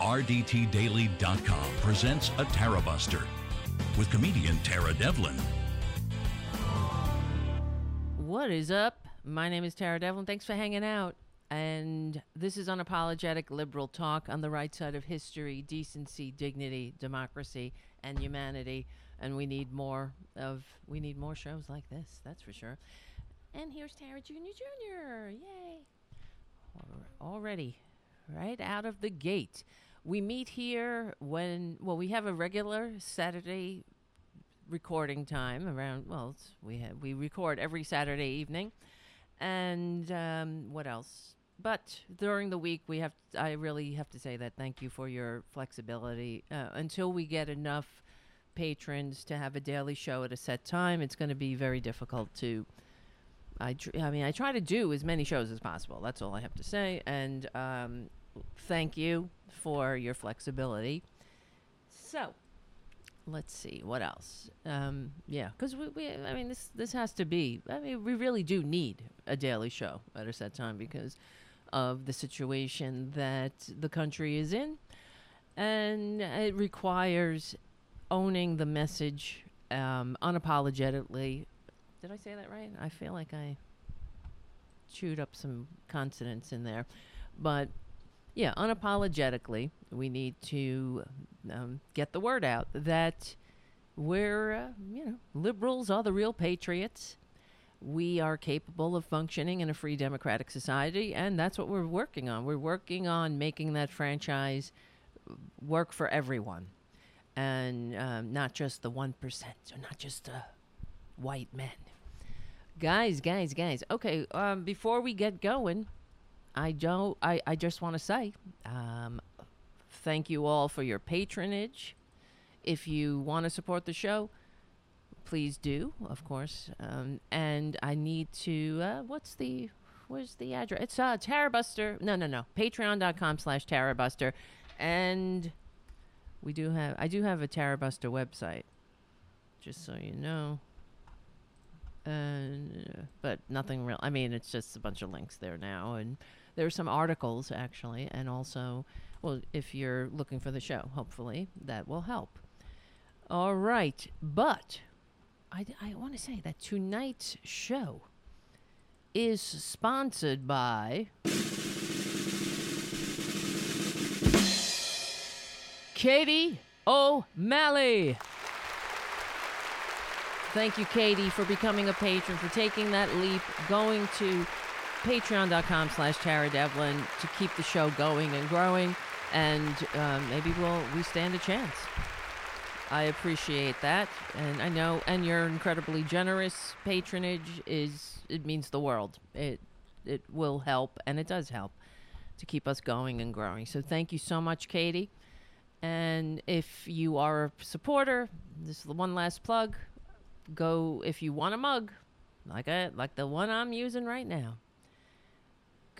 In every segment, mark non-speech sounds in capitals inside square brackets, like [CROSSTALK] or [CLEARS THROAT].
RDTDaily.com presents a Tara Buster with comedian Tara Devlin. What is up? My name is Tara Devlin. Thanks for hanging out. And this is unapologetic liberal talk on the right side of history, decency, dignity, democracy, and humanity. And we need more of we need more shows like this. That's for sure. And here's Tara Jr. Jr. Yay! Already, right out of the gate. We meet here when well we have a regular Saturday recording time around well we have, we record every Saturday evening. And um, what else? But during the week we have I really have to say that thank you for your flexibility. Uh, until we get enough patrons to have a daily show at a set time it's going to be very difficult to I, tr- I mean I try to do as many shows as possible that's all I have to say. And um, thank you for your flexibility. So let's see what else? Um yeah because we, we i mean this this has to be i mean we really do need a daily show at a set time because of the situation that the country is in. And it requires owning the message um unapologetically. Did i say that right? I feel like i chewed up some consonants in there. But yeah, unapologetically, we need to um, get the word out that we're, uh, you know, liberals are the real patriots. We are capable of functioning in a free democratic society, and that's what we're working on. We're working on making that franchise work for everyone, and um, not just the one percent, or not just the white men. Guys, guys, guys. Okay, um, before we get going, I don't. I, I just want to say, um, thank you all for your patronage. If you want to support the show, please do, of course. Um, and I need to. Uh, what's the? Where's the address? It's uh, Tarabuster. No, no, no. Patreon.com slash Tarabuster, and we do have. I do have a Tarabuster website, just so you know. Uh, but nothing real. I mean, it's just a bunch of links there now, and there are some articles actually, and also, well, if you're looking for the show, hopefully that will help. All right, but I, I want to say that tonight's show is sponsored by Katie O'Malley. Thank you, Katie, for becoming a patron, for taking that leap, going to patreon.com slash Tara Devlin to keep the show going and growing. And um, maybe we'll we stand a chance. I appreciate that. And I know, and your incredibly generous patronage is, it means the world. It, it will help, and it does help to keep us going and growing. So thank you so much, Katie. And if you are a supporter, this is the one last plug. Go if you want a mug, like I like the one I'm using right now.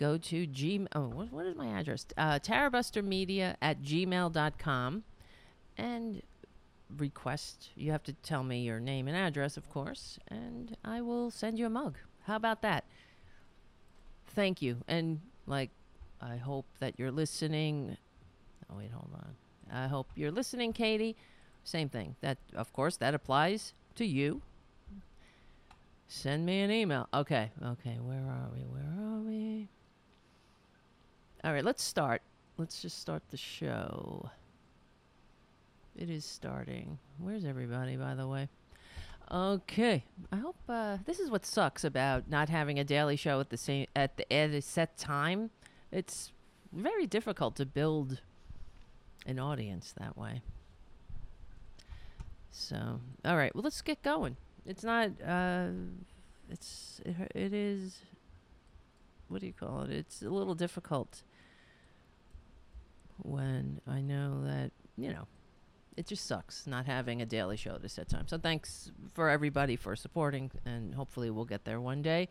Go to G. Oh, what, what is my address? Uh, Tarabustermedia at gmail.com and request. You have to tell me your name and address, of course, and I will send you a mug. How about that? Thank you. And like, I hope that you're listening. Oh wait, hold on. I hope you're listening, Katie. Same thing. That, of course, that applies to you. Send me an email. Okay, okay. Where are we? Where are we? All right, let's start. Let's just start the show. It is starting. Where's everybody, by the way? Okay. I hope uh, this is what sucks about not having a daily show at the same at the at set time. It's very difficult to build an audience that way. So, all right. Well, let's get going. It's not. Uh, it's it, it is. What do you call it? It's a little difficult when I know that you know it just sucks not having a daily show at a set time. So thanks for everybody for supporting, and hopefully we'll get there one day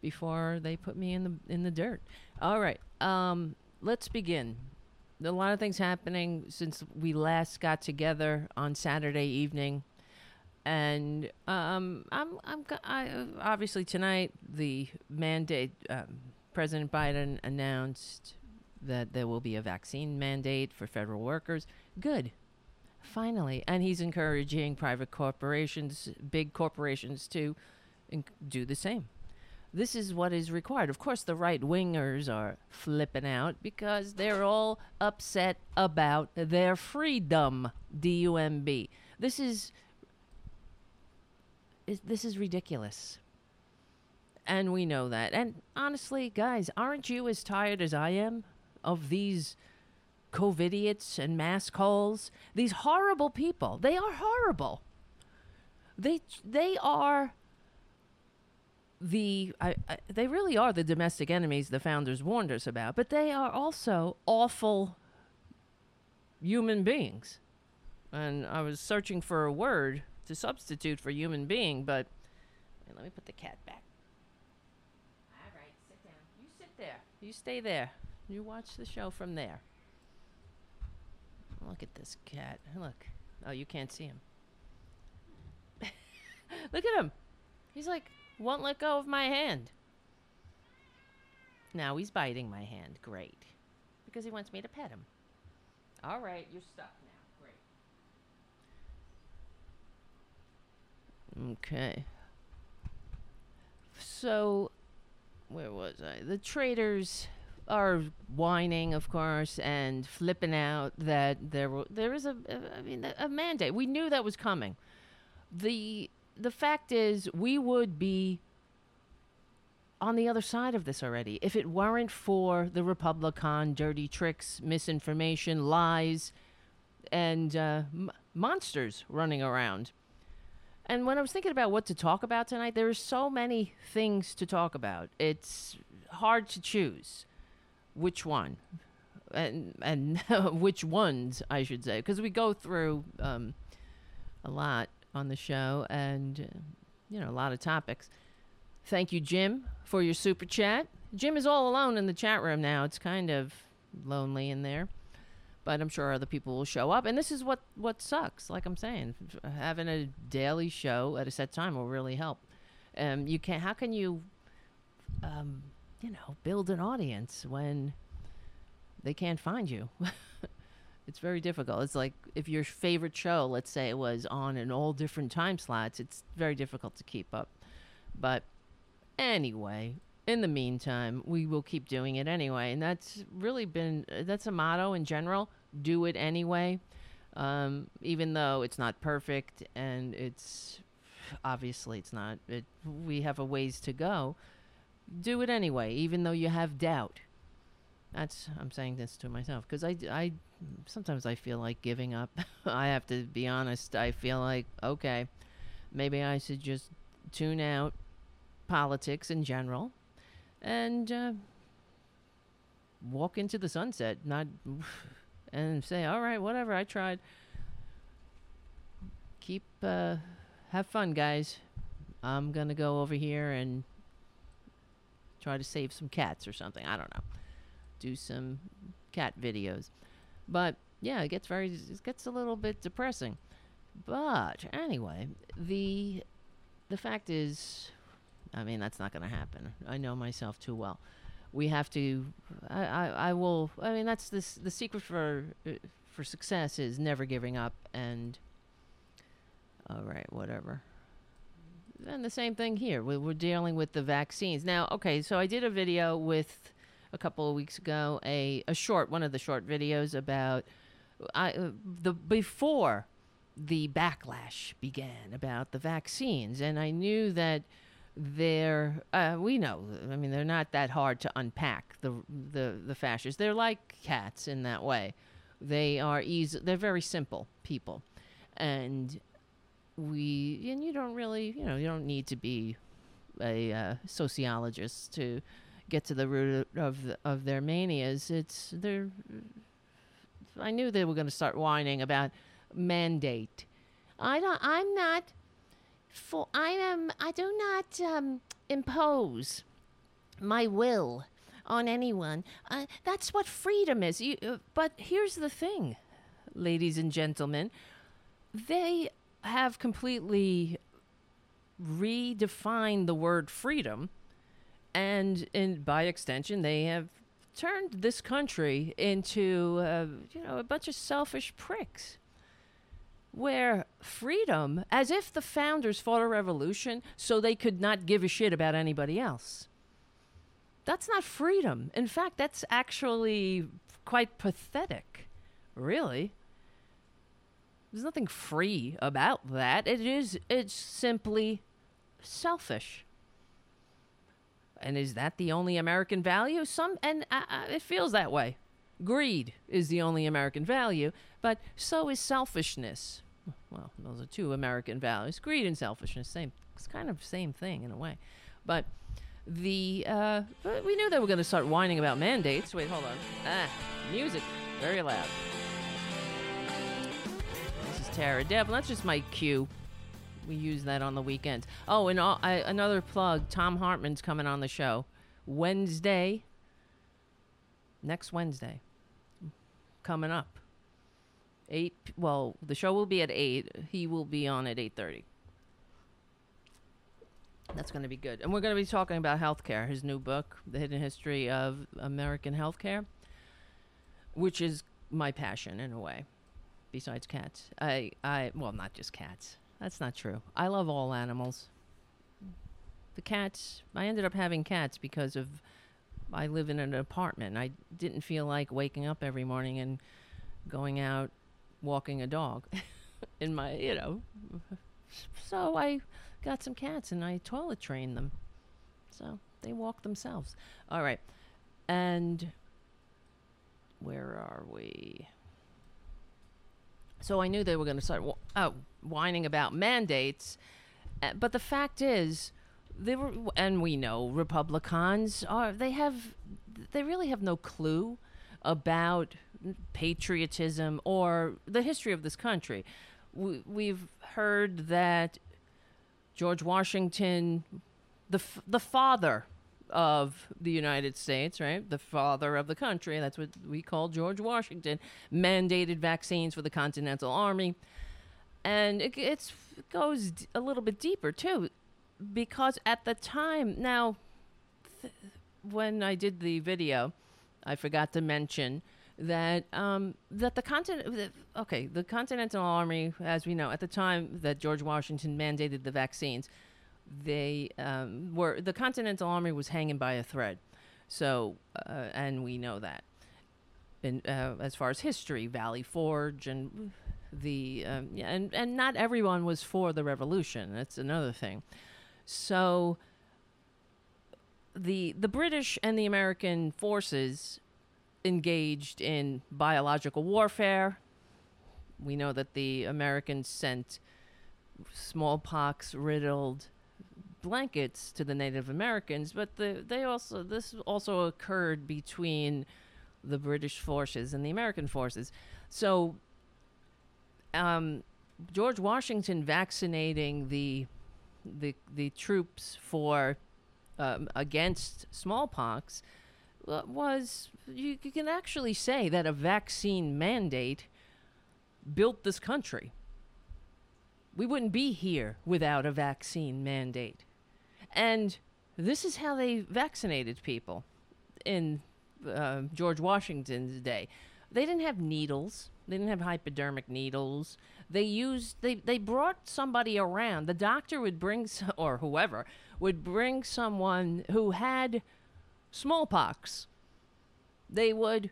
before they put me in the in the dirt. All right, um, let's begin. A lot of things happening since we last got together on Saturday evening, and um, I'm I'm I, obviously tonight the mandate um, President Biden announced that there will be a vaccine mandate for federal workers. Good. Finally. And he's encouraging private corporations, big corporations, to do the same. This is what is required. Of course, the right wingers are flipping out because they're all upset about their freedom. D U M B. This is, is this is ridiculous. And we know that. And honestly, guys, aren't you as tired as I am of these COVIDiots and mass calls, These horrible people. They are horrible. They they are the I, I, they really are the domestic enemies the founders warned us about, but they are also awful human beings. And I was searching for a word to substitute for human being, but let me put the cat back. All right, sit down. You sit there. You stay there. You watch the show from there. Look at this cat. Look. Oh, you can't see him. [LAUGHS] Look at him. He's like, won't let go of my hand. Now he's biting my hand. Great. Because he wants me to pet him. All right, you're stuck now. Great. Okay. So, where was I? The traders are whining, of course, and flipping out that there there is a, a I mean a mandate. We knew that was coming. The the fact is, we would be on the other side of this already if it weren't for the Republican dirty tricks, misinformation, lies, and uh, m- monsters running around. And when I was thinking about what to talk about tonight, there are so many things to talk about. It's hard to choose which one and and [LAUGHS] which ones I should say because we go through um, a lot on the show and you know a lot of topics. Thank you, Jim, for your super chat. Jim is all alone in the chat room now. It's kind of lonely in there, but I'm sure other people will show up. And this is what what sucks. Like I'm saying, having a daily show at a set time will really help. Um, you can not how can you, um, you know, build an audience when they can't find you? [LAUGHS] it's very difficult. It's like if your favorite show, let's say was on in all different time slots, it's very difficult to keep up. But anyway, in the meantime, we will keep doing it anyway. And that's really been uh, that's a motto in general, do it anyway. Um, even though it's not perfect and it's obviously it's not it, we have a ways to go. Do it anyway, even though you have doubt. That's I'm saying this to myself because I, I sometimes I feel like giving up. [LAUGHS] I have to be honest. I feel like okay, maybe I should just tune out politics in general and uh, walk into the sunset. Not [LAUGHS] and say, all right, whatever. I tried. Keep uh, have fun, guys. I'm gonna go over here and try to save some cats or something. I don't know. Do some cat videos. But yeah, it gets very it gets a little bit depressing. But anyway, the the fact is I mean that's not going to happen. I know myself too well. We have to I, I, I will I mean that's this the secret for uh, for success is never giving up and all right, whatever. And the same thing here. We, we're dealing with the vaccines. Now, okay, so I did a video with a couple of weeks ago, a, a short, one of the short videos about I, uh, the before the backlash began about the vaccines. And I knew that they're, uh, we know, I mean, they're not that hard to unpack, the, the, the fascists. They're like cats in that way. They are easy, they're very simple people. And we and you don't really you know you don't need to be a uh, sociologist to get to the root of of their manias. It's they're i knew they were going to start whining about mandate. I don't i'm not for i am i do not um, impose my will on anyone. Uh, that's what freedom is. You, uh, but here's the thing ladies and gentlemen. They have completely redefined the word freedom and and by extension they have turned this country into, uh, you know, a bunch of selfish pricks. Where freedom, as if the founders fought a revolution so they could not give a shit about anybody else. That's not freedom. In fact, that's actually quite pathetic, really. There's nothing free about that. It is, it's simply selfish. And is that the only American value? Some, and uh, uh, it feels that way. Greed is the only American value, but so is selfishness. Well, those are two American values. Greed and selfishness, same. It's kind of same thing in a way, but the uh, we knew they were going to start whining about mandates. Wait, hold on. Ah, music, very loud. Tara Devlin. That's just my cue. We use that on the weekends. Oh, and all, I, another plug. Thom Hartmann's coming on the show Wednesday. Next Wednesday, coming up. Eight. Well, the show will be at eight. He will be on at eight thirty. That's going to be good. And we're going to be talking about healthcare, his new book, The Hidden History of American Healthcare, which is my passion in a way, besides cats. I, I, well, not just cats. That's not true. I love all animals. The cats, I ended up having cats because of I live in an apartment. I didn't feel like waking up every morning and going out walking a dog [LAUGHS] in my, you know. So I got some cats and I toilet trained them. So they walk themselves. All right. And where are we? So I knew they were going to start oh, whining about mandates. Uh, but the fact is, they were, and we know Republicans are, they have, they really have no clue about patriotism or the history of this country. We, we've heard that George Washington, the the father of the United States, right? The father of the country. That's what we call George Washington. Mandated vaccines for the Continental Army, and it, it's, it goes a little bit deeper too, because at the time now, th- when I did the video, I forgot to mention that um, that the continent okay the Continental Army, as we know, at the time that George Washington mandated the vaccines, they um, were the Continental Army was hanging by a thread. So uh, and we know that. And uh, as far as history, Valley Forge and the um, yeah, and and not everyone was for the revolution. That's another thing. So the the British and the American forces engaged in biological warfare. We know that the Americans sent smallpox riddled blankets to the Native Americans, but the, they also this also occurred between the British forces and the American forces. So um, George Washington vaccinating the the the troops for um, against smallpox uh, was you, you can actually say that a vaccine mandate built this country. We wouldn't be here without a vaccine mandate. And this is how they vaccinated people in uh, George Washington's day. They didn't have needles. They didn't have hypodermic needles. They used they they brought somebody around. The doctor would bring [LAUGHS] or whoever would bring someone who had smallpox. They would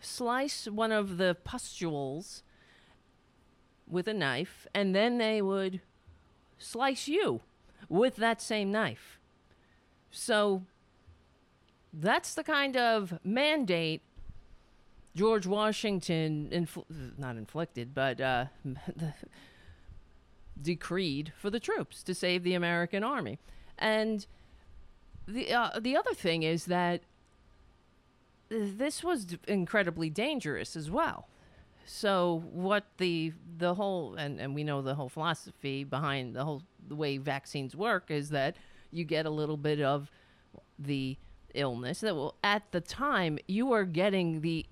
slice one of the pustules with a knife, and then they would slice you with that same knife. So that's the kind of mandate George Washington infl- not inflicted, but uh, [LAUGHS] decreed for the troops to save the American army. And the uh, the other thing is that this was incredibly dangerous as well. So what the the whole and, and we know the whole philosophy behind the whole the way vaccines work is that you get a little bit of the illness that will at the time you are getting the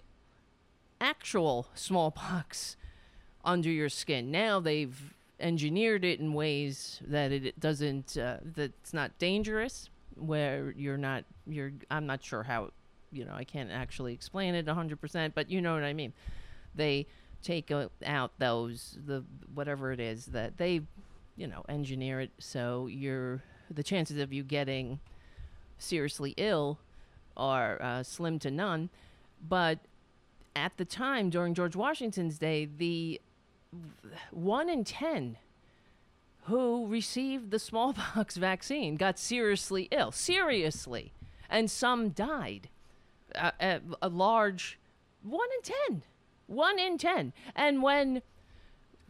actual smallpox [LAUGHS] under your skin. Now they've engineered it in ways that it doesn't uh, that's not dangerous where you're not you're I'm not sure how you know, I can't actually explain it 100%, but you know what I mean. They take uh, out those the whatever it is that they, you know, engineer it so you're the chances of you getting seriously ill are uh, slim to none. But at the time during George Washington's day, the one in 10 who received the smallpox [LAUGHS] vaccine got seriously ill, seriously, and some died. Uh, a, a large one in 10. One in 10. And when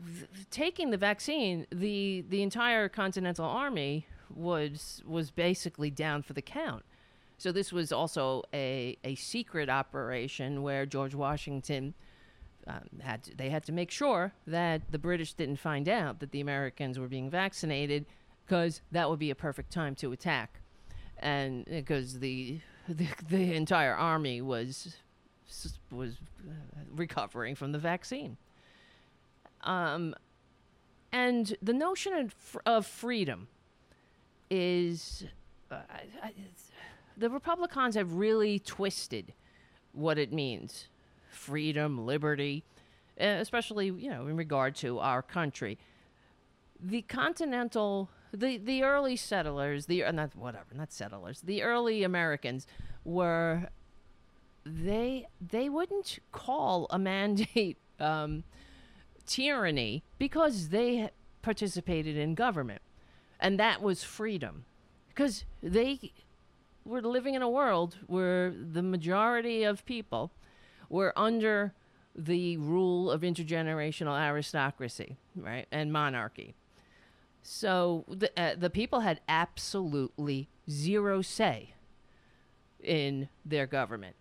th- taking the vaccine, the, the entire Continental Army was, was basically down for the count. So this was also a, a secret operation where George Washington um, had to, they had to make sure that the British didn't find out that the Americans were being vaccinated because that would be a perfect time to attack, and because the, [LAUGHS] the the entire army was was uh, recovering from the vaccine. Um, and the notion of, freedom is uh, I, I, the Republicans have really twisted what it means freedom, liberty, especially, you know, in regard to our country. The continental, the, the early settlers, the, uh, not whatever, not settlers, the early Americans were, they, they wouldn't call a mandate [LAUGHS] um, tyranny because they participated in government. And that was freedom. Because they were living in a world where the majority of people were under the rule of intergenerational aristocracy, right, and monarchy. So the uh, the people had absolutely zero say in their government.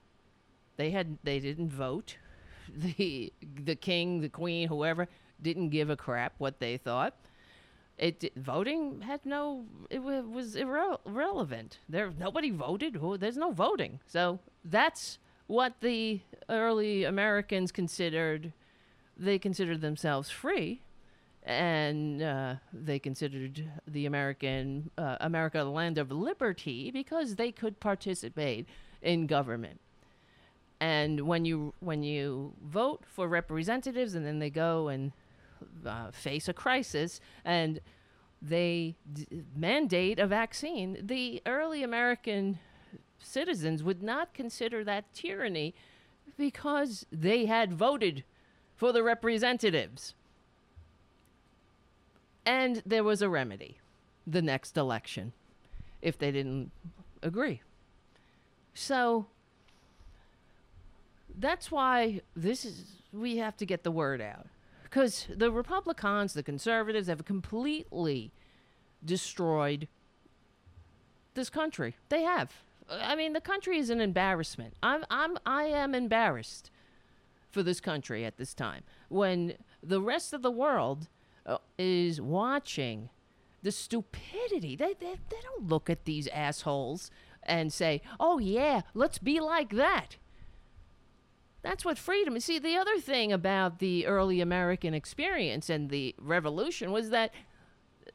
They had they didn't vote. [LAUGHS] The the king, the queen, whoever didn't give a crap what they thought. It voting had no it was irre- irrelevant. There nobody voted. There's no voting. So that's what the early Americans considered, they considered themselves free, and uh, they considered the American uh, America the land of liberty because they could participate in government. And when you when you vote for representatives, and then they go and uh, face a crisis, and they d- mandate a vaccine, the early American citizens would not consider that tyranny because they had voted for the representatives. And there was a remedy the next election if they didn't agree. So that's why this is we have to get the word out because the Republicans, the conservatives have completely destroyed this country. They have. I mean, the country is an embarrassment. I'm, I'm, I am embarrassed for this country at this time when the rest of the world uh, is watching the stupidity. They, they, they don't look at these assholes and say, oh, yeah, let's be like that. That's what freedom is. See, the other thing about the early American experience and the revolution was that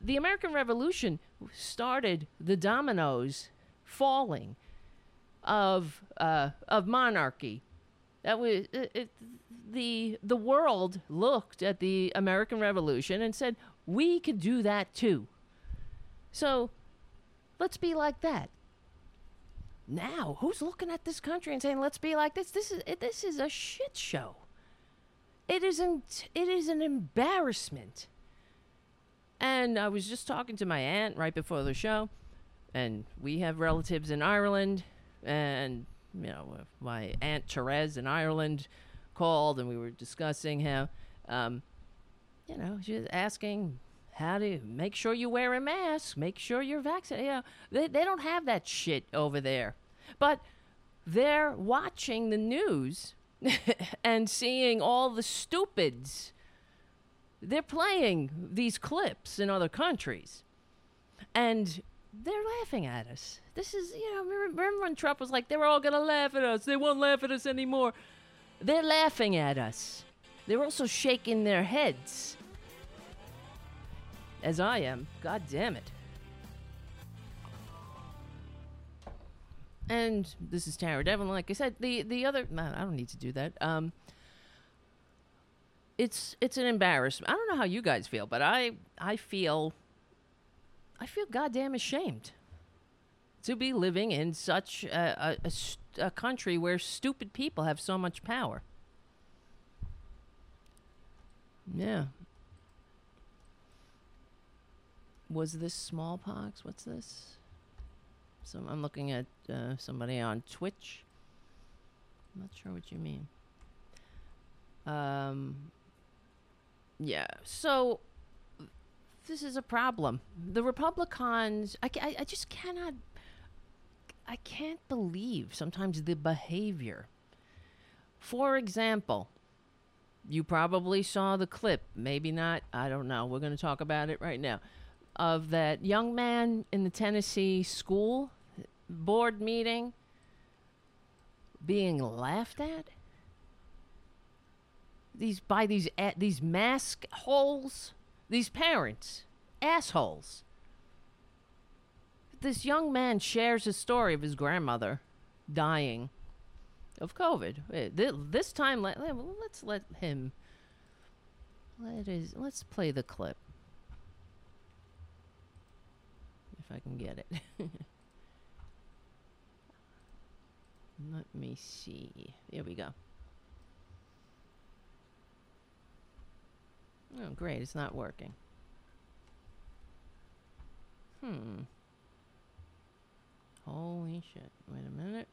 the American Revolution started the dominoes falling of uh, of monarchy. That was it, it, the the world looked at the American Revolution and said we could do that too. So let's be like that. Now, who's looking at this country and saying let's be like this? This is this is a shit show. It isn't. It is an embarrassment. And I was just talking to my aunt right before the show, and we have relatives in Ireland, and you know my aunt Therese in Ireland called, and we were discussing how, um, you know, she was asking how to make sure you wear a mask, make sure you're vaccinated. You know, they they don't have that shit over there, but they're watching the news [LAUGHS] and seeing all the stupids. They're playing these clips in other countries, and they're laughing at us. This is, you know, remember when Trump was like, they were all going to laugh at us. They won't laugh at us anymore. They're laughing at us. They're also shaking their heads. As I am. God damn it. and this is Tara Devlin. Like I said, the the other man, I don't need to do that. Um, it's it's an embarrassment. I don't know how you guys feel, but I I feel I feel goddamn ashamed to be living in such a, a, a, a country where stupid people have so much power. Yeah. Was this smallpox? What's this? So I'm looking at uh, somebody on Twitch. I'm not sure what you mean. Um. Yeah. So this is a problem. The Republicans. I, I, I just cannot. I can't believe sometimes the behavior. For example, you probably saw the clip, maybe not, I don't know. We're going to talk about it right now. Of that young man in the Tennessee school board meeting being laughed at? These by these these mask holes these parents assholes. This young man shares a story of his grandmother dying of covid. Uh, this time let- let's let him let his, let's play the clip if i can get it [LAUGHS] Let me see. Here we go. Oh, great. It's not working. Hmm. Holy shit. Wait a minute.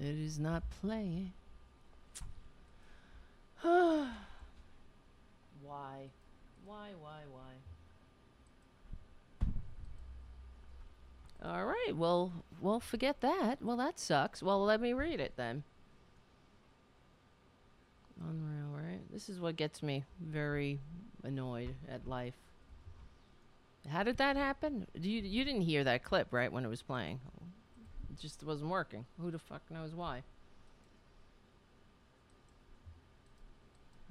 It is not playing. [SIGHS] why? Why, why, why? All right. Well, well, forget that. Well, that sucks. Well, let me read it then. Unreal, right? This is what gets me very annoyed at life. How did that happen? You you didn't hear that clip, right, when it was playing? It just wasn't working. Who the fuck knows why?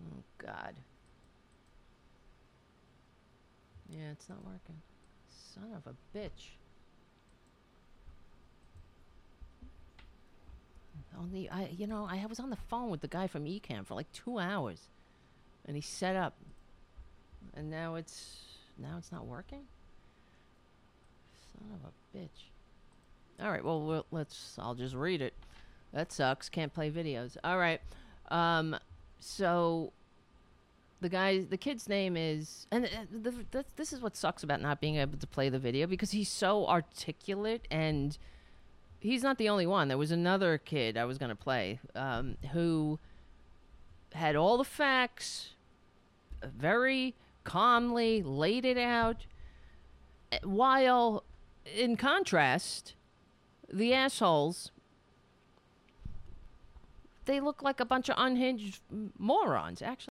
Oh God. Yeah, it's not working. Son of a bitch. Only I, you know, I was on the phone with the guy from Ecamm for like two hours, and he set up, and now it's now it's not working. Son of a bitch. All right, well, we'll let's. I'll just read it. That sucks. Can't play videos. All right. Um, so the guy, the kid's name is, and uh, the, the, this is what sucks about not being able to play the video because he's so articulate and he's not the only one. There was another kid I was going to play um, who had all the facts, uh, very calmly laid it out, uh, while in contrast, the assholes. They look like a bunch of unhinged morons, actually.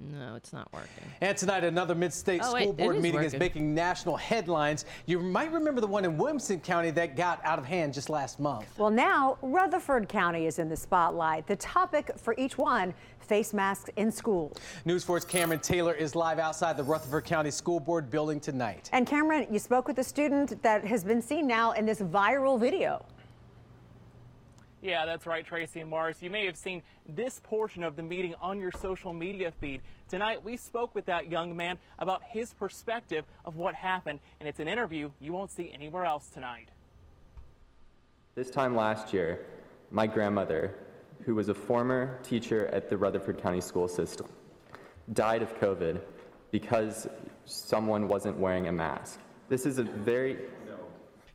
No, it's not working. And tonight, another mid-state Oh, school it board is meeting is making national headlines. You might remember the one in Williamson County that got out of hand just last month. Well, now Rutherford County is in the spotlight. The topic for each one face masks in schools. News 4's Cameron Taylor is live outside the Rutherford County School Board building tonight. And Cameron, you spoke with a student that has been seen now in this viral video. Yeah, that's right, Tracy and Marius. You may have seen this portion of the meeting on your social media feed. Tonight, we spoke with that young man about his perspective of what happened, and it's an interview you won't see anywhere else tonight. This time last year, my grandmother, who was a former teacher at the Rutherford County School System, died of COVID because someone wasn't wearing a mask. This is a very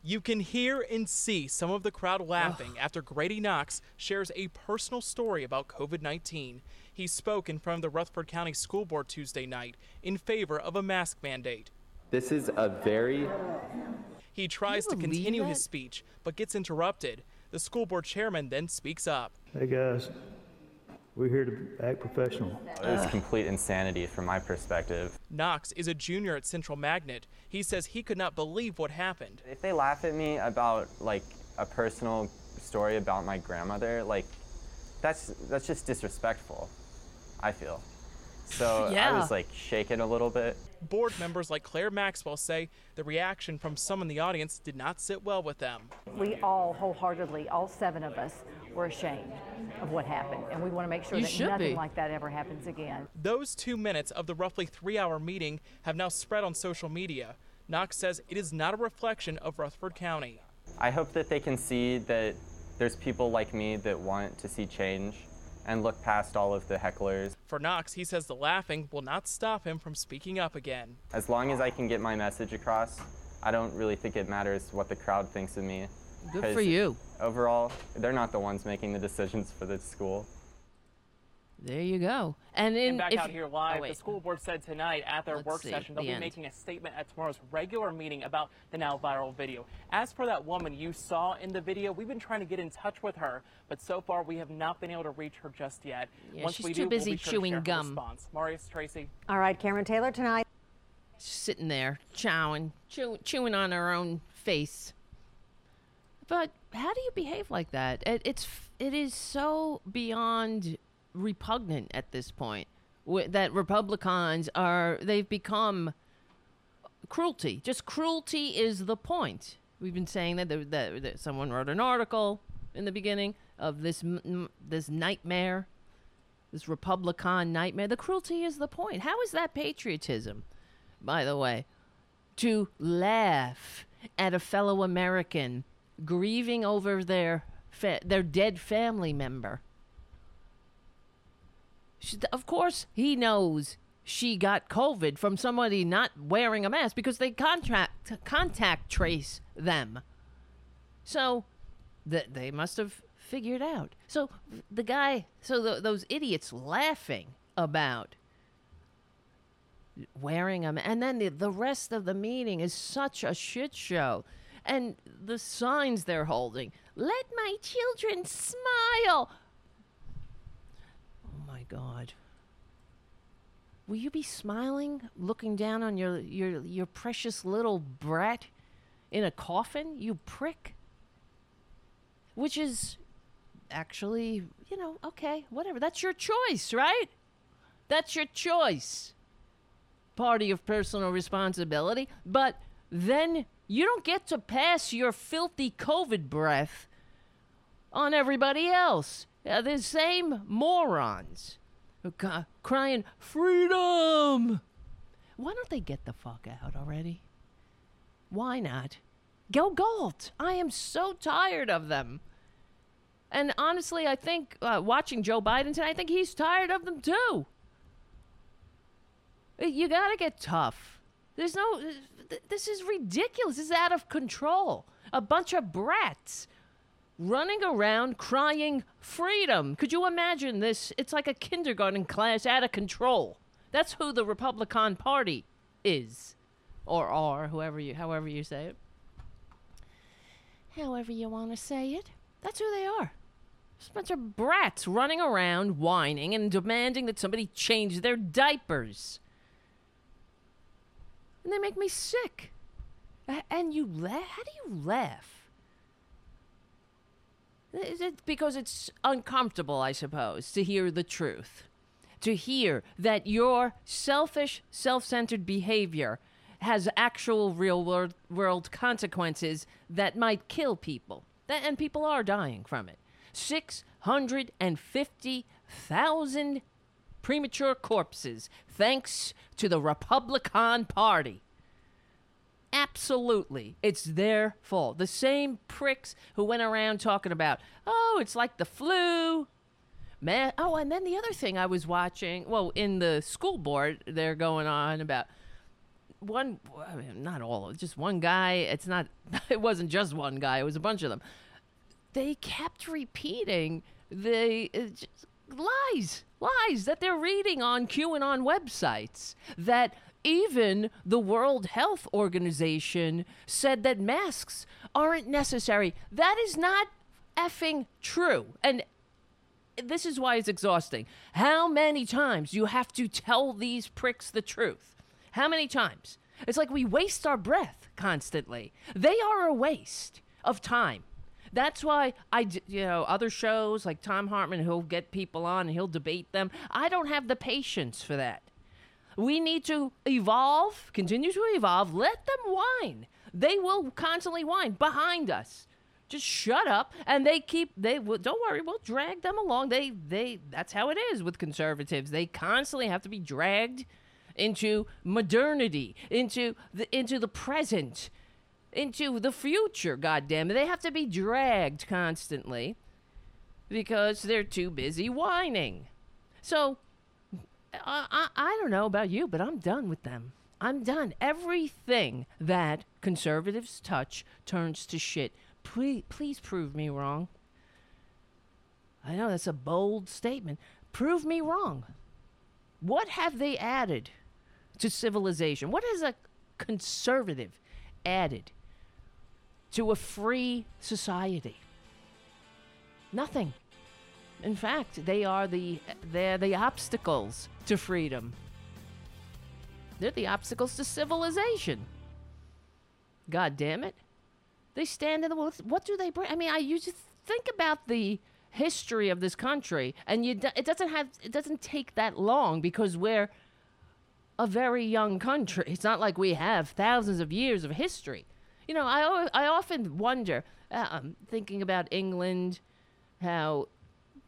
You can hear and see some of the crowd laughing after Grady Knox shares a personal story about COVID 19. He spoke in front of the Rutherford County School Board Tuesday night in favor of a mask mandate. this is a very He tries to continue that? his speech, but gets interrupted. The school board chairman then speaks up. Hey guys, we're here to act professional. it's complete insanity from my perspective. Knox is a junior at Central Magnet. He says he could not believe what happened. If they laugh at me about like a personal story about my grandmother, like that's that's just disrespectful. I feel. So I was like shaken a little bit. Board members like Claire Maxwell say the reaction from some in the audience did not sit well with them. We all wholeheartedly, all seven of us, were ashamed of what happened, and we want to make sure You that nothing be. like that ever happens again. Those two minutes of the roughly three hour meeting have now spread on social media. Knox says it is not a reflection of Rutherford County. I hope that they can see that there's people like me that want to see change and look past all of the hecklers. For Knox, he says the laughing will not stop him from speaking up again. As long as I can get my message across, I don't really think it matters what the crowd thinks of me. Good 'cause for you. Overall, they're not the ones making the decisions for the school. There you go. And in And back if, out here live, oh, the school board said tonight at their Let's work see, session they'll the be end. making a statement at tomorrow's regular meeting about the now viral video. As for that woman you saw in the video, we've been trying to get in touch with her, but so far we have not been able to reach her just yet. Yeah, Once she's we too do, busy we'll be sure chewing to share her gum. Response. Marius Tracy. All right, Cameron Taylor tonight. sitting there chowing, chew, chewing on her own face. But how do you behave like that? It, it's it is so beyond repugnant at this point that Republicans are they've become cruelty. Just cruelty is the point. We've been saying that, that, that someone wrote an article in the beginning of this this nightmare, this Republican nightmare. The cruelty is the point. How is that patriotism? By the way, to laugh at a fellow American grieving over their fa- their dead family member. She, of course, he knows she got COVID from somebody not wearing a mask because they contract contact trace them. So, that they must have figured out. So the guy, so th those idiots laughing about wearing them, and then the, the rest of the meeting is such a shit show. And the signs they're holding, let my children smile. Oh my God. Will you be smiling, looking down on your, your, your precious little brat in a coffin, you prick? Which is actually, you know, okay, whatever. That's your choice, right? That's your choice. Party of personal responsibility. But then you don't get to pass your filthy COVID breath on everybody else. Uh, the same morons ca- crying, freedom! Why don't they get the fuck out already? Why not? Go Galt! I am so tired of them. And honestly, I think uh, watching Joe Biden tonight, I think he's tired of them too. Uh, You gotta get tough. There's no. Th- This is ridiculous. This is out of control. A bunch of brats running around crying freedom. Could you imagine this? It's like a kindergarten class out of control. That's who the Republican Party is, or are, whoever you, however you say it. However you want to say it. That's who they are. Just a bunch of brats running around whining and demanding that somebody change their diapers. And they make me sick. And you laugh? How do you laugh? Is it because it's uncomfortable, I suppose, to hear the truth? To hear that your selfish, self centered behavior has actual real world, world consequences that might kill people. And people are dying from it. 650,000 premature corpses thanks to the Republican Party. Absolutely. It's their fault. The same pricks who went around talking about, oh, it's like the flu. Man, oh, and then the other thing I was watching, well, in the school board, they're going on about one, I mean, not all, just one guy. It's not, [LAUGHS] it wasn't just one guy, it was a bunch of them. They kept repeating the uh, lies, lies that they're reading on QAnon websites. That even the World Health Organization said that masks aren't necessary. That is not effing true. And this is why it's exhausting. How many times you have to tell these pricks the truth? How many times? It's like we waste our breath constantly. They are a waste of time. That's why I, you know, other shows like Thom Hartmann, he'll get people on and he'll debate them. I don't have the patience for that. We need to evolve, continue to evolve. Let them whine. They will constantly whine behind us. Just shut up, and they keep. They will. Don't worry, we'll drag them along. They, they. That's how it is with conservatives. They constantly have to be dragged into modernity, into the into the present, into the future. God damn it, they have to be dragged constantly because they're too busy whining. So I, I, I don't know about you, but I'm done with them. I'm done. Everything that conservatives touch turns to shit. Please, please prove me wrong. I know that's a bold statement. Prove me wrong. What have they added to civilization? What has a conservative added to a free society? Nothing. In fact, they are the they're the obstacles to freedom. They're the obstacles to civilization. God damn it. They stand in the what, what do they bring? I mean, I used to think about the history of this country and you it doesn't have it doesn't take that long because we're a very young country. It's not like we have thousands of years of history. You know, I I often wonder um, thinking about England how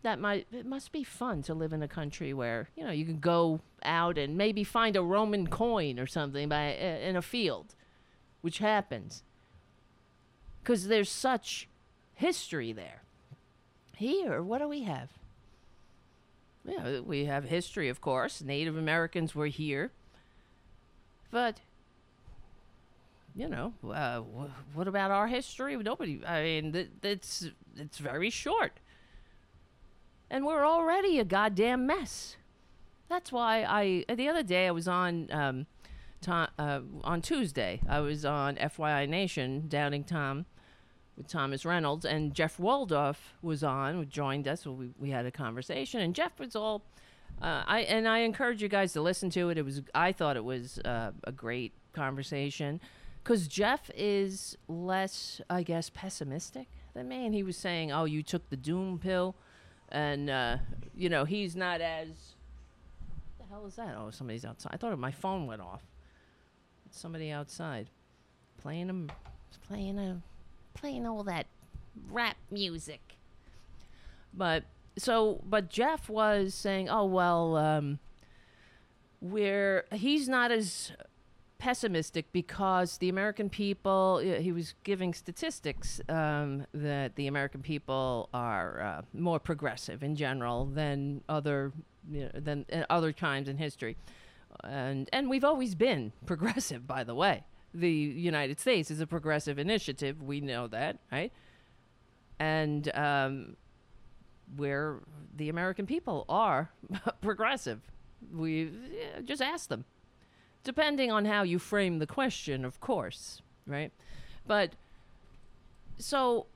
that might it must be fun to live in a country where you know you can go out and maybe find a Roman coin or something by uh, in a field, which happens because there's such history there. Here, what do we have? Yeah, we have history, of course. Native Americans were here, but you know, uh, wh- what about our history? Nobody. I mean, th- it's it's very short and we're already a goddamn mess. That's why I the other day I was on um, to, uh, on Tuesday I was on FYI Nation Doubting Tom with Thomas Reynolds and Jeff Waldorf was on joined us. We we had a conversation and Jeff was all. Uh, I and I encourage you guys to listen to it. It was I thought it was uh, a great conversation because Jeff is less, I guess, pessimistic than me, and he was saying, "Oh, you took the doom pill." and uh, you know he's not as what the hell is that? Oh somebody's outside. I thought my phone went off. It's somebody outside playing them playing a playing all that rap music. But so but jeff was saying oh well um we're he's not as pessimistic because the American people, he was giving statistics um, that the American people are uh, more progressive in general than other you know, than uh, other times in history, and and we've always been [LAUGHS] progressive. By the way, the United States is a progressive initiative. We know that, right? And um, where the American people are [LAUGHS] progressive, we yeah, just ask them depending on how you frame the question, of course, right? But so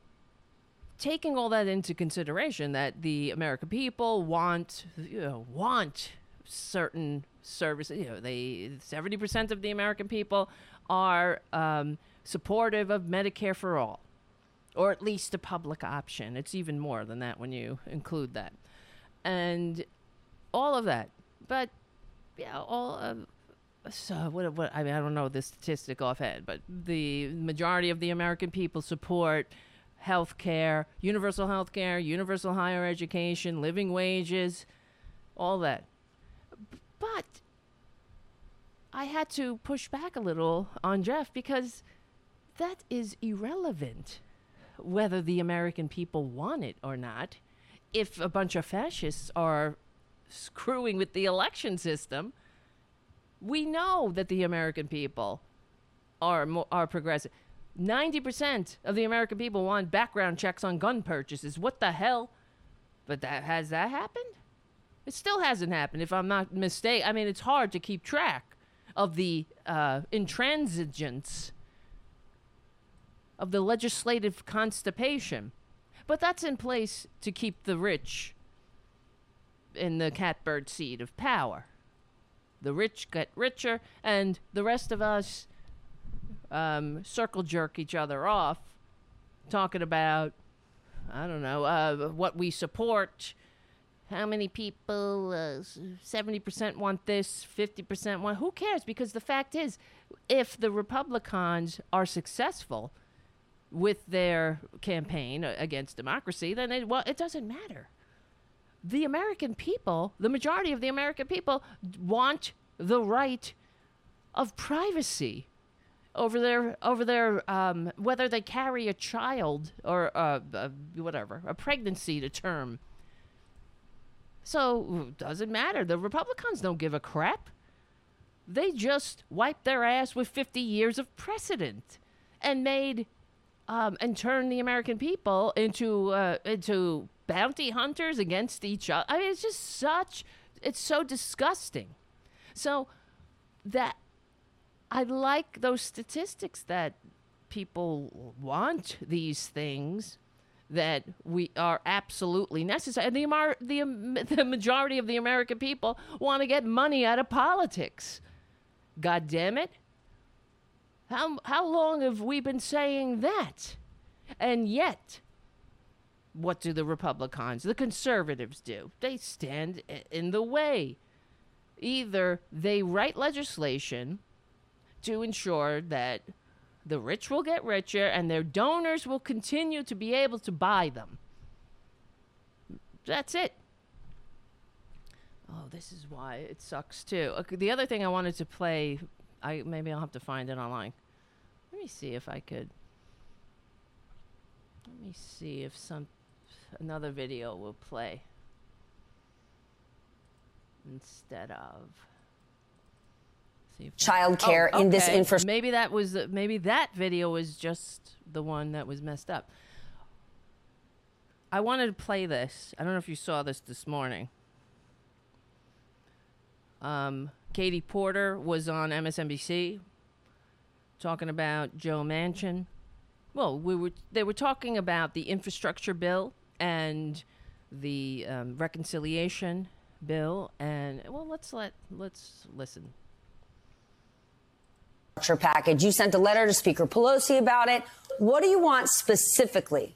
taking all that into consideration that the American people want you know want certain services you know they 70% of the American people are um, supportive of Medicare for all or at least a public option. It's even more than that when you include that. And all of that. But yeah all of so what, what I mean I don't know the statistic offhand, but the majority of the American people support health care, universal health care, universal higher education, living wages, all that. But I had to push back a little on Jeff because that is irrelevant whether the American people want it or not. If a bunch of fascists are screwing with the election system, we know that the American people are mo- are progressive. Ninety percent of the American people want background checks on gun purchases. What the hell? But that has that happened? It still hasn't happened. If I'm not mistaken, I mean it's hard to keep track of the uh, intransigence of the legislative constipation. But that's in place to keep the rich in the catbird seat of power the rich get richer, and the rest of us um, circle jerk each other off, talking about I don't know, uh, what we support. How many people? Uh, Seventy percent want this. Fifty percent want. Who cares? Because the fact is, if the Republicans are successful with their campaign against democracy, then it well, it doesn't matter. The American people, the majority of the American people, want the right of privacy over their over their um, whether they carry a child or uh, uh, whatever a pregnancy to term. So doesn't matter. The Republicans don't give a crap. They just wiped their ass with 50 years of precedent and made um, and turned the American people into uh, into bounty hunters against each other. I mean, it's just such it's so disgusting. So that I like those statistics that people want these things that we are absolutely necessary. The, the, um, [LAUGHS] the majority of the American people want to get money out of politics. God damn it. How, how long have we been saying that? And yet, what do the Republicans, the conservatives do? They stand in the way. Either they write legislation to ensure that the rich will get richer and their donors will continue to be able to buy them. That's it. Oh, this is why it sucks too. Okay, the other thing I wanted to play, I maybe I'll have to find it online. Let me see if I could. Let me see if some another video will play instead of child care oh, in this infrastructure. Maybe that was maybe that video was just the one that was messed up. I wanted to play this. I don't know if you saw this this morning. Um, Katie Porter was on MSNBC talking about Joe Manchin. Well, we were they were talking about the infrastructure bill and the um, reconciliation bill, and well, let's let let's listen package. You sent a letter to Speaker Pelosi about it. What do you want specifically?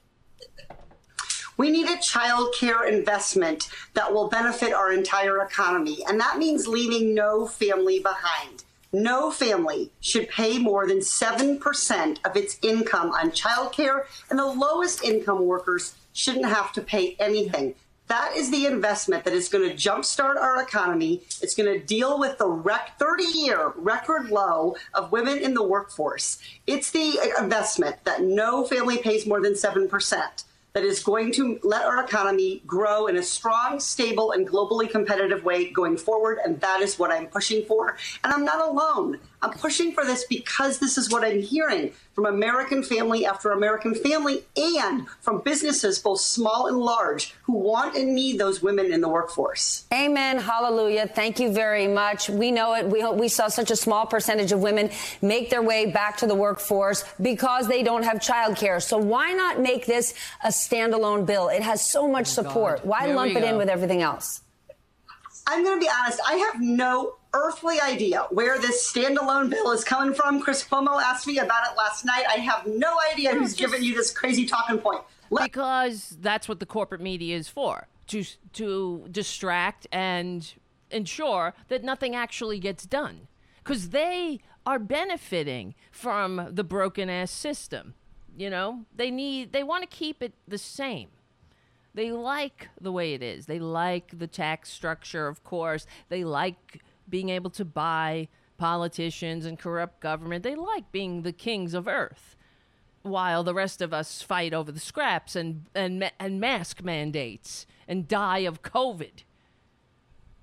We need a child care investment that will benefit our entire economy. And that means leaving no family behind. No family should pay more than 7% of its income on child care, and the lowest income workers shouldn't have to pay anything. That is the investment that is going to jumpstart our economy. It's going to deal with the rec- 30 year record low of women in the workforce. It's the uh, investment that no family pays more than 7% that is going to let our economy grow in a strong, stable, and globally competitive way going forward. And that is what I'm pushing for. And I'm not alone. I'm pushing for this because this is what I'm hearing from American family after American family and from businesses, both small and large, who want and need those women in the workforce. Amen. Hallelujah. Thank you very much. We know it. We, we saw such a small percentage of women make their way back to the workforce because they don't have childcare. So why not make this a standalone bill? It has so much oh, support. God. Why lump it in with everything else? I'm going to be honest. I have no earthly idea where this standalone bill is coming from. Chris Cuomo asked me about it last night. I have no idea hmm, who's giving you this crazy talking point. Let- because that's what the corporate media is for to to distract and ensure that nothing actually gets done because they are benefiting from the broken ass system. You know, they need they want to keep it the same. They like the way it is. They like the tax structure, of course. They like being able to buy politicians and corrupt government. They like being the kings of earth, while the rest of us fight over the scraps and and and mask mandates and die of COVID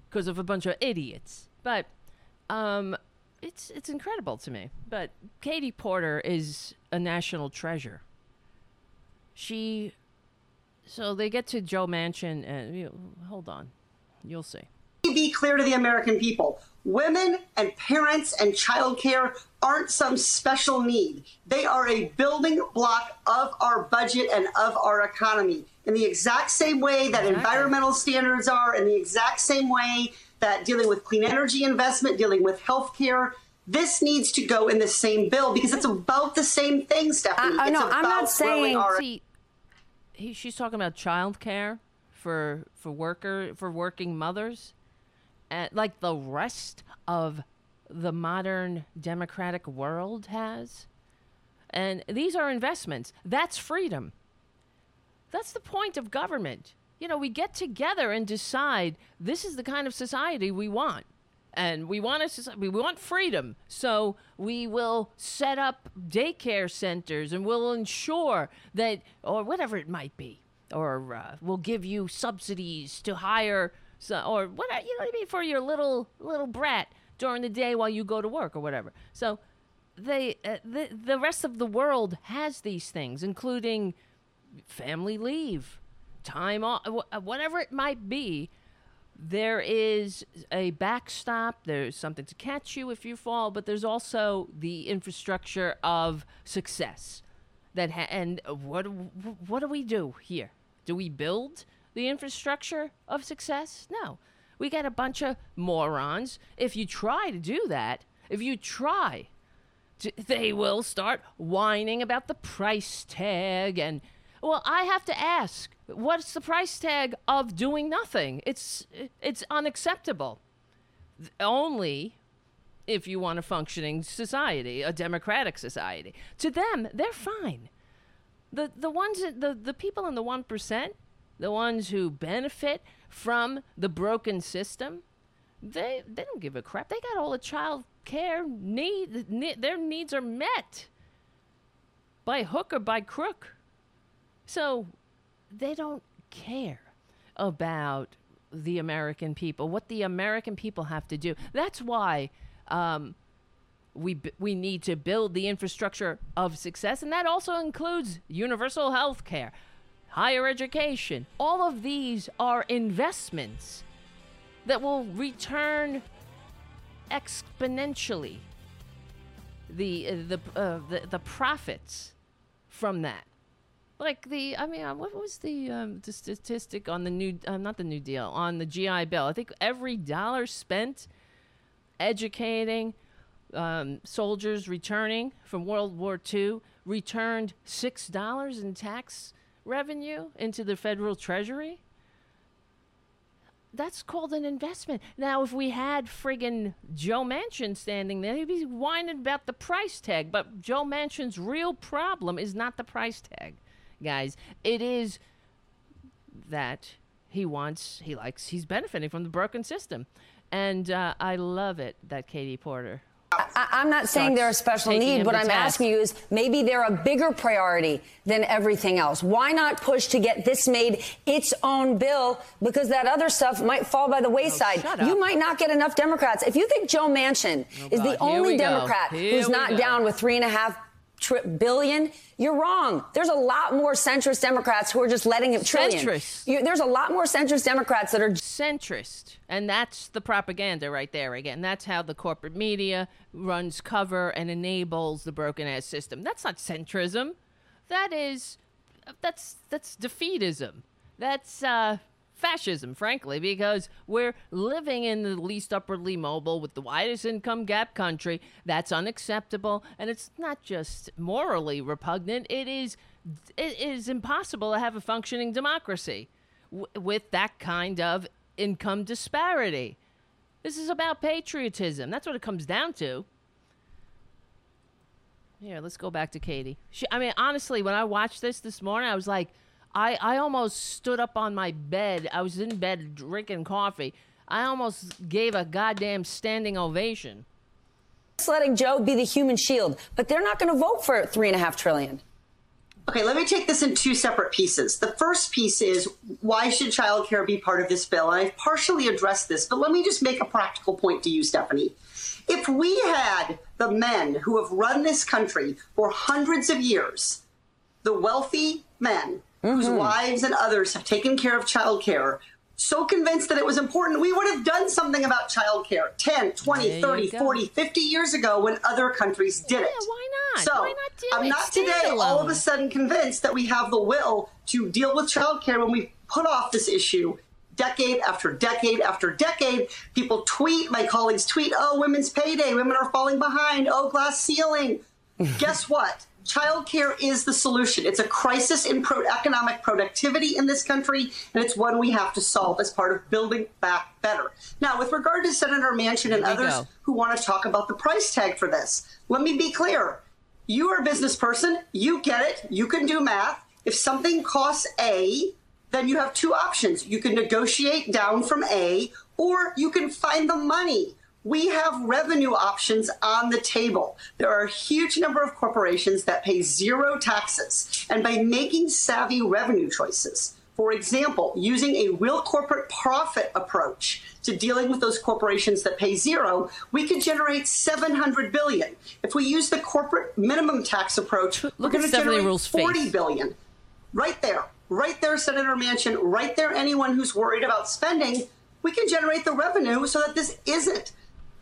because of a bunch of idiots. But um, it's it's incredible to me. But Katie Porter is a national treasure. She, so they get to Joe Manchin and you know, hold on, you'll see be clear to the American people. Women and parents and childcare aren't some special need. They are a building block of our budget and of our economy. In the exact same way that environmental standards are, in the exact same way that dealing with clean energy investment, dealing with healthcare, this needs to go in the same bill because it's about the same thing, Stephanie. I, I no, I'm not saying. Our- See, he, she's talking about child care for for worker for working mothers, and like the rest of the modern democratic world has. And these are investments. That's freedom. That's the point of government. You know, we get together and decide this is the kind of society we want. And we want a, we want freedom. So we will set up daycare centers and we'll ensure that, or whatever it might be, or uh, we'll give you subsidies to hire, so, or what you know what I mean, for your little little brat during the day while you go to work or whatever. So they uh, the the rest of the world has these things, including family leave, time off, uh, whatever it might be. There is a backstop. There's something to catch you if you fall, but there's also the infrastructure of success. That ha- and what what do we do here? Do we build the infrastructure of success? No. We got a bunch of morons. If you try to do that, if you try, to, they will start whining about the price tag and well, I have to ask, what's the price tag of doing nothing? It's it's unacceptable. Only if you want a functioning society, a democratic society. To them, they're fine. The the ones the the people in the 1%, the ones who benefit from the broken system, they they don't give a crap. They got all the child care need, their needs are met by hook or by crook. So they don't care about the American people, what the American people have to do. That's why um, we we need to build the infrastructure of success, and that also includes universal health care, higher education. All of these are investments that will return exponentially the uh, the, uh, the the profits from that. Like the, I mean, uh, what was the, um, the statistic on the new, uh, not the New Deal, on the GI Bill? I think every dollar spent educating um, soldiers returning from World War II returned six dollars in tax revenue into the federal treasury that's called an investment. Now, if we had friggin' Joe Manchin standing there, he'd be whining about the price tag. But Joe Manchin's real problem is not the price tag, guys. It is that he wants, he likes, he's benefiting from the broken system. And uh, I love it that Katie Porter I, am not saying they're a special need. What I'm task. asking you is maybe they're a bigger priority than everything else. Why not push to get this made its own bill? Because that other stuff might fall by the wayside. Oh, you might not get enough Democrats. If you think Joe Manchin oh, is the only Democrat who's not down with three and a half billion, you're wrong. There's a lot more centrist Democrats who are just letting him trillion. Centrist. You, there's a lot more centrist Democrats that are centrist, and that's the propaganda right there again. That's how the corporate media runs cover and enables the broken ass system. That's not centrism. That is, that's that's defeatism. That's uh, fascism, frankly, because we're living in the least upwardly mobile with the widest income gap country. That's unacceptable. And it's not just morally repugnant, it is, it is impossible to have a functioning democracy w- with that kind of income disparity. This is about patriotism. That's what it comes down to. Here, let's go back to Katie. She, I mean, honestly, when I watched this this morning, I was like, I, I almost stood up on my bed. I was in bed drinking coffee. I almost gave a goddamn standing ovation. Just letting Joe be the human shield, but they're not going to vote for three and a half trillion. Okay, let me take this in two separate pieces. The first piece is why should childcare be part of this bill? And I've partially addressed this, but let me just make a practical point to you, Stephanie. If we had the men who have run this country for hundreds of years, the wealthy men mm-hmm. whose wives and others have taken care of childcare so convinced that it was important, we would have done something about childcare 10, 20, 30, 40, 50 years ago when other countries did it. Yeah, why not? So why not do I'm it? not Stay today alone. all of a sudden convinced that we have the will to deal with childcare when we put off this issue decade after decade after decade. People tweet, my colleagues tweet, oh, women's payday, women are falling behind, oh, glass ceiling. [LAUGHS] Guess what? Childcare is the solution. It's a crisis in pro- economic productivity in this country, and it's one we have to solve as part of building back better. Now, with regard to Senator Manchin and others go. who want to talk about the price tag for this, let me be clear. You are a business person, you get it, you can do math. If something costs A, then you have two options. You can negotiate down from A, or you can find the money we have revenue options on the table. There are a huge number of corporations that pay zero taxes. And by making savvy revenue choices, for example, using a real corporate profit approach to dealing with those corporations that pay zero, we could generate 700 billion. If we use the corporate minimum tax approach, we're Look going at to generate Rule's 40 face. billion. Right there. Right there, Senator Manchin. Right there, anyone who's worried about spending, we can generate the revenue so that this isn't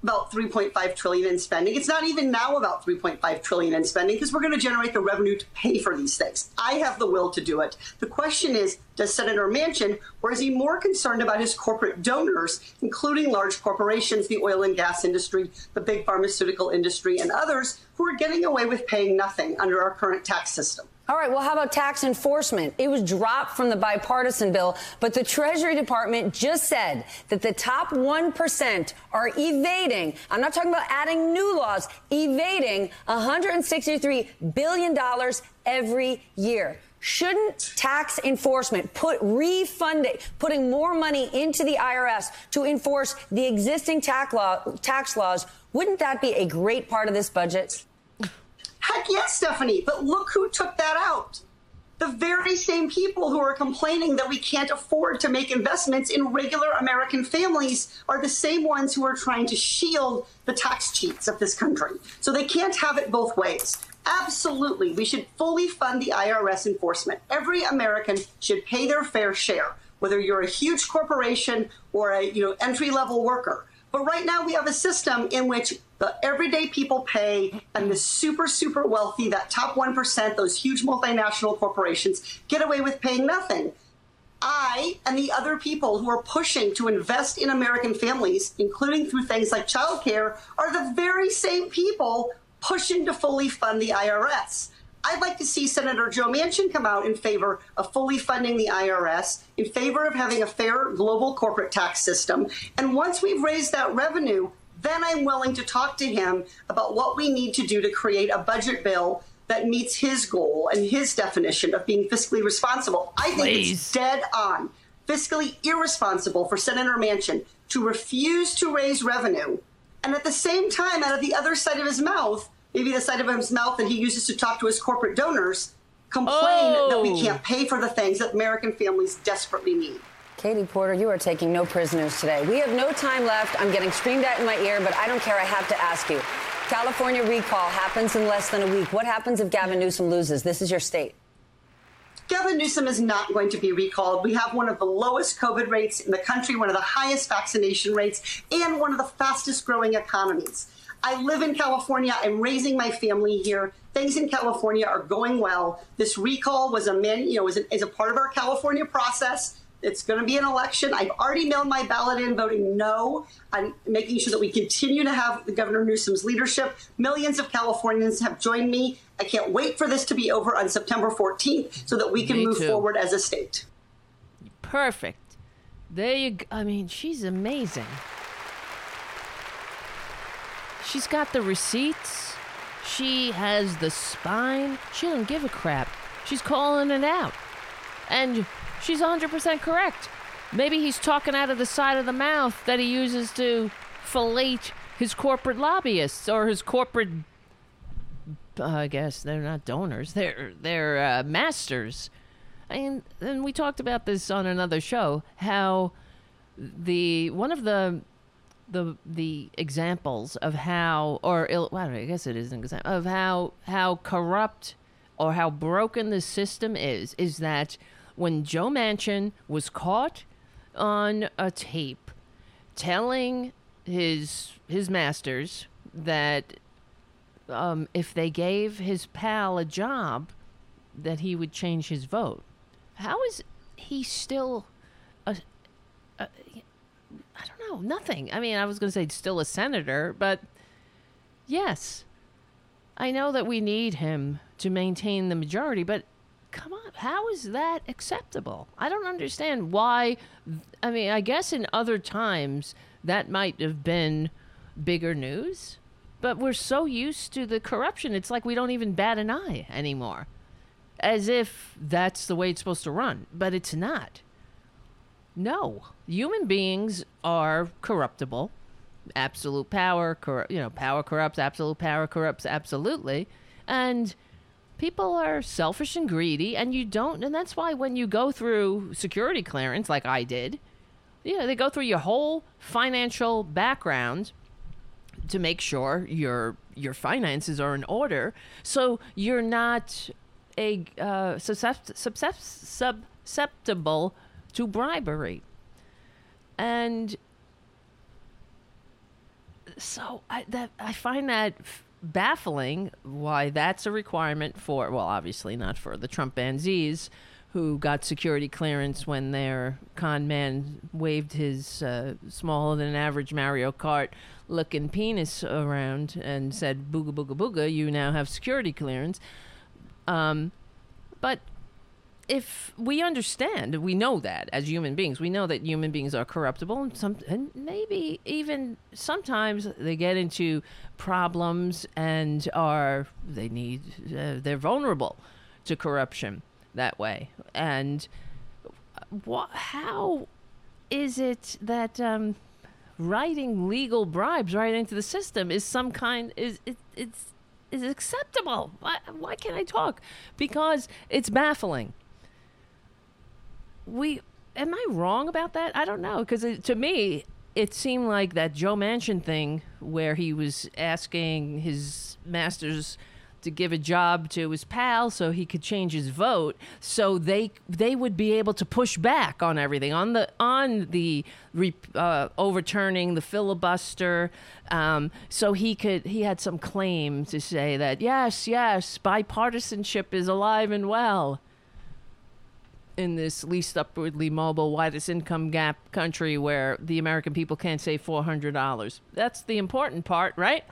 about 3.5 trillion in spending. It's not even now about 3.5 trillion in spending because we're going to generate the revenue to pay for these things. I have the will to do it. The question is, does Senator Manchin, or is he more concerned about his corporate donors, including large corporations, the oil and gas industry, the big pharmaceutical industry, and others who are getting away with paying nothing under our current tax system? All right, well, how about tax enforcement? It was dropped from the bipartisan bill, but the Treasury Department just said that the top 1% are evading, I'm not talking about adding new laws, evading $163 billion every year. Shouldn't tax enforcement put refunding, putting more money into the IRS to enforce the existing tax, law, tax laws, wouldn't that be a great part of this budget? Heck yes, Stephanie. But look who took that out. The very same people who are complaining that we can't afford to make investments in regular American families are the same ones who are trying to shield the tax cheats of this country. So they can't have it both ways. Absolutely, we should fully fund the IRS enforcement. Every American should pay their fair share, whether you're a huge corporation or a you know entry level worker. But right now we have a system in which the everyday people pay and the super, super wealthy, that top 1%, those huge multinational corporations, get away with paying nothing. I and the other people who are pushing to invest in American families, including through things like childcare, are the very same people pushing to fully fund the IRS. I'd like to see Senator Joe Manchin come out in favor of fully funding the IRS, in favor of having a fair global corporate tax system. And once we've raised that revenue, then I'm willing to talk to him about what we need to do to create a budget bill that meets his goal and his definition of being fiscally responsible. I think Please. it's dead on, fiscally irresponsible for Senator Manchin to refuse to raise revenue and at the same time, out of the other side of his mouth, maybe the side of his mouth that he uses to talk to his corporate donors, complain that we Oh. can't pay for the things that American families desperately need. Katie Porter, you are taking no prisoners today. We have no time left. I'm getting screamed at in my ear, but I don't care. I have to ask you. California recall happens in less than a week. What happens if Gavin Newsom loses? This is your state. Gavin Newsom is not going to be recalled. We have one of the lowest COVID rates in the country, one of the highest vaccination rates, and one of the fastest growing economies. I live in California. I'm raising my family here. Things in California are going well. This recall was a man, you know, is a, is a part of our California process. It's going to be an election. I've already mailed my ballot in, voting no. I'm making sure that we continue to have the Governor Newsom's leadership. Millions of Californians have joined me. I can't wait for this to be over on September 14th so that we can Me move too. forward as a state. Perfect. There you go. I mean, she's amazing. She's got the receipts. She has the spine. She doesn't give a crap. She's calling it out. And she's 100% correct. Maybe he's talking out of the side of the mouth that he uses to fillet his corporate lobbyists or his corporate uh, I guess they're not donors. They're they're uh, masters. And and we talked about this on another show how the one of the the the examples of how or Ill, well, I, guess it is an example of how how corrupt or how broken the system is is that when Joe Manchin was caught on a tape telling his his masters that um, if they gave his pal a job, that he would change his vote. How is he still a, a I don't know, nothing. I mean, I was going to say still a senator, but yes. I know that we need him to maintain the majority, but come on, how is that acceptable? I don't understand why. I mean, I guess in other times that might have been bigger news, but we're so used to the corruption, it's like we don't even bat an eye anymore. As if that's the way it's supposed to run, but it's not. No, human beings are corruptible. Absolute power, cor- you know, power corrupts, absolute power corrupts absolutely. And people are selfish and greedy and you don't and that's why when you go through security clearance like I did, you know, they go through your whole financial background to make sure your your finances are in order. So you're not a uh, suscept- suscept- susceptible to bribery. And so I that I find that f- baffling why that's a requirement for well obviously not for the Trumpanzees who got security clearance when their con man waved his uh, smaller than average Mario Kart looking penis around and said booga booga booga you now have security clearance. Um, but if we understand, we know that as human beings, we know that human beings are corruptible, and some, and maybe even sometimes they get into problems and are they need uh, they're vulnerable to corruption that way. And what? How is it that um, writing legal bribes right into the system is some kind is it, it's is acceptable? Why, why can't I talk? Because it's baffling we am I wrong about that? I don't know because to me it seemed like that Joe Manchin thing where he was asking his masters to give a job to his pal so he could change his vote so they they would be able to push back on everything on the on the uh, overturning the filibuster um, so he could he had some claim to say that yes yes bipartisanship is alive and well in this least upwardly mobile, widest income gap country where the American people can't save $400. That's the important part, right?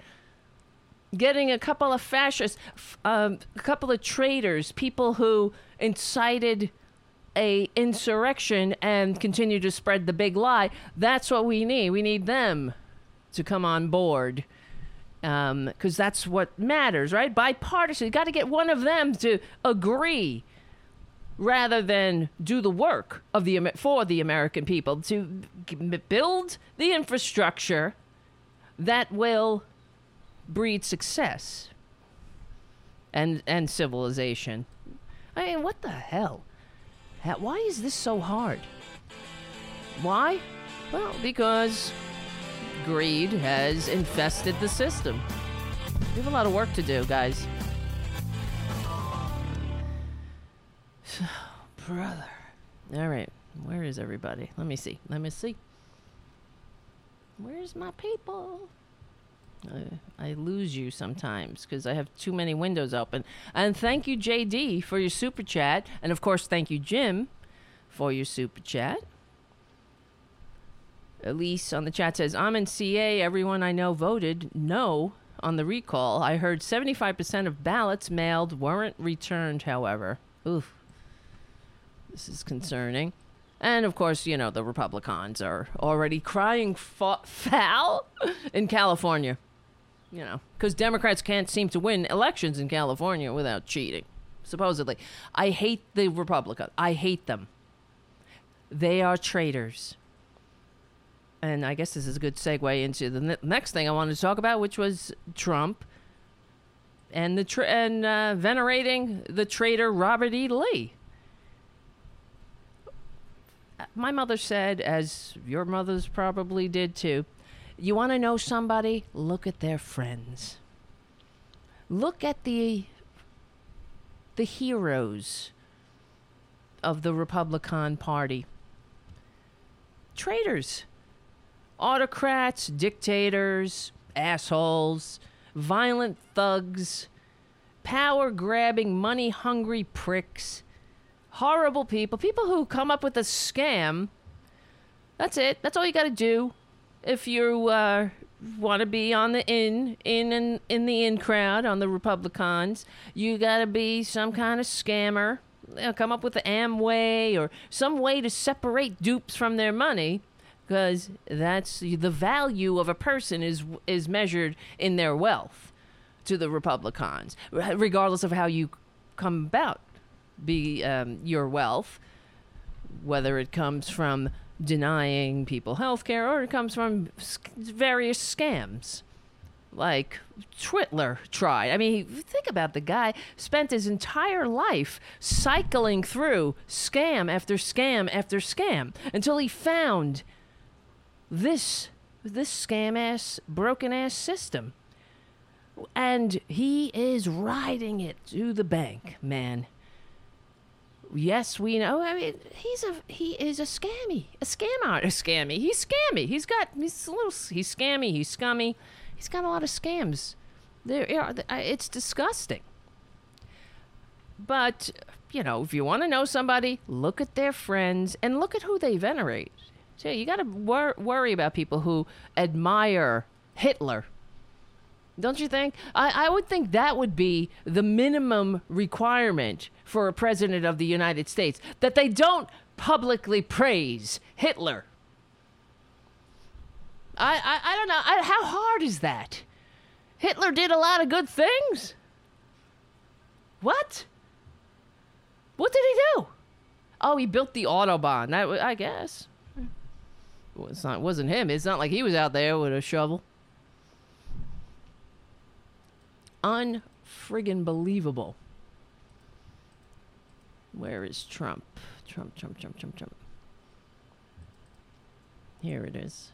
Getting a couple of fascists, um, a couple of traitors, people who incited a insurrection and continue to spread the big lie. That's what we need. We need them to come on board because um, that's what matters, right? Bipartisan. You got to get one of them to agree rather than do the work of the for the American people to build the infrastructure that will breed success and and civilization. I mean, what the hell? Why is this so hard? Why? Well, because greed has infested the system. We have a lot of work to do, guys. [SIGHS] Brother. All right. Where is everybody? Let me see. Let me see. Where's my people? Uh, I lose you sometimes because I have too many windows open. And thank you, JD, for your super chat. And of course, thank you, Jim, for your super chat. Elise on the chat says, I'm in CA. Everyone I know voted no on the recall. I heard 75% of ballots mailed weren't returned, however. Oof. This is concerning. And of course, you know, the Republicans are already crying foul in California. You know, because Democrats can't seem to win elections in California without cheating, supposedly. I hate the Republicans. I hate them. They are traitors. And I guess this is a good segue into the ne- next thing I wanted to talk about, which was Trump and the tra- and uh, venerating the traitor Robert E. Lee my mother said, as your mothers probably did too, you want to know somebody? Look at their friends. Look at the the heroes of the Republican Party. Traitors, autocrats, dictators, assholes, violent thugs, power grabbing, money hungry pricks horrible people, people who come up with a scam. That's it. That's all you got to do. If you uh, want to be on the in in in in the in crowd on the Republicans. You got to be some kind of scammer. You know, come up with the Amway or some way to separate dupes from their money, because that's the value of a person is is measured in their wealth to the Republicans, regardless of how you come about be um, your wealth, whether it comes from denying people health care or it comes from sc- various scams like Twitler tried. I mean, think about the guy spent his entire life cycling through scam after scam after scam until he found this this scam ass broken ass system. And he is riding it to the bank, man. Yes, we know. I mean, he's a he is a scammy, a scam out, a scammy. He's scammy. He's got he's a little he's scammy. He's scummy. He's got a lot of scams. There, it's disgusting. But you know, if you want to know somebody, look at their friends and look at who they venerate. So you got to wor- worry about people who admire Hitler don't you think? I, I would think that would be the minimum requirement for a president of the United States that they don't publicly praise Hitler. I, I, I don't know. I, how hard is that? Hitler did a lot of good things. What? What did he do? Oh, he built the autobahn. That I guess. It's not. It wasn't him. It's not like he was out there with a shovel unfriggin' believable. Where is Trump? Trump, Trump, Trump, Trump, Trump. Here it is.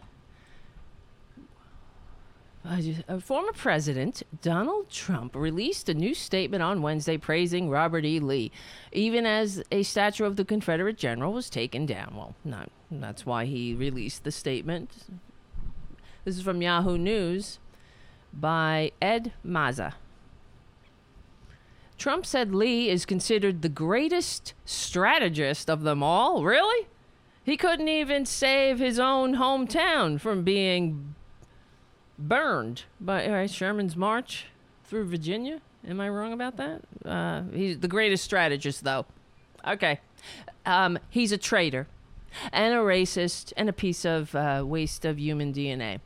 A uh, former president Donald Trump released a new statement on Wednesday praising Robert E. Lee, even as a statue of the Confederate general was taken down. Well, not, that's why he released the statement. This is from Yahoo News by Ed Mazza. Trump said Lee is considered the greatest strategist of them all. Really? He couldn't even save his own hometown from being burned by uh, Sherman's march through Virginia. Am I wrong about that? Uh, he's the greatest strategist, though. Okay. Um, he's a traitor and a racist and a piece of uh, waste of human DNA.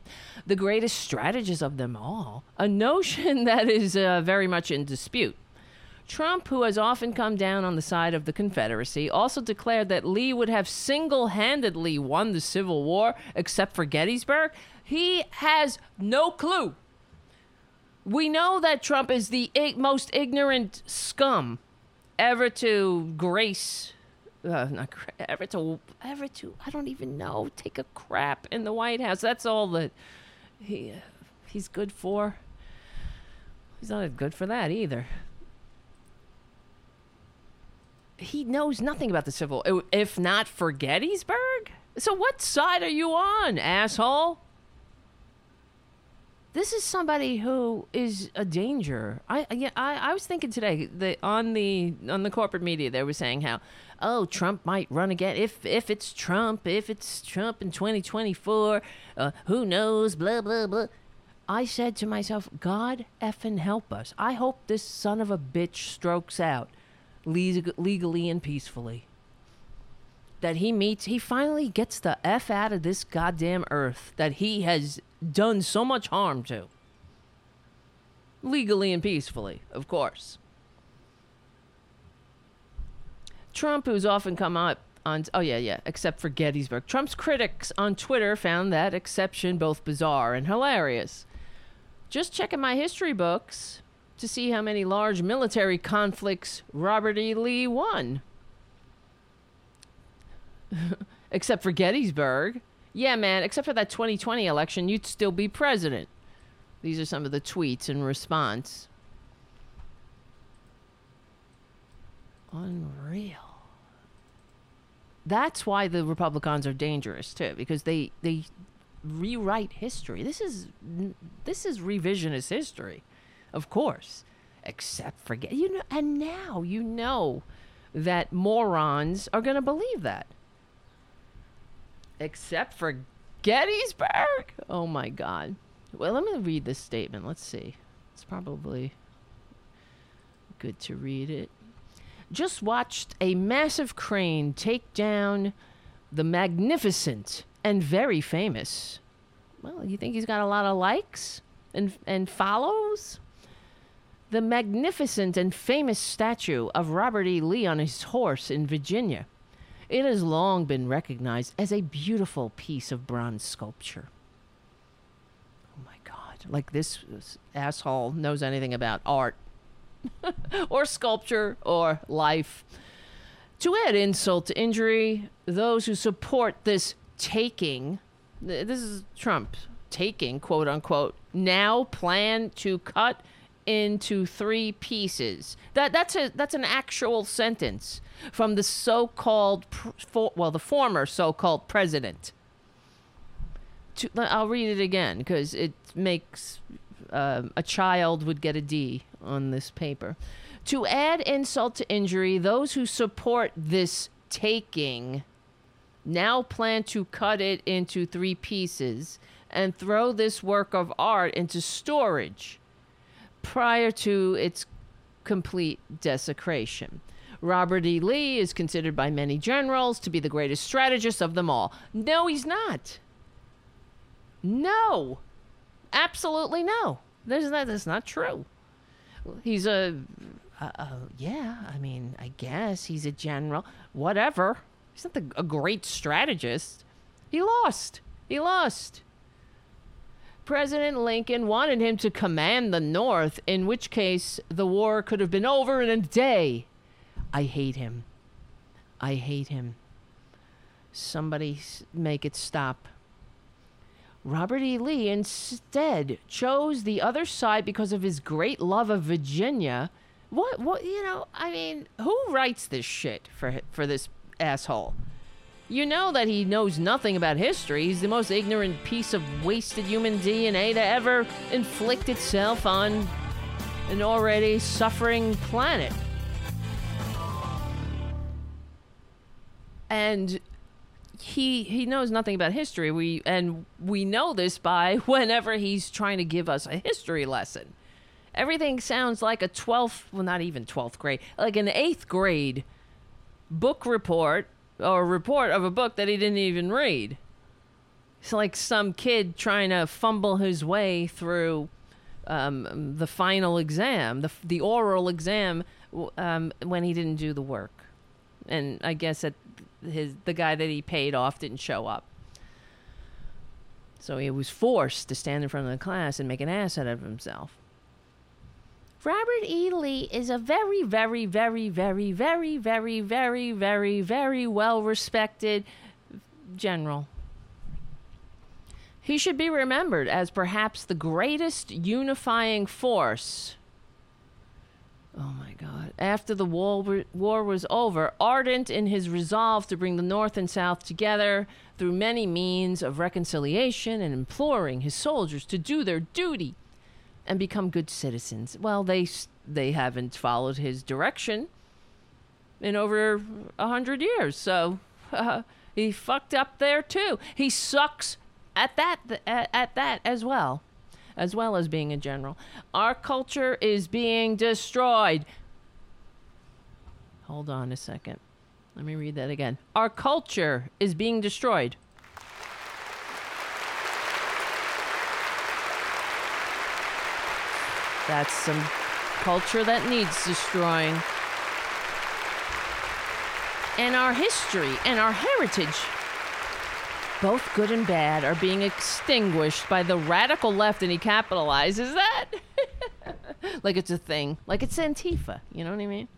The greatest strategist of them all, a notion [LAUGHS] that is uh, very much in dispute. Trump, who has often come down on the side of the Confederacy, also declared that Lee would have single handedly won the Civil War except for Gettysburg. He has no clue. We know that Trump is the most ignorant scum ever to grace uh, not ever to ever to I don't even know take a crap in the White House. That's all that he he's good for. He's not good for that either. He knows nothing about the civil. If not for Gettysburg, so what side are you on, asshole? This is somebody who is a danger. I yeah, I, I was thinking today that on the on the corporate media they were saying how oh Trump might run again if if it's Trump if it's Trump in 2024 uh, who knows blah blah blah. I said to myself, God effing help us. I hope this son of a bitch strokes out legally and peacefully. That he meets, he finally gets the F out of this goddamn earth that he has done so much harm to. Legally and peacefully, of course. Trump, who's often come up on, oh, yeah, yeah, except for Gettysburg. Trump's critics on Twitter found that exception both bizarre and hilarious. Just checking my history books to see how many large military conflicts Robert E. Lee won. [LAUGHS] except for Gettysburg. Yeah, man, except for that 2020 election, you'd still be president. These are some of the tweets in response. Unreal. That's why the Republicans are dangerous too, because they they rewrite history. This is this is revisionist history, of course. Except for you know, and now you know that morons are going to believe that except for Gettysburg. Oh my God. Well, let me read this statement. Let's see. It's probably good to read it. Just watched a massive crane take down the magnificent and very famous. Well, you think he's got a lot of likes and and follows? The magnificent and famous statue of Robert E. Lee on his horse in Virginia. It has long been recognized as a beautiful piece of bronze sculpture. Oh my God. Like this asshole knows anything about art [LAUGHS] or sculpture or life. To add insult to injury, those who support this taking, this is Trump taking, quote unquote, now plan to cut into three pieces. That that's a that's an actual sentence from the so-called for, well the former so-called president. To, I'll read it again because it makes um, a child would get a D on this paper. To add insult to injury, those who support this taking now plan to cut it into three pieces and throw this work of art into storage prior to its complete desecration. Robert E. Lee is considered by many generals to be the greatest strategist of them all. No, he's not. No. Absolutely no. There's not, that's not true. He's a, uh, uh, yeah, I mean, I guess he's a general. Whatever. He's not the, a great strategist. He lost. He lost. President Lincoln wanted him to command the North, in which case the war could have been over in a day. I hate him. I hate him. Somebody make it stop. Robert E. Lee instead chose the other side because of his great love of Virginia. What what you know, I mean, who writes this shit for for this asshole? You know that he knows nothing about history. He's the most ignorant piece of wasted human DNA to ever inflict itself on an already suffering planet. And he he knows nothing about history. We and we know this by [LAUGHS] whenever he's trying to give us a history lesson. Everything sounds like a 12th, well not even 12th grade, like an 8th grade book report or a report of a book that he didn't even read. It's like some kid trying to fumble his way through um, the final exam, the the oral exam, um, when he didn't do the work, and I guess that his the guy that he paid off didn't show up. So he was forced to stand in front of the class and make an ass out of himself. Robert E. Lee is a very, very, very, very, very, very, very, very, very well respected general. He should be remembered as perhaps the greatest unifying force. Oh my God. After the war, war was over, ardent in his resolve to bring the North and South together through many means of reconciliation and imploring his soldiers to do their duty and become good citizens. Well, they they haven't followed his direction in over a hundred years, so uh, [LAUGHS] he fucked up there too. He sucks at that at, at that as well, as well as being a general. Our culture is being destroyed. Hold on a second. Let me read that again. Our culture is being destroyed. That's some culture that needs destroying. And our history and our heritage, both good and bad, are being extinguished by the radical left, and he capitalizes that. [LAUGHS] like it's a thing. Like it's Antifa. You know what I mean?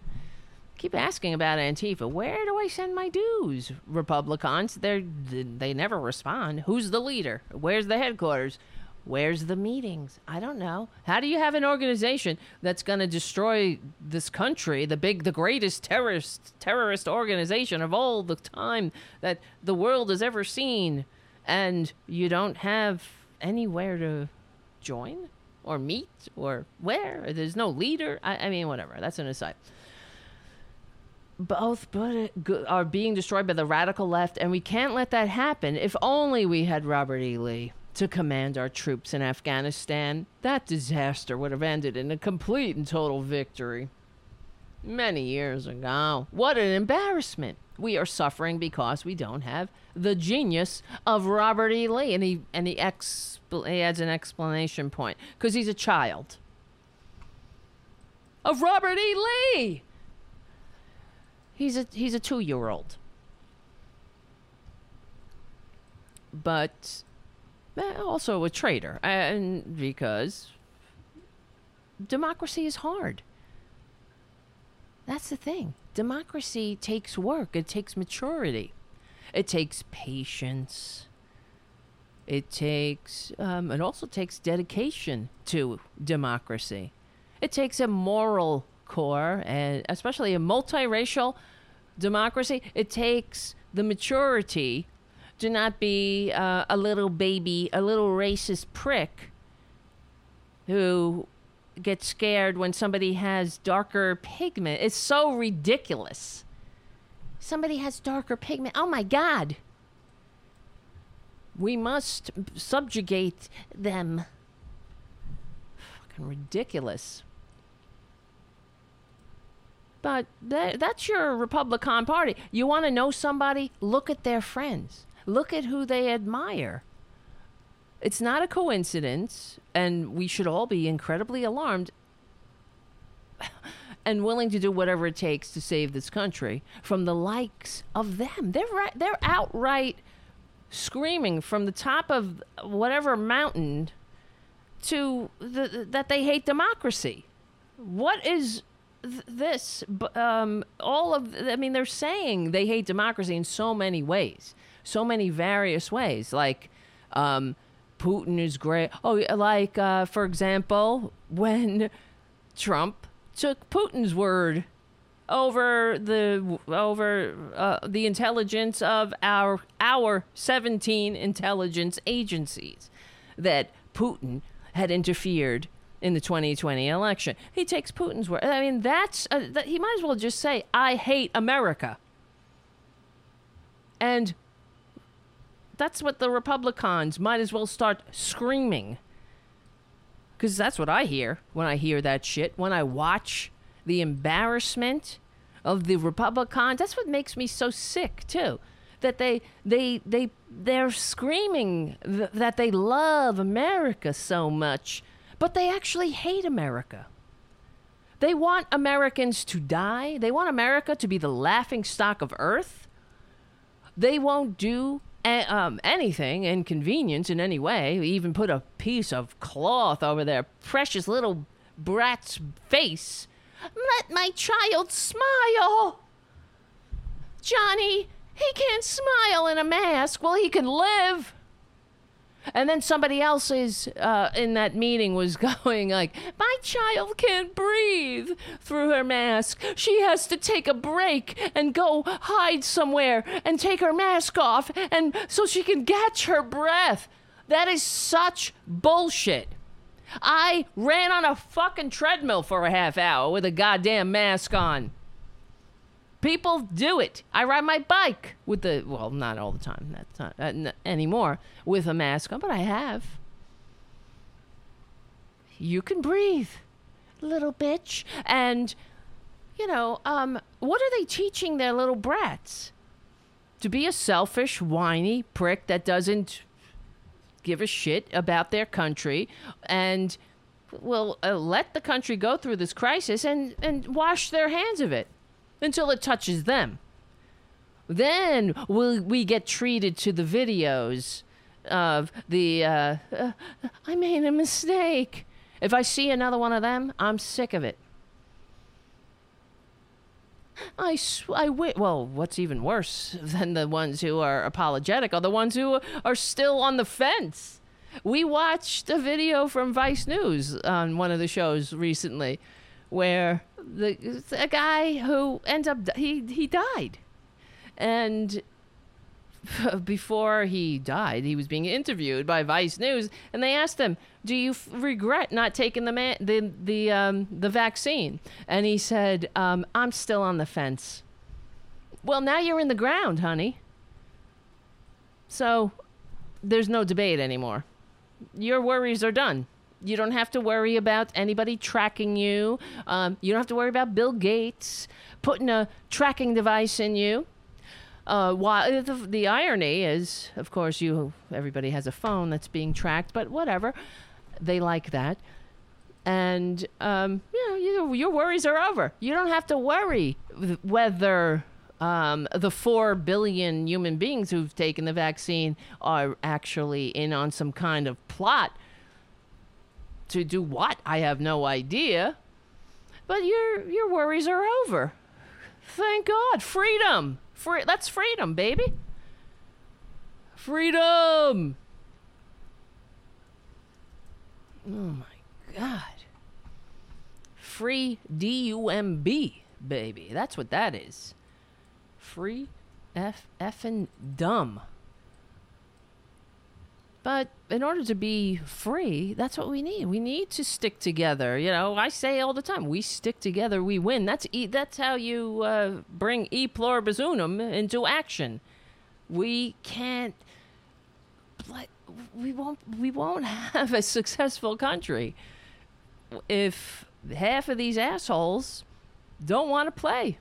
Keep asking about Antifa. Where do I send my dues? Republicans, they they never respond. Who's the leader? Where's the headquarters? Where's the meetings? I don't know. How do you have an organization that's going to destroy this country, the big, the greatest terrorist terrorist organization of all the time that the world has ever seen, and you don't have anywhere to join or meet or where? There's no leader. I, I mean, whatever. That's an aside. Both but uh, are being destroyed by the radical left, and we can't let that happen. If only we had Robert E. Lee to command our troops in Afghanistan, that disaster would have ended in a complete and total victory. Many years ago. What an embarrassment. We are suffering because we don't have the genius of Robert E. Lee. And he, and he, he adds an explanation point because he's a child. Of Robert E. Lee! He's a, he's a two year old. But also a traitor. And because democracy is hard. That's the thing. Democracy takes work, it takes maturity, it takes patience. It takes, um, it also takes dedication to democracy. It takes a moral core, and especially a multiracial democracy. It takes the maturity to not be uh, a little baby, a little racist prick who gets scared when somebody has darker pigment. It's so ridiculous. Somebody has darker pigment. Oh my God. We must subjugate them. Fucking ridiculous. But that, that's your Republican Party. You want to know somebody? Look at their friends. Look at who they admire. It's not a coincidence, and we should all be incredibly alarmed [LAUGHS] and willing to do whatever it takes to save this country from the likes of them. They're right, they're outright screaming from the top of whatever mountain to the, that they hate democracy. What is th- this? Um, all of I mean, they're saying they hate democracy in so many ways, so many various ways. Like, um, Putin is great. Oh, like uh, for example, when Trump took Putin's word over the over uh, the intelligence of our our 17 intelligence agencies that Putin had interfered in the 2020 election. He takes Putin's word. I mean, that's uh, that, he might as well just say, "I hate America," and that's what the Republicans might as well start screaming. Because that's what I hear when I hear that shit. When I watch the embarrassment of the Republicans, that's what makes me so sick too. That they they they they're screaming th- that they love America so much, but they actually hate America. They want Americans to die. They want America to be the laughing stock of earth. They won't do um, anything inconvenience in any way, even put a piece of cloth over their precious little brat's face. Let my child smile. Johnny, he can't smile in a mask. Well, he can live. And then somebody else is uh, in that meeting was [LAUGHS] going like, "My child can't breathe through her mask. She has to take a break and go hide somewhere and take her mask off, and so she can catch her breath." That is such bullshit. I ran on a fucking treadmill for a half hour with a goddamn mask on. People do it. I ride my bike with the well, not all the time. That's not uh, n- anymore with a mask on, but I have. You can breathe, little bitch. And you know, um, what are they teaching their little brats? To be a selfish, whiny prick that doesn't give a shit about their country and will uh, let the country go through this crisis and, and wash their hands of it until it touches them. Then will we get treated to the videos of the uh, uh, I made a mistake. If I see another one of them, I'm sick of it. I, sw- I wi- well, what's even worse than the ones who are apologetic are the ones who are still on the fence. We watched a video from Vice News on one of the shows recently where the a guy who ends up he he died. And [LAUGHS] before he died, he was being interviewed by Vice News, and they asked him, "Do you f- regret not taking the man- the the um, the vaccine?" And he said, um, "I'm still on the fence." Well, now you're in the ground, honey. So there's no debate anymore. your worries are done. You don't have to worry about anybody tracking you. Um, you don't have to worry about Bill Gates putting a tracking device in you. Uh, while the, the irony is, of course, you everybody has a phone that's being tracked, but whatever, they like that. And um, you know, you, your worries are over. You don't have to worry whether um, the four billion human beings who've taken the vaccine are actually in on some kind of plot to do what? I have no idea. But your your worries are over. Thank God, freedom. Free. That's freedom, baby. Freedom. Oh my God. Free D U M B, baby. That's what that is. Free F F and dumb. But in order to be free, that's what we need. We need to stick together. You know, I say all the time, we stick together, we win. That's e- that's how you uh, bring e pluribus unum into action. We can't. We won't. We won't have a successful country if half of these assholes don't want to play.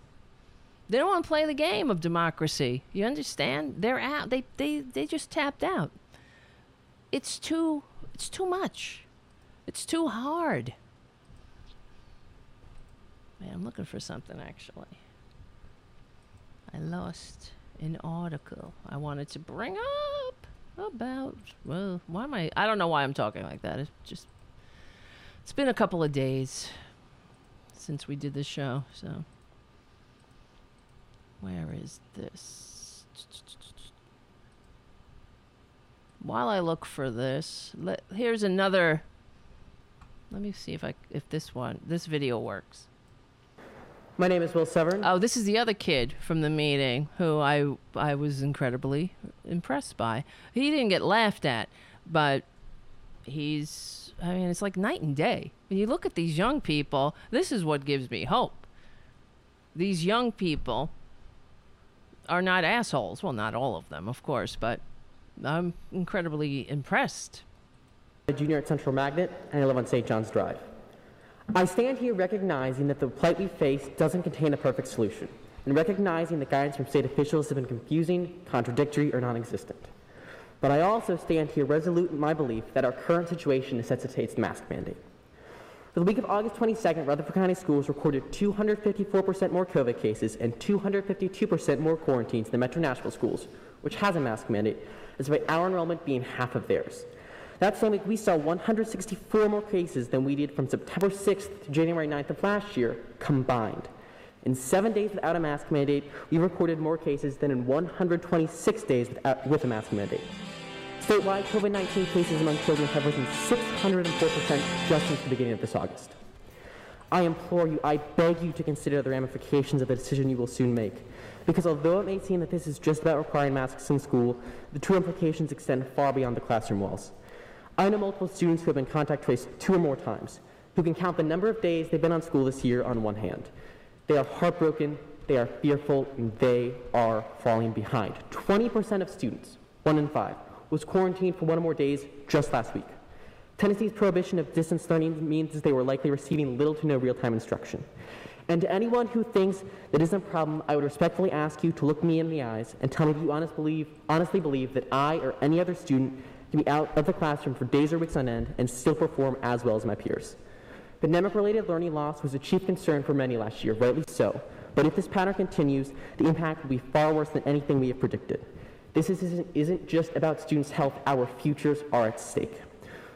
They don't want to play the game of democracy. You understand? They're out. They they they just tapped out it's too it's too much. It's too hard. Man, I'm looking for something actually. I lost an article I wanted to bring up about well, why am I I don't know why I'm talking like that. It's just it's been a couple of days since we did the show, so where is this? While I look for this, let, here's another. Let me see if I if this one this video works. My name is Will Severn. Oh, this is the other kid from the meeting who I I was incredibly impressed by. He didn't get laughed at, but he's I mean it's like night and day. When you look at these young people, this is what gives me hope. These young people are not assholes. Well, not all of them, of course, but I'm incredibly impressed. A junior at Central Magnet, and I live on St. John's Drive. I stand here recognizing that the plight we face doesn't contain a perfect solution, and recognizing that guidance from state officials has been confusing, contradictory, or non existent. But I also stand here resolute in my belief that our current situation necessitates the mask mandate. For the week of August 22nd, Rutherford County Schools recorded 254% more COVID cases and 252% more quarantines than Metro Nashville Schools, which has a mask mandate, despite our enrollment being half of theirs. That same week, we saw 164 more cases than we did from September 6th to January 9th of last year combined. In seven days without a mask mandate, we recorded more cases than in 126 days without, with a mask mandate. Statewide, COVID 19 cases among children have risen 604% just since the beginning of this August. I implore you, I beg you to consider the ramifications of the decision you will soon make. Because although it may seem that this is just about requiring masks in school, the true implications extend far beyond the classroom walls. I know multiple students who have been contact traced two or more times, who can count the number of days they've been on school this year on one hand. They are heartbroken, they are fearful, and they are falling behind. 20% of students, one in five, was quarantined for one or more days just last week. Tennessee's prohibition of distance learning means they were likely receiving little to no real-time instruction. And to anyone who thinks that isn't a problem, I would respectfully ask you to look me in the eyes and tell me if you honest believe, honestly believe that I or any other student can be out of the classroom for days or weeks on end and still perform as well as my peers. Pandemic-related learning loss was a chief concern for many last year, rightly so. But if this pattern continues, the impact will be far worse than anything we have predicted. This isn't, isn't just about students' health, our futures are at stake.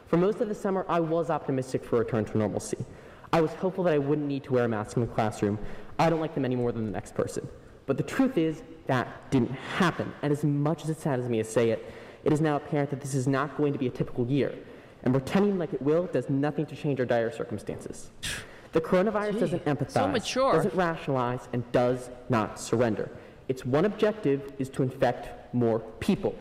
For most of the summer, I was optimistic for a return to normalcy. I was hopeful that I wouldn't need to wear a mask in the classroom. I don't like them any more than the next person. But the truth is, that didn't happen. And as much as it saddens me to say it, it is now apparent that this is not going to be a typical year. And pretending like it will does nothing to change our dire circumstances. The coronavirus Gee, doesn't empathize, so doesn't rationalize, and does not surrender. Its one objective is to infect more people.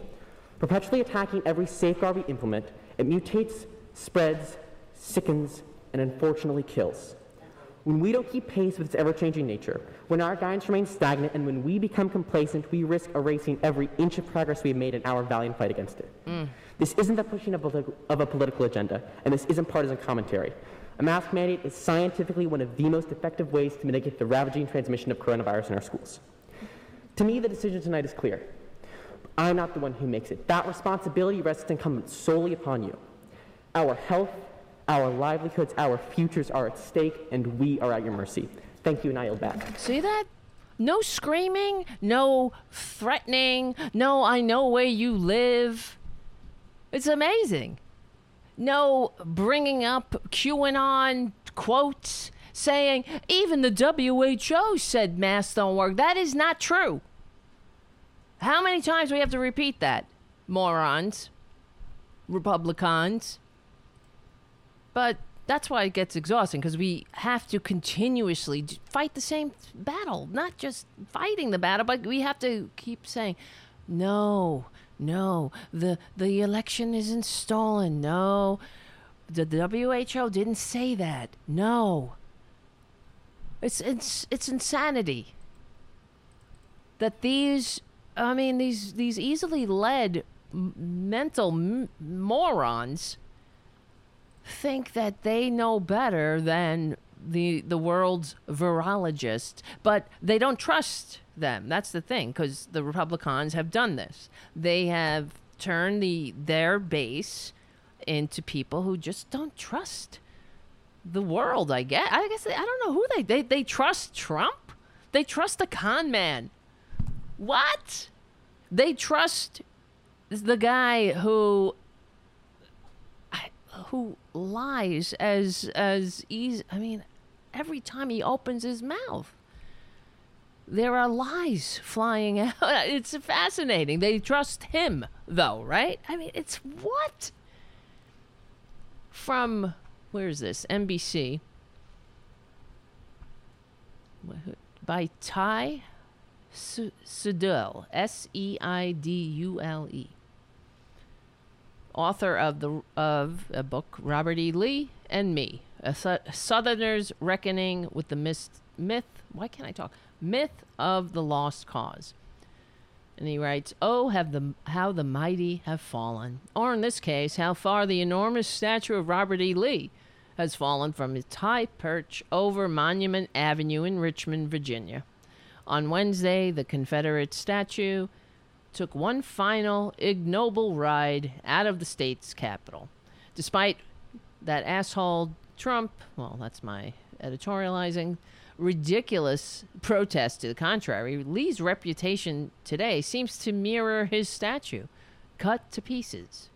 Perpetually attacking every safeguard we implement, it mutates, spreads, sickens, and unfortunately kills. When we don't keep pace with its ever changing nature, when our guidance remains stagnant, and when we become complacent, we risk erasing every inch of progress we've made in our valiant fight against it. Mm. This isn't the pushing of a, of a political agenda, and this isn't partisan commentary. A mask mandate is scientifically one of the most effective ways to mitigate the ravaging transmission of coronavirus in our schools. To me, the decision tonight is clear. I'm not the one who makes it. That responsibility rests incumbent solely upon you. Our health, our livelihoods, our futures are at stake, and we are at your mercy. Thank you, and I yield back. See that? No screaming, no threatening, no, I know where you live. It's amazing. No bringing up QAnon quotes saying, even the WHO said masks don't work. That is not true. How many times do we have to repeat that? Morons, Republicans. But that's why it gets exhausting because we have to continuously fight the same battle, not just fighting the battle, but we have to keep saying, no, no, the the election isn't stolen. No, the WHO didn't say that. No, it's it's it's insanity that these I mean these these easily led mental m- morons think that they know better than the the world's virologists, but they don't trust them. That's the thing, because the Republicans have done this. They have turned the their base into people who just don't trust the world. I guess. I guess they, I don't know who they they they trust Trump. They trust the con man. What? They trust the guy who who lies as as easy. I mean, every time he opens his mouth, there are lies flying [LAUGHS] out. It's fascinating. They trust him, though, right? I mean, it's what from where is this NBC by Ty Seidule, S E I D U L E author of the of a book Robert E. Lee and Me, a Southerner's Reckoning with the myth, myth. Why can't I talk? Myth of the Lost Cause. And he writes, "Oh, have the how the mighty have fallen, or in this case, how far the enormous statue of Robert E. Lee has fallen from its high perch over Monument Avenue in Richmond, Virginia. On Wednesday, the Confederate statue." Took one final ignoble ride out of the state's capital. Despite that asshole Trump, well, that's my editorializing, ridiculous protest to the contrary, Lee's reputation today seems to mirror his statue, cut to pieces.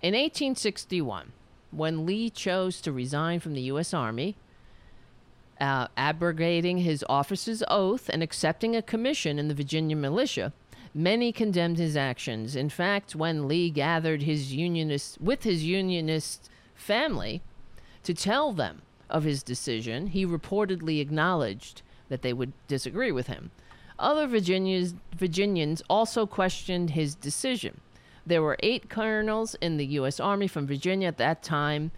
In 1861, when Lee chose to resign from the U.S. Army, uh, abrogating his officer's oath and accepting a commission in the Virginia militia, Many condemned his actions. In fact, when Lee gathered his unionist with his unionist family to tell them of his decision, he reportedly acknowledged that they would disagree with him. Other Virginians, Virginians also questioned his decision. There were eight colonels in the U.S. Army from Virginia at that time.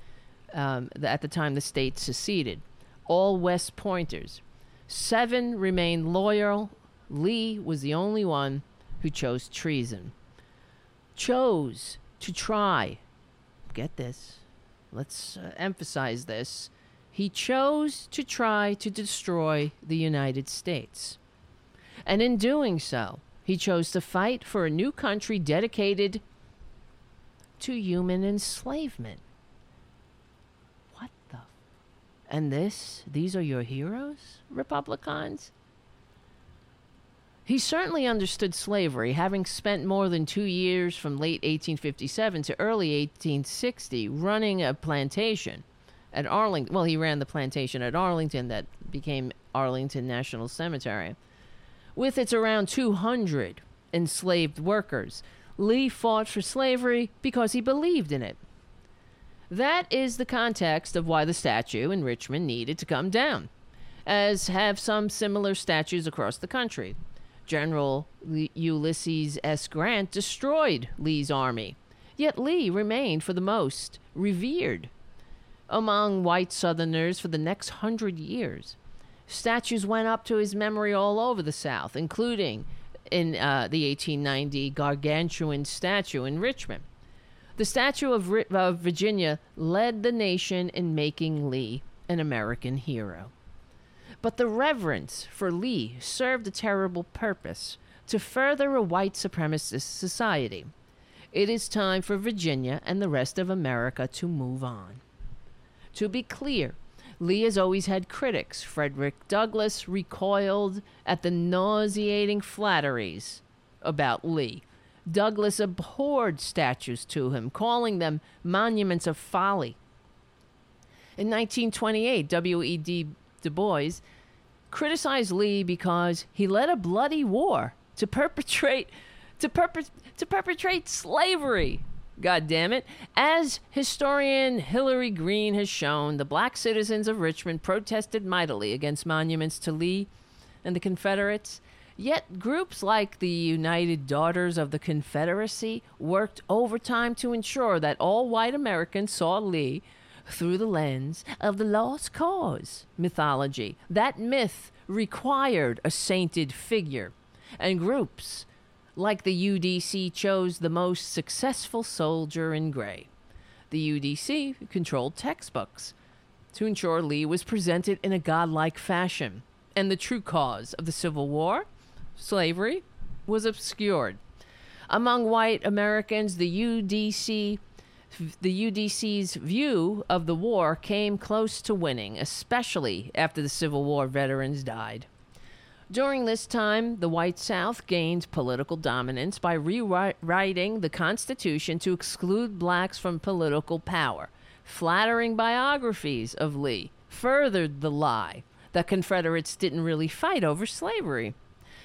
Um, at the time the state seceded, all West Pointers. Seven remained loyal. Lee was the only one who chose treason. Chose to try, get this, let's uh, emphasize this. He chose to try to destroy the United States. And in doing so, he chose to fight for a new country dedicated to human enslavement. What the? And this, these are your heroes, Republicans? He certainly understood slavery, having spent more than two years from late 1857 to early 1860 running a plantation at Arlington. Well, he ran the plantation at Arlington that became Arlington National Cemetery. With its around 200 enslaved workers, Lee fought for slavery because he believed in it. That is the context of why the statue in Richmond needed to come down, as have some similar statues across the country. General Ulysses S. Grant destroyed Lee's army, yet Lee remained, for the most, revered. among white Southerners for the next hundred years. Statues went up to his memory all over the South, including in uh, the 1890 gargantuan statue in Richmond. The statue of, of Virginia led the nation in making Lee an American hero. But the reverence for Lee served a terrible purpose to further a white supremacist society. It is time for Virginia and the rest of America to move on. To be clear, Lee has always had critics. Frederick Douglass recoiled at the nauseating flatteries about Lee. Douglass abhorred statues to him, calling them monuments of folly. In 1928, W.E.B. Du Bois criticized Lee because he led a bloody war to perpetrate to, perpe- to perpetrate slavery. God damn it. As historian Hilary Green has shown, the black citizens of Richmond protested mightily against monuments to Lee and the Confederates. Yet groups like the United Daughters of the Confederacy worked overtime to ensure that all white Americans saw Lee through the lens of the lost cause mythology. That myth required a sainted figure, and groups like the UDC chose the most successful soldier in gray. The UDC controlled textbooks to ensure Lee was presented in a godlike fashion, and the true cause of the Civil War, slavery, was obscured. Among white Americans, the UDC the UDC's view of the war came close to winning, especially after the Civil War veterans died. During this time, the white South gained political dominance by rewriting the Constitution to exclude blacks from political power. Flattering biographies of Lee furthered the lie that Confederates didn't really fight over slavery.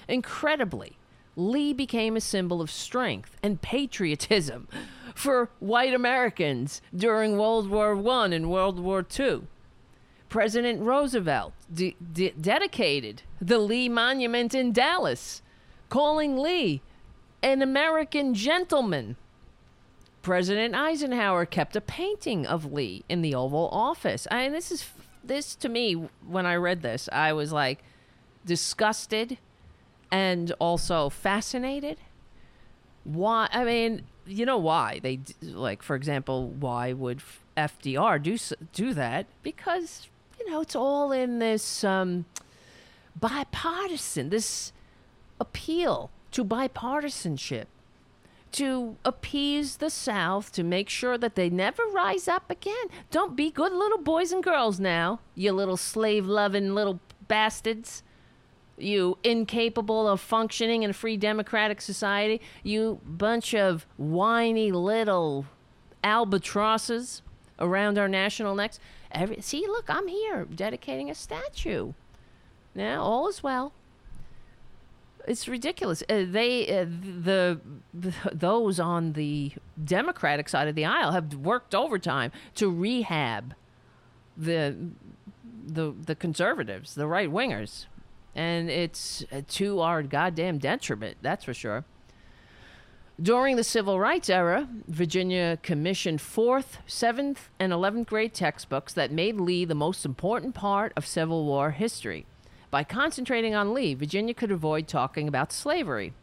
Incredibly, Lee became a symbol of strength and patriotism for white Americans during World War I and World War II. President Roosevelt de- de- dedicated the Lee Monument in Dallas, calling Lee an American gentleman. President Eisenhower kept a painting of Lee in the Oval Office. I mean, this is this to me when I read this, I was like disgusted and also fascinated. Why? I mean, you know why they like, for example, why would FDR do do that? Because you know it's all in this um, bipartisan, this appeal to bipartisanship, to appease the South, to make sure that they never rise up again. Don't be good little boys and girls now, you little slave loving little bastards you incapable of functioning in a free democratic society, you bunch of whiny little albatrosses around our national necks. Every, see, look, I'm here dedicating a statue. Now, all is well. It's ridiculous. Uh, they, uh, the, the those on the Democratic side of the aisle have worked overtime to rehab the the the conservatives, the right wingers, and it's to our goddamn detriment, that's for sure. During the civil rights era, Virginia commissioned 4th, 7th, and 11th grade textbooks that made Lee the most important part of Civil War history. By concentrating on Lee, Virginia could avoid talking about slavery.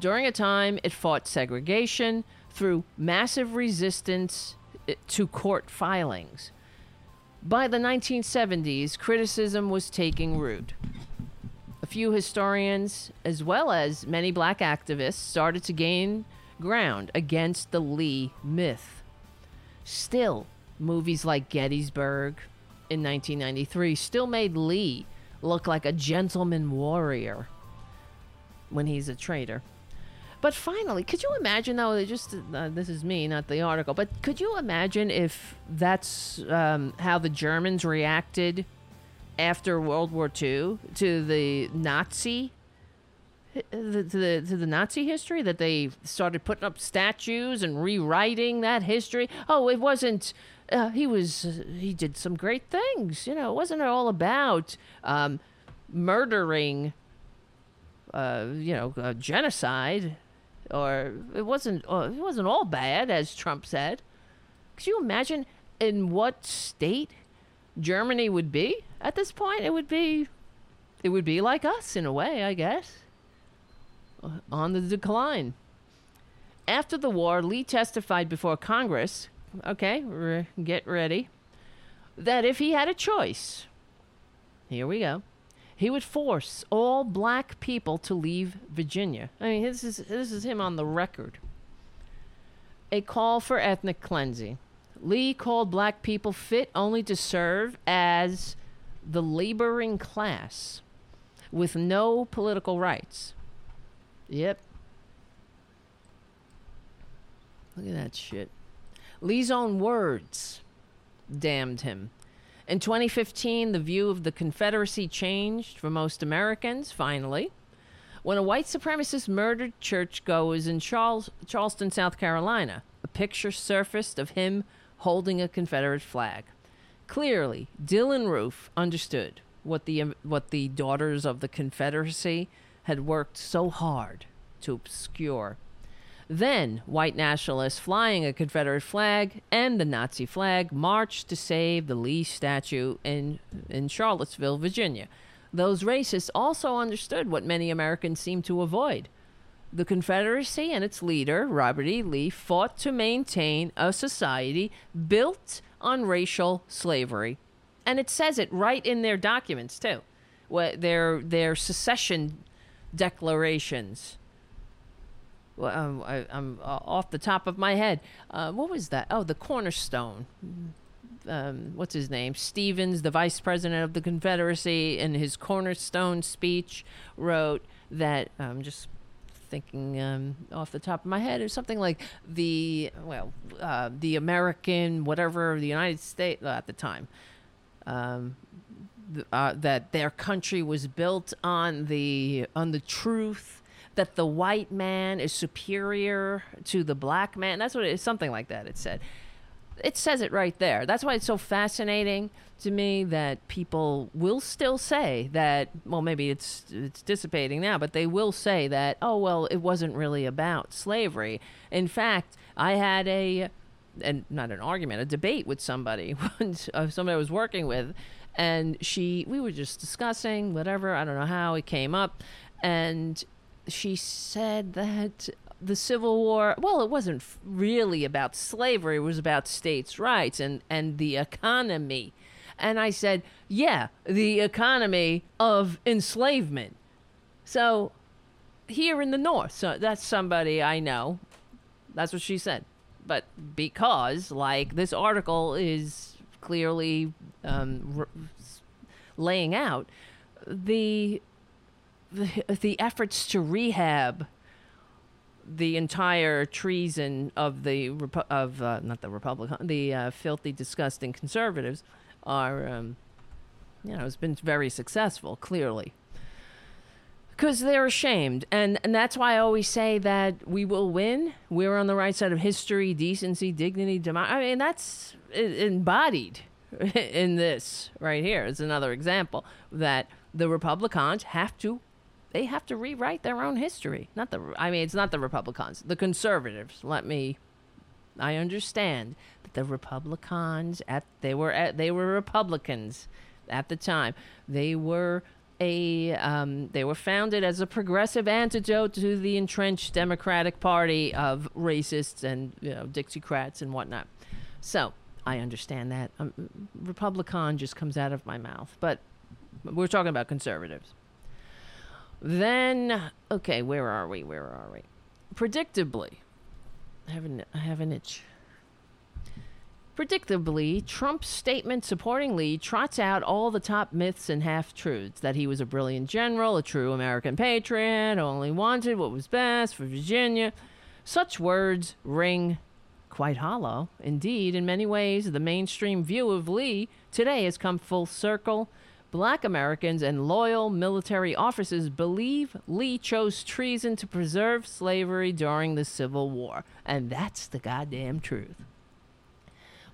During a time it fought segregation through massive resistance uh, to court filings. By the 1970s, criticism was taking root few historians, as well as many black activists, started to gain ground against the Lee myth. Still, movies like Gettysburg in 1993 still made Lee look like a gentleman warrior when he's a traitor. But finally, could you imagine though? Just uh, this is me, not the article. But could you imagine if that's um, how the Germans reacted after World War II to the Nazi to the to the Nazi history that they started putting up statues and rewriting that history. Oh, it wasn't. Uh, he was uh, he did some great things. You know, it wasn't all about um, murdering. Uh, you know, uh, genocide, or it wasn't. Uh, it wasn't all bad, as Trump said. Could you imagine in what state Germany would be at this point, it would be it would be like us in a way, I guess. Uh, On the decline. After the war, Lee testified before Congress, okay, re- get ready, that if he had a choice, here we go, he would force all black people to leave Virginia. I mean, this is this is him on the record. A call for ethnic cleansing. Lee called black people fit only to serve as the laboring class with no political rights. Yep. Look at that shit. Lee's own words damned him. In 2015, the view of the Confederacy changed for most Americans, finally, when a white supremacist murdered churchgoers in Charles- Charleston, South Carolina. A picture surfaced of him holding a Confederate flag. Clearly, Dylann Roof understood what the um, what the daughters of the Confederacy had worked so hard to obscure. Then, white nationalists flying a Confederate flag and the Nazi flag marched to save the Lee statue in, in Charlottesville, Virginia. Those racists also understood what many Americans seem to avoid. The Confederacy and its leader, Robert E. Lee, fought to maintain a society built on racial slavery. And it says it right in their documents, too. Their, their secession declarations well, um, I, I'm uh, off the top of my head. Uh, what was that? Oh, the cornerstone. Um, what's his name? Stephens, the vice president of the Confederacy, in his cornerstone speech, wrote that. I'm just thinking um, off the top of my head, or something like the well, uh, the American whatever the United States uh, at the time. Um, th- uh, that their country was built on the on the truth that the white man is superior to the black man. That's what it is, something like that. It said. It says it right there. That's why it's so fascinating to me that people will still say that. Well, maybe it's it's dissipating now, but they will say that. Oh well, it wasn't really about slavery. In fact, I had a and not an argument, a debate with somebody, [LAUGHS] uh, somebody I was working with, and she, we were just discussing whatever. I don't know how it came up, and she said that the Civil War, well, it wasn't really about slavery; it was about states' rights and and the economy. And I said, yeah, the economy of enslavement. So here in the North, so that's somebody I know. That's what she said but because like this article is clearly um, laying out the, the the efforts to rehab the entire treason of the Repu- of uh, not the Republican the uh, filthy disgusting conservatives are um, you know has been very successful clearly. Because they're ashamed and and that's why i always say that we will win. We're on the right side of history decency dignity democracy i mean that's embodied [LAUGHS] in this right here. Is another example that the republicans have to they have to rewrite their own history. Not the i mean it's not the republicans. The conservatives let me i understand that the republicans at they were at they were republicans at the time. They were a um, they were founded as a progressive antidote to the entrenched Democratic Party of racists and you know Dixiecrats and whatnot. So I understand that. Um, Republican just comes out of my mouth, but we're talking about conservatives. Then okay, where are we? Where are we? Predictably, I have an I have an itch. Predictably, Trump's statement supporting Lee trots out all the top myths and half truths that he was a brilliant general, a true American patriot, only wanted what was best for Virginia. Such words ring quite hollow. Indeed, in many ways, the mainstream view of Lee today has come full circle. Black Americans and loyal military officers believe Lee chose treason to preserve slavery during the Civil War. And that's the goddamn truth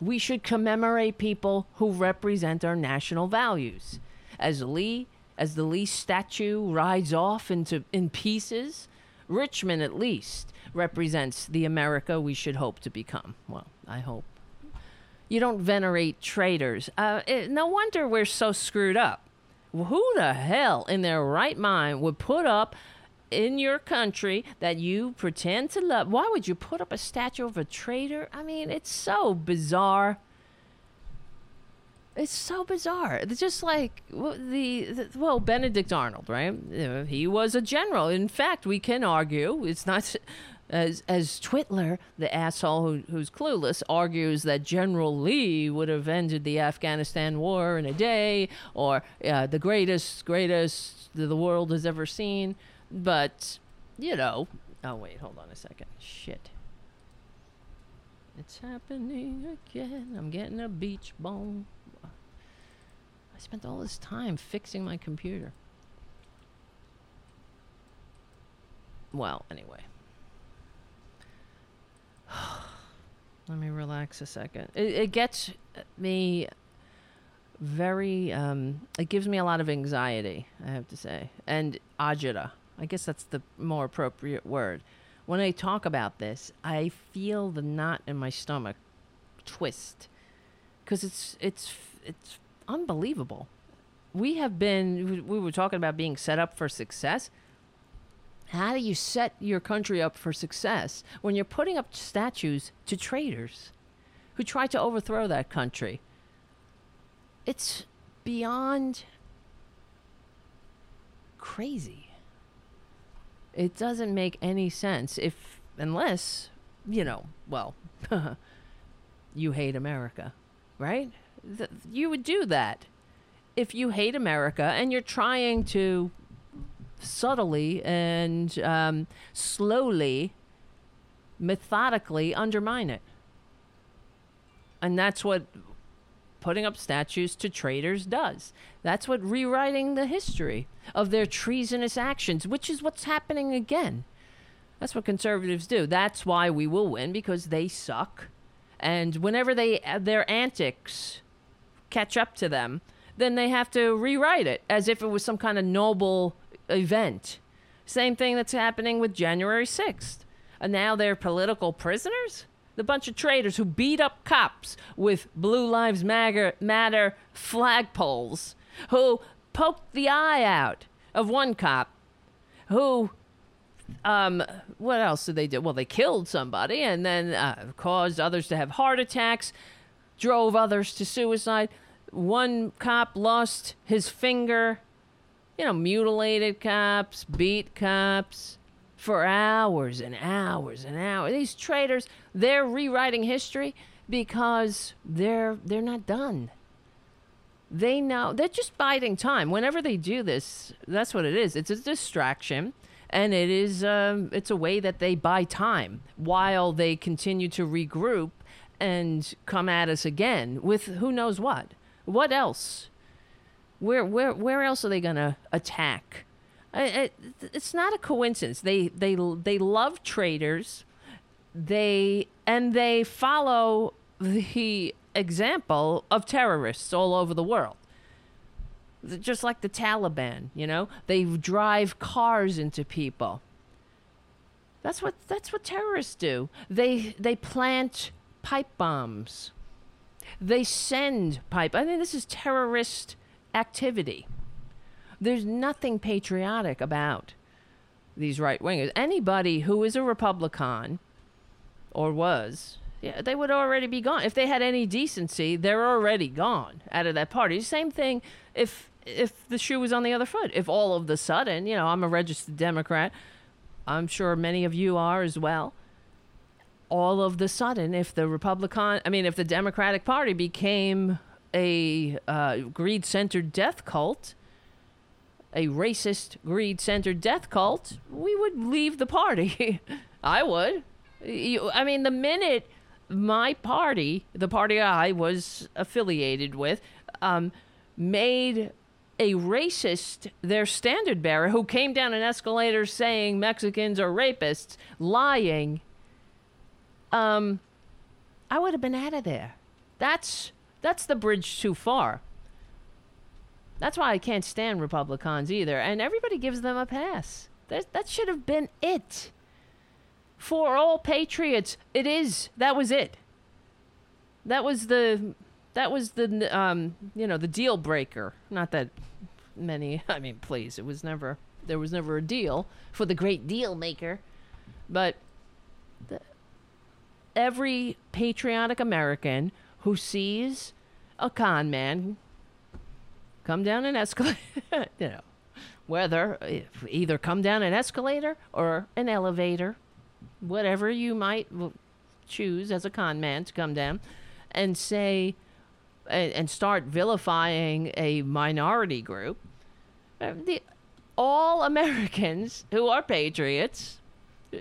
we should commemorate people who represent our national values. As Lee, as the Lee statue rides off into in pieces, Richmond at least represents the America we should hope to become. Well, I hope. You don't venerate traitors. Uh, it, no wonder we're so screwed up. Who the hell in their right mind would put up in your country that you pretend to love? Why would you put up a statue of a traitor? I mean, it's so bizarre. It's so bizarre. It's just like the, the well, Benedict Arnold, right? He was a general. In fact, we can argue it's not as as Twitler, the asshole who, who's clueless, argues that General Lee would have ended the Afghanistan war in a day, or uh, the greatest greatest the world has ever seen. But you know, oh wait, hold on a second. Shit. It's happening again. I'm getting a beach bone. I spent all this time fixing my computer. Well, anyway. [SIGHS] Let me relax a second. It, it gets me very, um, it gives me a lot of anxiety, I have to say. And agita. I guess that's the more appropriate word. When I talk about this, I feel the knot in my stomach twist because it's it's it's unbelievable. We have been we were talking about being set up for success. How do you set your country up for success when you're putting up statues to traitors who try to overthrow that country? It's beyond crazy. It doesn't make any sense if unless, you know, well, [LAUGHS] you hate America, right? Th- you would do that if you hate America and you're trying to subtly and um, slowly, methodically undermine it. And that's what putting up statues to traitors does. That's what rewriting the history of their treasonous actions, which is what's happening again. That's what conservatives do. That's why we will win because they suck. And whenever they their antics catch up to them, then they have to rewrite it as if it was some kind of noble event. Same thing that's happening with January 6th. And now they're political prisoners? The bunch of traitors who beat up cops with Blue Lives Matter, flagpoles, who poked the eye out of one cop, who, um, what else did they do? Well, they killed somebody and then uh, caused others to have heart attacks, drove others to suicide. One cop lost his finger you know, mutilated cops, beat cops for hours and hours and hours. These traitors, they're rewriting history because they're they're not done. They know they're just biding time. Whenever they do this, that's what it is. It's a distraction, and it is um, it's a way that they buy time while they continue to regroup and come at us again with who knows what. What else? Where where where else are they going to attack? I, I, it's not a coincidence. They they they love traitors. They and they follow the example of terrorists all over the world. Just like the Taliban, you know, they drive cars into people. That's what that's what terrorists do. They they plant pipe bombs. They send pipe. I mean, this is terrorist activity. There's nothing patriotic about these right wingers. Anybody who is a Republican or was, yeah, they would already be gone. If they had any decency, they're already gone out of that party. Same thing if if the shoe was on the other foot. If all of the sudden, you know, I'm a registered Democrat, I'm sure many of you are as well. All of the sudden, if the Republican, I mean, if the Democratic Party became a uh, greed centered death cult, a racist greed centered death cult, we would leave the party. [LAUGHS] I would. You, I mean, the minute my party, the party I was affiliated with, um, made a racist their standard bearer who came down an escalator saying Mexicans are rapists, lying, um, I would have been out of there. That's that's the bridge too far. That's why I can't stand Republicans either. And everybody gives them a pass. That, that should have been it. For all patriots, it is. That was it. that was the that was the um you know the deal breaker. Not that many. [LAUGHS] I mean, please, it was never there was never a deal for the great deal maker, but the, every patriotic American who sees a con man come down an escalator, [LAUGHS] you know, whether either come down an escalator or an elevator, whatever you might choose as a con man to come down and say and, start vilifying a minority group. Uh, the, all Americans who are patriots uh,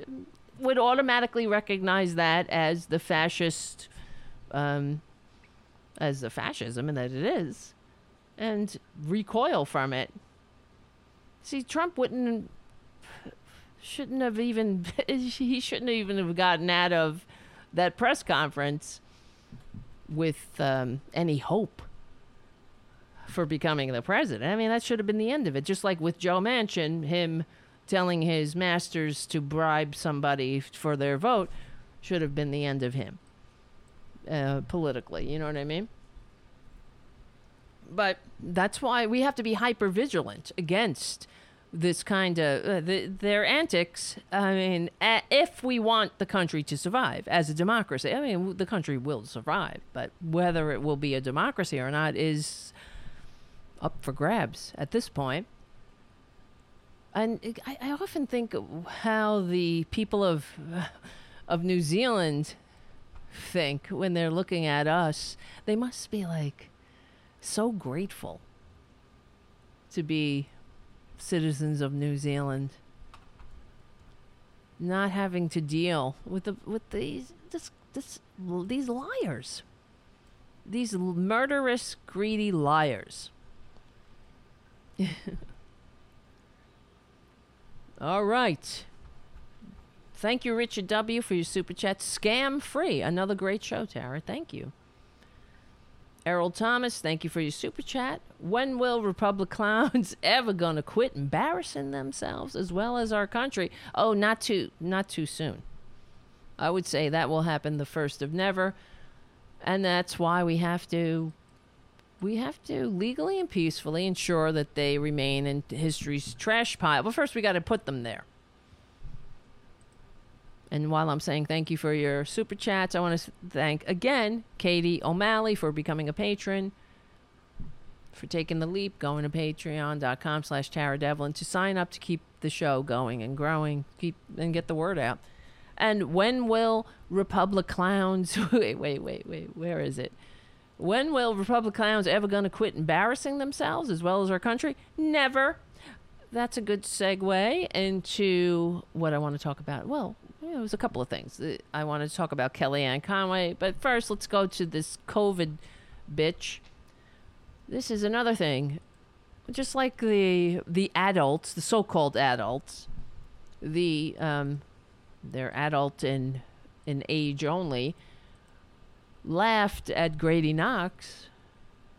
would automatically recognize that as the fascist, um, as a fascism, and that it is, and recoil from it. See, Trump wouldn't, shouldn't have even, [LAUGHS] he shouldn't even have gotten out of that press conference with um, any hope for becoming the president. I mean, that should have been the end of it. Just like with Joe Manchin, him telling his masters to bribe somebody for their vote should have been the end of him uh, politically. You know what I mean? But that's why we have to be hyper vigilant against this kind of uh, the, their antics. I mean, a, if we want the country to survive as a democracy, I mean, the country will survive, but whether it will be a democracy or not is up for grabs at this point. And I, I often think how the people of of New Zealand think when they're looking at us. They must be like so grateful to be citizens of New Zealand. Not having to deal with the with these this, this these liars. These murderous greedy liars. [LAUGHS] All right thank you richard w for your super chat scam free another great show tara thank you Errol Thomas, thank you for your super chat. When will Republic clowns [LAUGHS] ever gonna quit embarrassing themselves as well as our country? Oh, not too not too soon. I would say that will happen the first of never. And that's why we have to we have to legally and peacefully ensure that they remain in history's trash pile. But first we got to put them there. And while I'm saying thank you for your super chats, I want to thank again Katie O'Malley for becoming a patron, for taking the leap, going to patreon.com slash Tara Devlin to sign up to keep the show going and growing, keep and get the word out. And when will Republic Clowns [LAUGHS] wait, wait, wait, wait, where is it? When will Republic Clowns ever gonna quit embarrassing themselves as well as our country? Never. That's a good segue into what I want to talk about. Well, it was a couple of things. I wanted to talk about Kellyanne Conway, but first let's go to this COVID bitch. This is another thing. Just like the the adults, the so-called adults, the um, they're adult in in age only, laughed at Grady Knox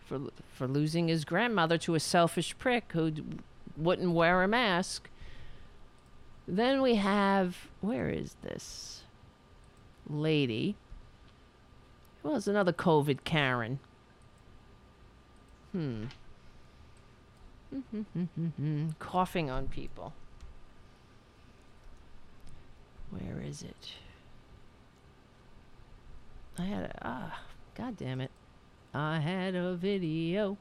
for for losing his grandmother to a selfish prick who wouldn't wear a mask then we have, where is this lady? Well, it's another COVID Karen. Hmm. [LAUGHS] Coughing on people. Where is it? I had a, ah, god damn it. I had a video.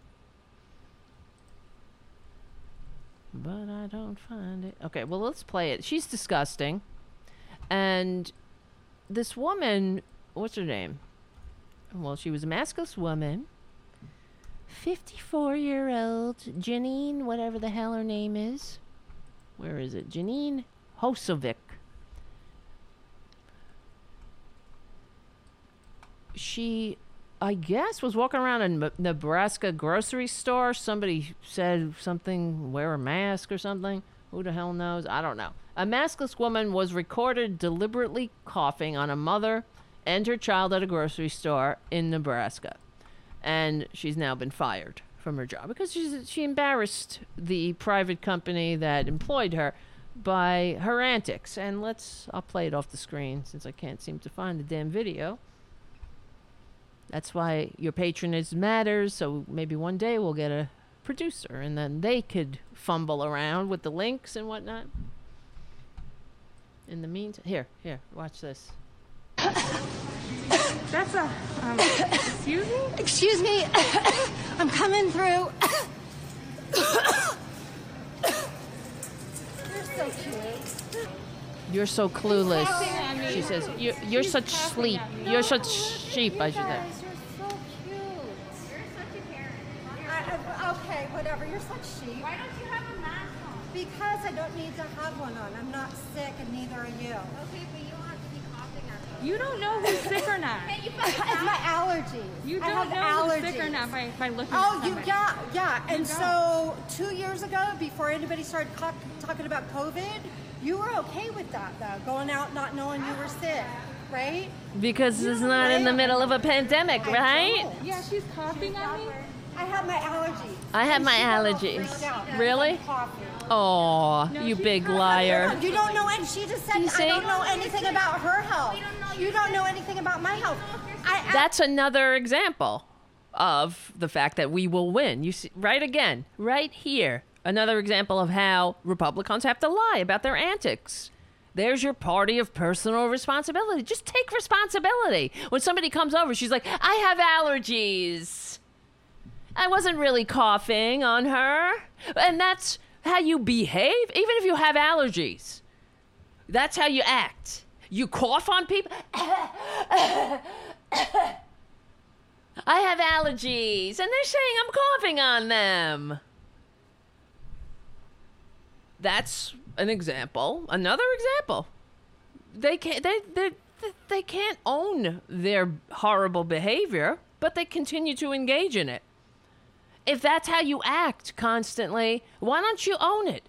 But I don't find it. Okay, well, let's play it. She's disgusting. And this woman, what's her name? Well, she was a maskless woman. 54 year old Janine, whatever the hell her name is. Where is it? Janine Hosovic. She I guess, was walking around a Nebraska grocery store. Somebody said something, wear a mask or something. Who the hell knows? I don't know. A maskless woman was recorded deliberately coughing on a mother and her child at a grocery store in Nebraska. And she's now been fired from her job because she's, she embarrassed the private company that employed her by her antics. And let's, I'll play it off the screen since I can't seem to find the damn video. That's why your patronage matters. So maybe one day we'll get a producer and then they could fumble around with the links and whatnot. In the meantime, here, here, watch this. That's a. Um, excuse me? Excuse me. [COUGHS] I'm coming through. [COUGHS] You're so cute. You're so clueless. She says, You're, you're such sleep. You're such sheep, I should say. You're so cute. You're such a parent. I, I, uh, okay, whatever. You're such sheep. Why don't you have a mask on? Because I don't need to have one on. I'm not sick, and neither are you. Okay, but you don't have to be coughing at me. You don't know who's sick or not. [LAUGHS] it's my allergies. You don't have know allergies. who's sick or not by, by looking Oh, at you somebody. yeah, yeah. You And don't. so two years ago, before anybody started co- talking about COVID, you were okay with that though, going out not knowing you were sick, right? Because it's not in the middle of a pandemic, right? Yeah, she's coughing on me. I have my allergies. I have my she got all allergies. freaked out because Really? I'm coughing. Oh, you big liar. You don't know, and she just said, You I see? don't know anything about her health. You don't know anything about my health. I, That's another example of the fact that we will win. You see, right again, right here, another example of how Republicans have to lie about their antics. There's your party of personal responsibility. Just take responsibility. When somebody comes over, she's like, I have allergies. I wasn't really coughing on her. And that's how you behave, even if you have allergies. That's how you act. You cough on people. [COUGHS] I have allergies, and they're saying I'm coughing on them. That's an example. Another example. They can't. They they they can't own their horrible behavior, but they continue to engage in it. If that's how you act constantly, why don't you own it?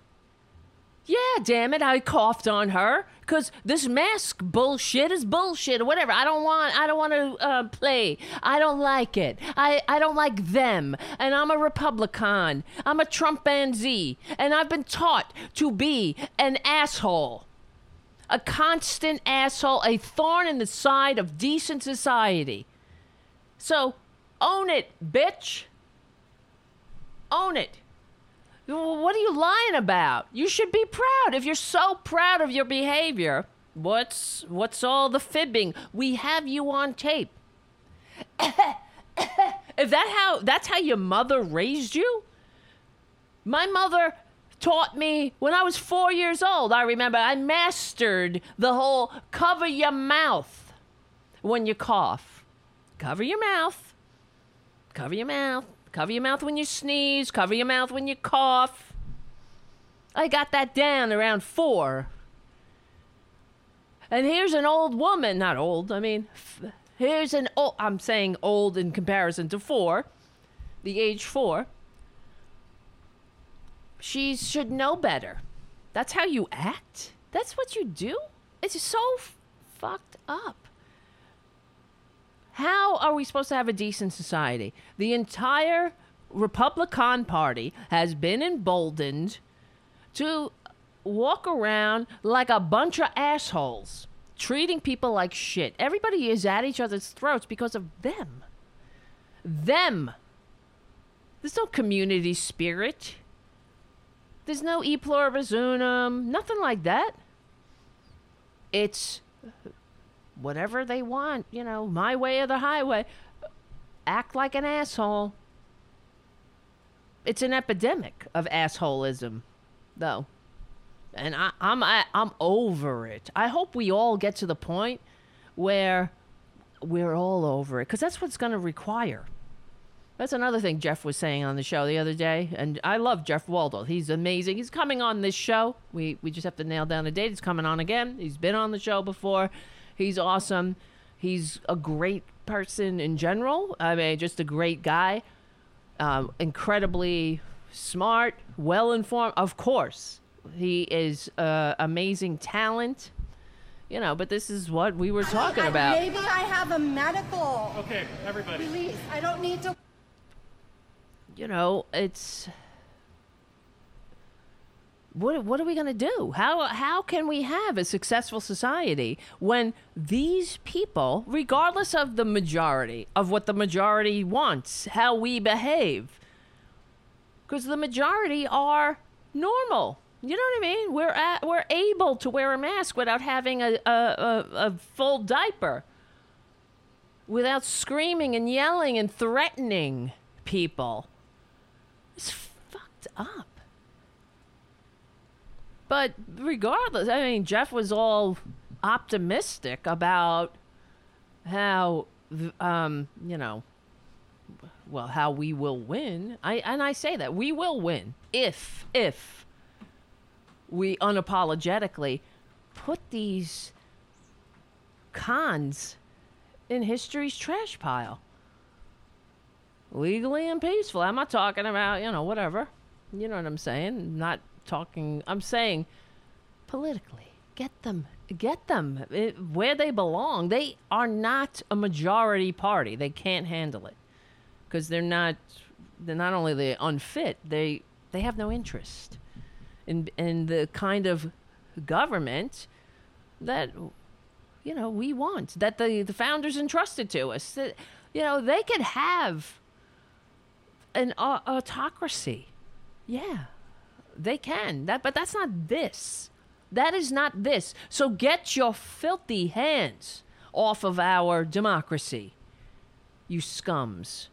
Yeah, damn it, I coughed on her because this mask bullshit is bullshit or whatever. I don't want, I don't want to uh, play. I don't like it. I, I don't like them. And I'm a Republican. I'm a Trumpanzee. And I've been taught to be an asshole. A constant asshole, a thorn in the side of decent society. So own it, bitch. Own it. What are you lying about? You should be proud. If you're so proud of your behavior, what's what's all the fibbing? We have you on tape. [COUGHS] if that how that's how your mother raised you? My mother taught me when I was 4 years old. I remember I mastered the whole cover your mouth when you cough. Cover your mouth. Cover your mouth. Cover your mouth when you sneeze. Cover your mouth when you cough. I got that down around four. And here's an old woman, not old, I mean, here's an old, I'm saying old in comparison to four, the age four. She should know better. That's how you act? That's what you do? It's so f- fucked up. How are we supposed to have a decent society? The entire Republican Party has been emboldened to walk around like a bunch of assholes, treating people like shit. Everybody is at each other's throats because of them. Them. There's no community spirit. There's no e pluribus unum, nothing like that. It's whatever they want, you know, my way or the highway. Act like an asshole. It's an epidemic of assholism, though. And I, I'm I, I'm over it. I hope we all get to the point where we're all over it, because that's what's going to require. That's another thing Jeff was saying on the show the other day, and I love Jeff Waldo. He's amazing. He's coming on this show. We we just have to nail down a date. He's coming on again. He's been on the show before. He's awesome. He's a great person in general. I mean, just a great guy. Um, incredibly smart, well informed. Of course, he is uh, amazing talent. You know, but this is what we were talking I- about. Maybe I have a medical Okay, everybody. release. I don't need to. you know, it's what what are we going to do? How how can we have a successful society when these people, regardless of the majority of what the majority wants, how we behave, because the majority are normal. You know what I mean? We're at, we're able to wear a mask without having a, a, a, a full diaper, without screaming and yelling and threatening people. It's fucked up. But regardless, I mean, Jeff was all optimistic about how, um, you know, well, how we will win. I and I say that we will win if if we unapologetically put these cons in history's trash pile. Legally and peaceful. I'm not talking about, you know, whatever. You know what I'm saying? Not talking, I'm saying politically. Get them, get them it, where they belong. They are not a majority party. They can't handle it because they're not. They're not only they unfit. They they have no interest in in the kind of government that you know we want that the the founders entrusted to us. That you know they could have an uh, autocracy. Yeah, they can. That but that's not this. That is not this. So get your filthy hands off of our democracy. You scums.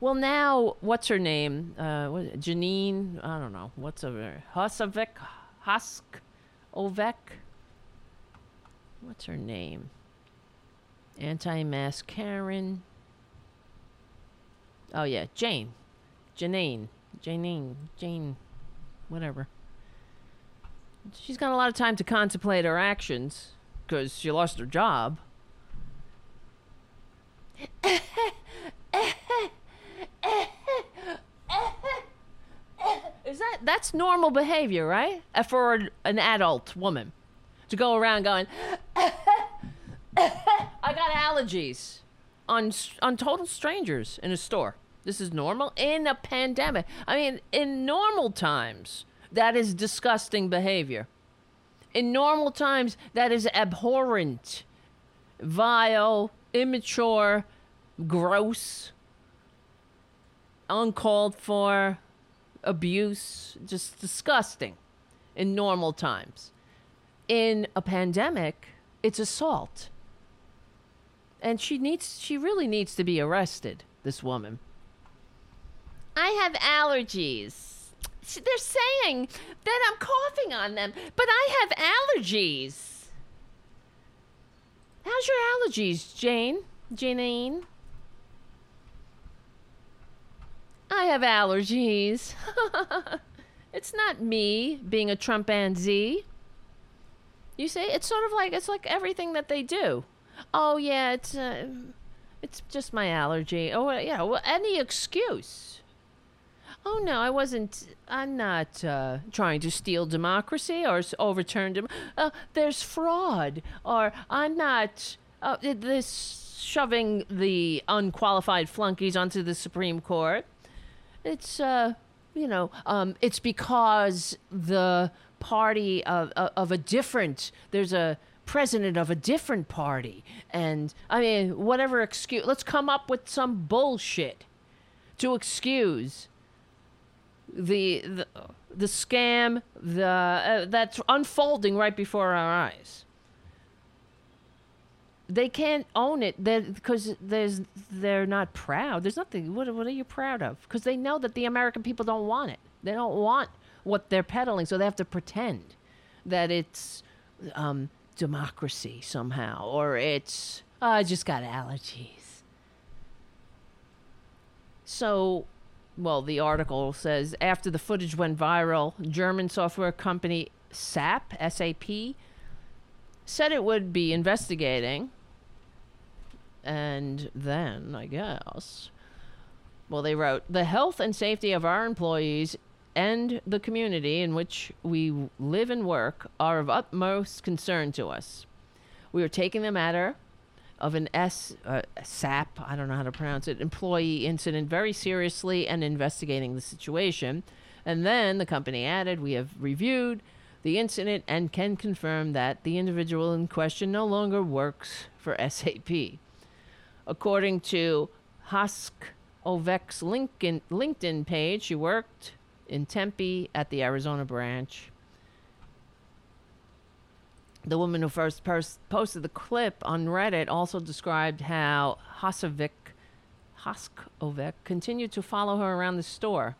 Well, now what's her name? Uh, Janine. I don't know. What's her Husavik, Husk, Ovek. What's her name? Anti-mask Karen. Oh yeah, Jane, Janine, Janine, Jane, whatever. She's got a lot of time to contemplate her actions because she lost her job. Is that that's normal behavior, right? Uh, For an adult woman to go around going, "I got allergies," on on total strangers in a store. This is normal in a pandemic. I mean, in normal times, that is disgusting behavior. In normal times, that is abhorrent, vile, immature, gross, uncalled for, abuse, just disgusting in normal times. In a pandemic, it's assault. And she needs she really needs to be arrested, this woman. I have allergies. They're saying that I'm coughing on them, but I have allergies. How's your allergies, Jane? Janine? I have allergies. [LAUGHS] it's not me being a Trumpanzee. You see, it's sort of like it's like everything that they do. Oh yeah, it's uh, it's just my allergy. Oh yeah, well any excuse. Oh no, I wasn't. I'm not uh, trying to steal democracy or overturn dem. Uh, there's fraud, or I'm not. Uh, this shoving the unqualified flunkies onto the Supreme Court. It's uh, you know, um, it's because the party of of, of a different. There's a president of a different party, and I mean, whatever excuse. Let's come up with some bullshit to excuse the the, the scam the uh, that's unfolding right before our eyes. They can't own it because there's they're not proud. There's nothing. What what are you proud of? Because they know that the American people don't want it. They don't want what they're peddling, so they have to pretend that it's um, democracy somehow, or it's oh, I just got allergies. So well, the article says after the footage went viral, German software company SAP, SAP, said it would be investigating. And then, I guess, well, they wrote the health and safety of our employees and the community in which we live and work are of utmost concern to us. We are taking the matter of an S uh, SAP, I don't know how to pronounce it, employee incident very seriously and investigating the situation. And then the company added, We have reviewed the incident and can confirm that the individual in question no longer works for SAP. According to Husk Ovek's LinkedIn, LinkedIn page, she worked in Tempe at the Arizona branch. The woman who first pers- posted the clip on Reddit also described how Hasovic, Hoskovec continued to follow her around the store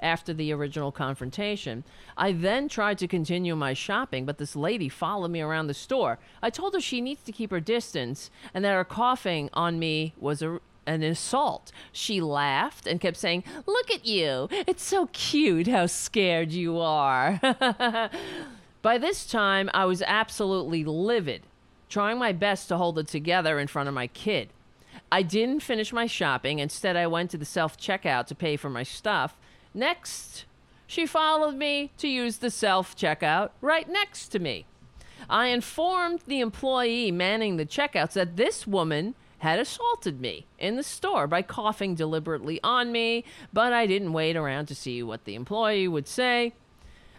after the original confrontation. I then tried to continue my shopping, but this lady followed me around the store. I told her she needs to keep her distance and that her coughing on me was a, an assault. She laughed and kept saying, Look at you. It's so cute how scared you are. [LAUGHS] By this time, I was absolutely livid, trying my best to hold it together in front of my kid. I didn't finish my shopping. Instead, I went to the self checkout to pay for my stuff. Next, she followed me to use the self checkout right next to me. I informed the employee manning the checkouts that this woman had assaulted me in the store by coughing deliberately on me, but I didn't wait around to see what the employee would say.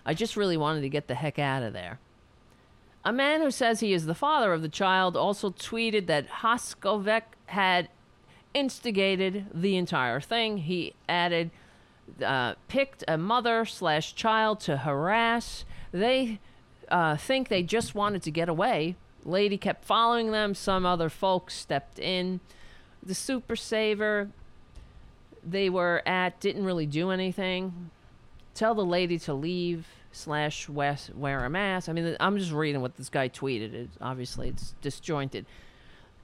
I just really wanted to get the heck out of there. A man who says he is the father of the child also tweeted that Hoskovec had instigated the entire thing. He added, uh, picked a mother slash child to harass. They uh, think they just wanted to get away. Lady kept following them. Some other folks stepped in. The super saver they were at didn't really do anything. Tell the lady to leave slash wear a mask. I mean, I'm just reading what this guy tweeted. It, obviously, it's disjointed.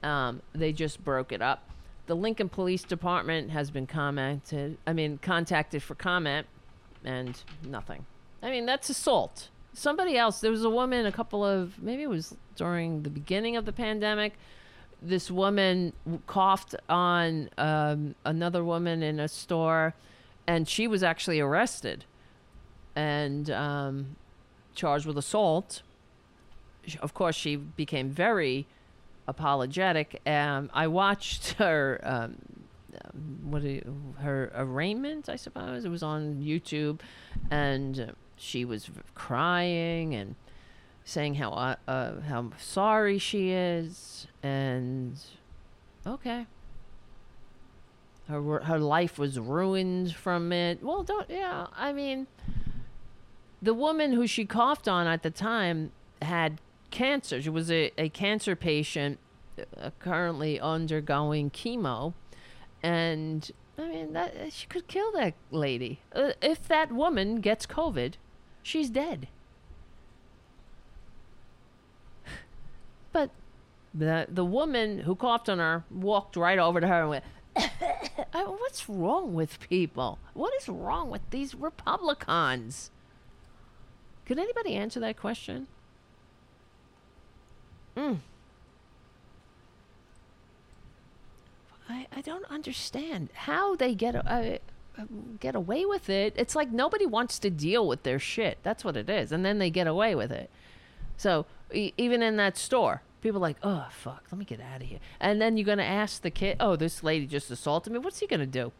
Um, they just broke it up. The Lincoln Police Department has been commented. I mean, contacted for comment, and nothing. I mean, that's assault. Somebody else. There was a woman. A couple of maybe it was during the beginning of the pandemic. This woman coughed on um, another woman in a store, and she was actually arrested and um, charged with assault. Of course, she became very apologetic. Um, I watched [LAUGHS] her, um, um, what you, her arraignment, I suppose. It was on YouTube, and she was crying and saying how uh, uh, how sorry she is, and okay. Her her life was ruined from it. Well, don't yeah. I mean, the woman who she coughed on at the time had cancer. She was a, a cancer patient uh, currently undergoing chemo. And I mean, that she could kill that lady. Uh, if that woman gets COVID, she's dead. [LAUGHS] But the the woman who coughed on her walked right over to her and went, [COUGHS] I, "What's wrong with people? What is wrong with these Republicans?" Could anybody answer that question? Mm. I, I don't understand how they get uh, get away with it. It's like nobody wants to deal with their shit. That's what it is, and then they get away with it. So e- even in that store, people like, oh fuck, let me get out of here. And then you're gonna ask the kid, oh, this lady just assaulted me. What's he gonna do?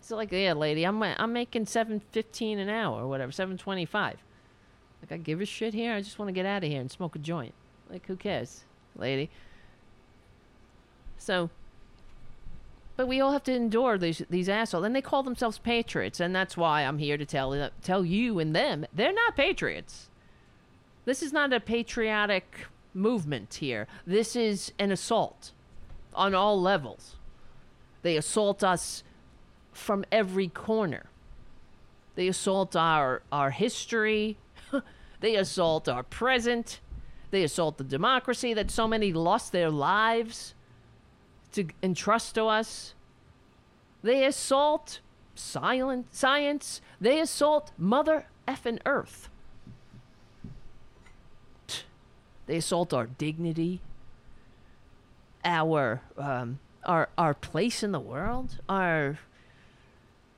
It's like, yeah, lady, I'm I'm making seven fifteen an hour or whatever, seven twenty five. Like I give a shit here. I just want to get out of here and smoke a joint. Like who cares, lady? So, but we all have to endure these these assholes, and they call themselves patriots, and that's why I'm here to tell uh, tell you and them they're not patriots. This is not a patriotic movement here. This is an assault on all levels. They assault us from every corner. They assault our our history. They assault our present. They assault the democracy that so many lost their lives to entrust to us. They assault silent science. They assault Mother effing Earth. They assault our dignity, our um, our our place in the world, our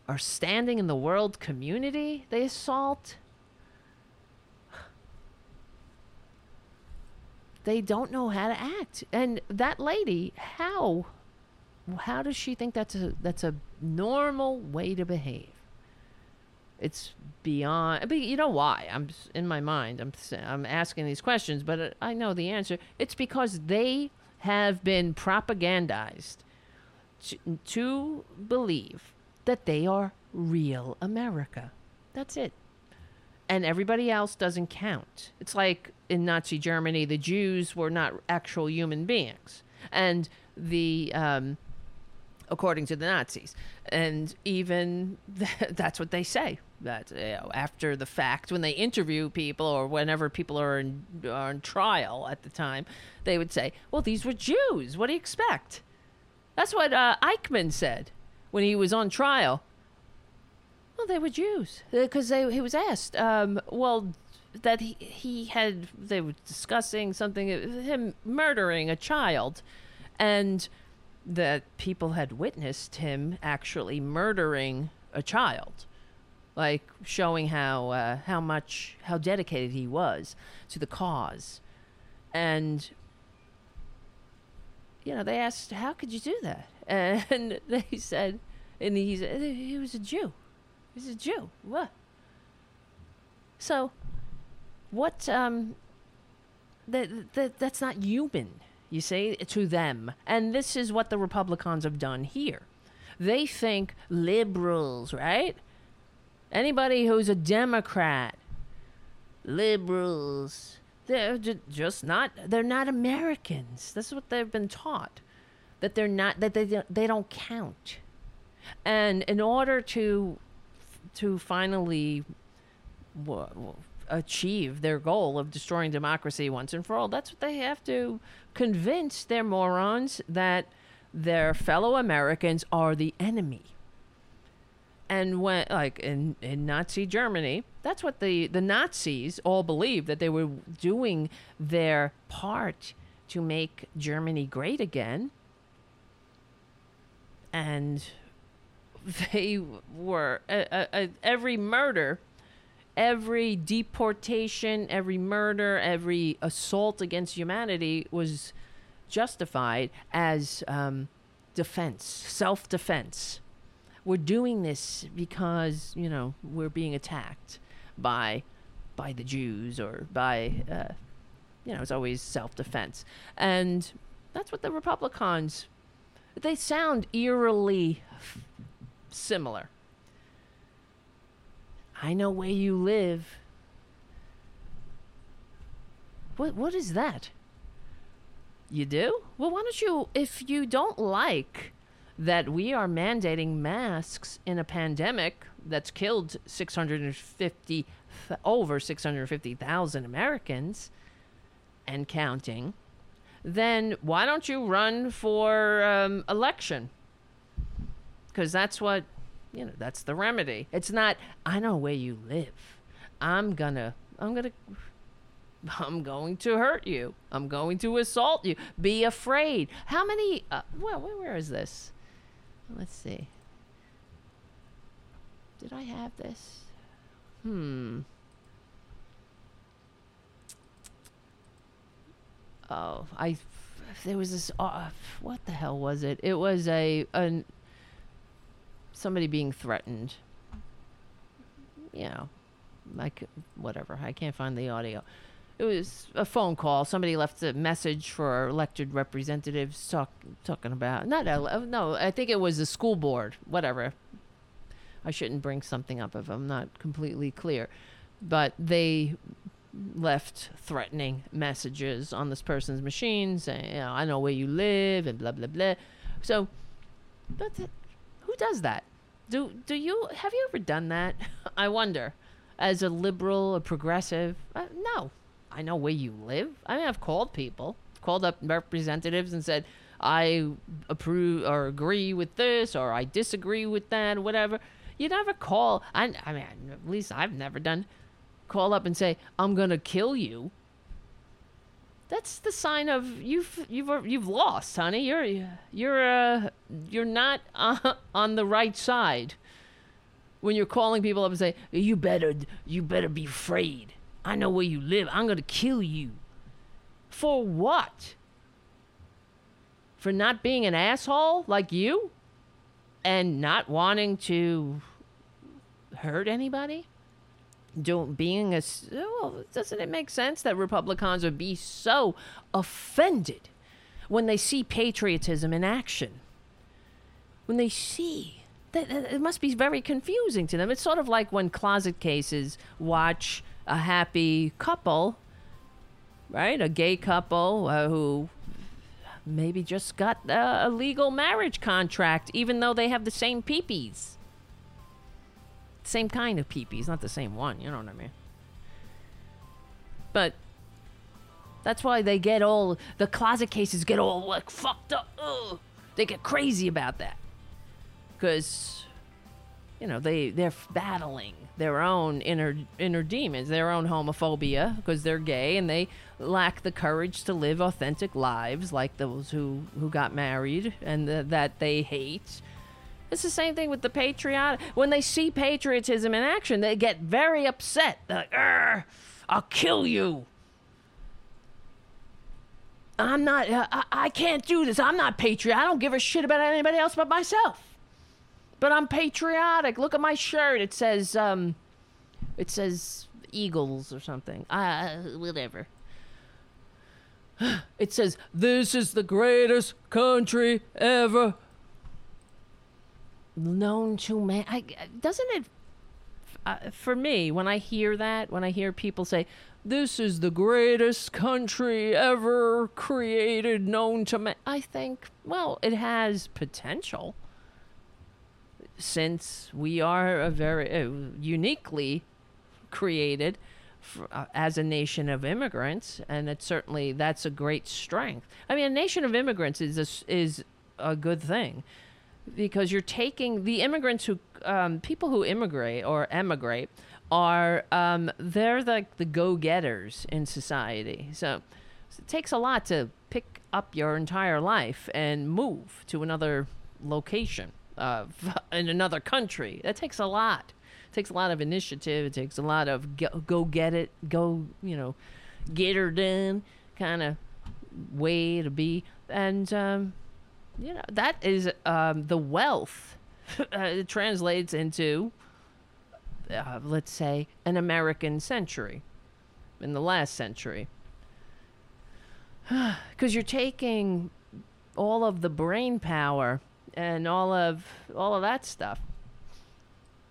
our standing in the world community. They assault. They don't know how to act, and that lady, how, how does she think that's a that's a normal way to behave? It's beyond. But you know why? I'm in my mind. I'm I'm asking these questions, but uh, I know the answer. It's because they have been propagandized to, to believe that they are real America. That's it. And everybody else doesn't count. It's like in Nazi Germany, the Jews were not actual human beings. And the, um, according to the Nazis. And even [LAUGHS] that's what they say. That you know, after the fact, when they interview people or whenever people are in, are in trial at the time, they would say, well, these were Jews. What do you expect? That's what uh, Eichmann said when he was on trial. Well, they were Jews because he was asked. Um, well, that he, he had they were discussing something him murdering a child, and that people had witnessed him actually murdering a child, like showing how uh, how much how dedicated he was to the cause, and you know they asked how could you do that, [LAUGHS] and they said, and he he was a Jew, he's a Jew. What? So, what? Um, that that that's not human. You see, to them, and this is what the Republicans have done here. They think liberals, right? Anybody who's a Democrat, liberals, they're ju- just not. They're not Americans. That's what they've been taught. That they're not. That they they don't count. And in order to to finally wa- wa- achieve their goal of destroying democracy once and for all. That's what they have to convince their morons that their fellow Americans are the enemy. And when, like in, in Nazi Germany, that's what the, the Nazis all believed that they were doing their part to make Germany great again. And they were, uh, uh, every murder every deportation, every murder, every assault against humanity was justified as um, defense, self defense. We're doing this because, you know, we're being attacked by by the Jews or by, uh, you know, it's always self defense. And that's what the Republicans, they sound eerily similar. I know where you live. What what is that? You do? Well, why don't you if you don't like that we are mandating masks in a pandemic that's killed 650 th- over 650,000 Americans and counting, then why don't you run for um, election? Because that's what you know that's the remedy. It's not i know where you live. I'm gonna i'm gonna i'm going to hurt you. I'm going to assault you. Be afraid. How many uh, well where, where is this? Let's see. Did i have this? Hmm. Oh i there was this uh, what the hell was it? It was a an somebody being threatened. You know, like whatever. I can't find the audio. It was a phone call. Somebody left a message for elected representatives talk, talking about not ele- oh, no. I think it was the school board. Whatever. I shouldn't bring something up if I'm not completely clear, but they left threatening messages on this person's machine saying, you know, I know where you live and blah blah blah. So, but th- who does that? Do do you have you ever done that? [LAUGHS] I wonder. As a liberal, a progressive, uh, no. I know where you live. I mean, I've called people, called up representatives, and said I approve or agree with this, or I disagree with that, whatever. You never call. I, I mean, at least I've never done. Call up and say I'm gonna kill you. That's the sign of you've you've you've lost, honey. You're you're uh you're not uh, on the right side. When you're calling people up and say you better you better be afraid. I know where you live. I'm gonna kill you. For what? For not being an asshole like you, and not wanting to hurt anybody? Don't being a well, doesn't it make sense that Republicans would be so offended when they see patriotism in action? When they see that- it must be very confusing to them. It's sort of like when closet cases watch a happy couple, right? A gay couple uh, who maybe just got uh, a legal marriage contract, even though they have the same peepees. Same kind of peepees, not the same one, you know what I mean? But that's why they get all, the closet cases get all like fucked up. Ugh. They get crazy about that. Because, you know, they, they're battling their own inner, inner demons, their own homophobia, because they're gay and they lack the courage to live authentic lives like those who, who got married and the, that they hate. It's the same thing with the patriotic. When they see patriotism in action, they get very upset. They're like, I'll kill you. I'm not, uh, I, I can't do this. I'm not patriot. I don't give a shit about anybody else but myself. But I'm patriotic. Look at my shirt. It says, um, it says Eagles or something. Uh, whatever. [SIGHS] It says, This is the greatest country ever known to man. I, doesn't it, uh, for me, when I hear that, when I hear people say, This is the greatest country ever created, known to man, I think, well, it has potential since we are a very uh, uniquely created f- uh, as a nation of immigrants, and it's certainly that's a great strength. I mean, a nation of immigrants is a, is a good thing because you're taking the immigrants who um, people who immigrate or emigrate are um, they're like the go-getters in society. So it takes a lot to pick up your entire life and move to another location uh, [LAUGHS] in another country. That takes a lot. It takes a lot of initiative. It takes a lot of go, go get it, go you know, get her done kind of way to be. And um, you know that is um, the wealth. [LAUGHS] uh, it translates into, uh, let's say, an American century, in the last century. [SIGHS] Because you're taking all of the brain power and all of all of that stuff,